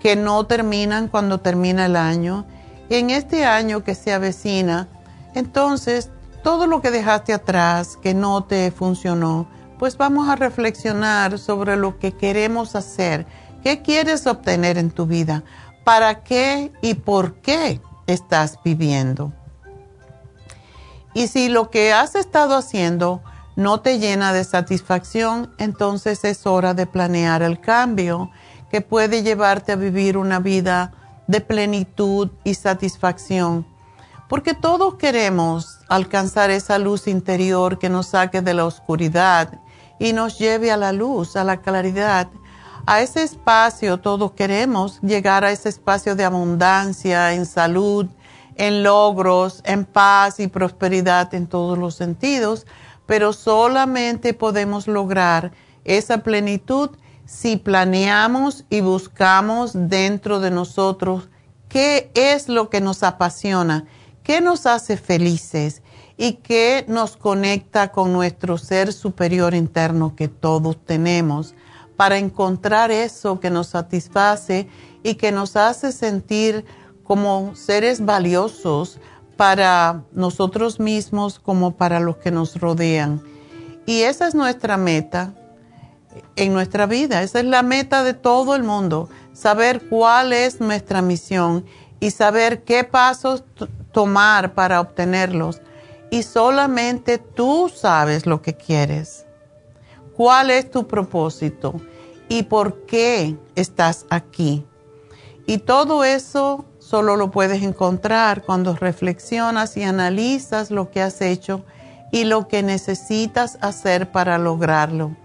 que no terminan cuando termina el año. en este año que se avecina, Entonces, todo lo que dejaste atrás que no te funcionó, pues vamos a reflexionar sobre lo que queremos hacer. ¿Qué quieres obtener en tu vida? ¿Para qué y por qué estás viviendo? Y si lo que has estado haciendo no te llena de satisfacción, entonces es hora de planear el cambio que puede llevarte a vivir una vida de plenitud y satisfacción. Porque todos queremos alcanzar esa luz interior que nos saque de la oscuridad y nos lleve a la luz, a la claridad. A ese espacio todos queremos llegar a ese espacio de abundancia, en salud, en logros, en paz y prosperidad en todos los sentidos, pero solamente podemos lograr esa plenitud si planeamos y buscamos dentro de nosotros qué es lo que nos apasiona, qué nos hace felices y qué nos conecta con nuestro ser superior interno que todos tenemos para encontrar eso que nos satisface y que nos hace sentir como seres valiosos para nosotros mismos como para los que nos rodean. Y esa es nuestra meta en nuestra vida, esa es la meta de todo el mundo, saber cuál es nuestra misión y saber qué pasos tomar para obtenerlos. Y solamente tú sabes lo que quieres, cuál es tu propósito y por qué estás aquí. Y todo eso solo lo puedes encontrar cuando reflexionas y analizas lo que has hecho y lo que necesitas hacer para lograrlo.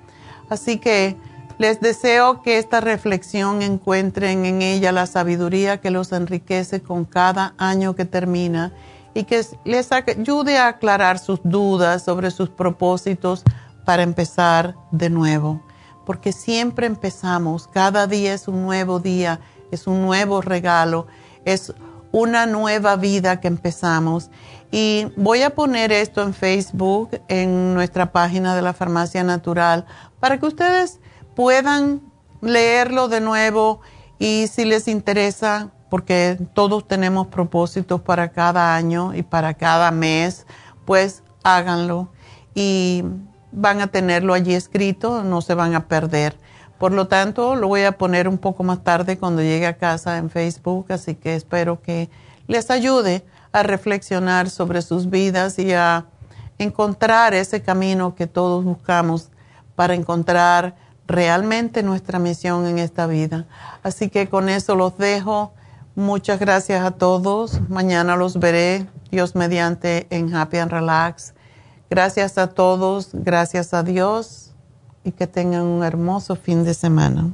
Así que les deseo que esta reflexión encuentren en ella la sabiduría que los enriquece con cada año que termina y que les ayude a aclarar sus dudas sobre sus propósitos para empezar de nuevo. Porque siempre empezamos, cada día es un nuevo día, es un nuevo regalo es una nueva vida que empezamos. Y voy a poner esto en Facebook, en nuestra página de la Farmacia Natural, para que ustedes puedan leerlo de nuevo y si les interesa, porque todos tenemos propósitos para cada año y para cada mes, pues háganlo y van a tenerlo allí escrito, no se van a perder. Por lo tanto, lo voy a poner un poco más tarde cuando llegue a casa en Facebook, así que espero que les ayude a reflexionar sobre sus vidas y a encontrar ese camino que todos buscamos para encontrar realmente nuestra misión en esta vida. Así que con eso los dejo. Muchas gracias a todos. Mañana los veré, Dios mediante, en Happy and Relax. Gracias a todos, gracias a Dios y que tengan un hermoso fin de semana.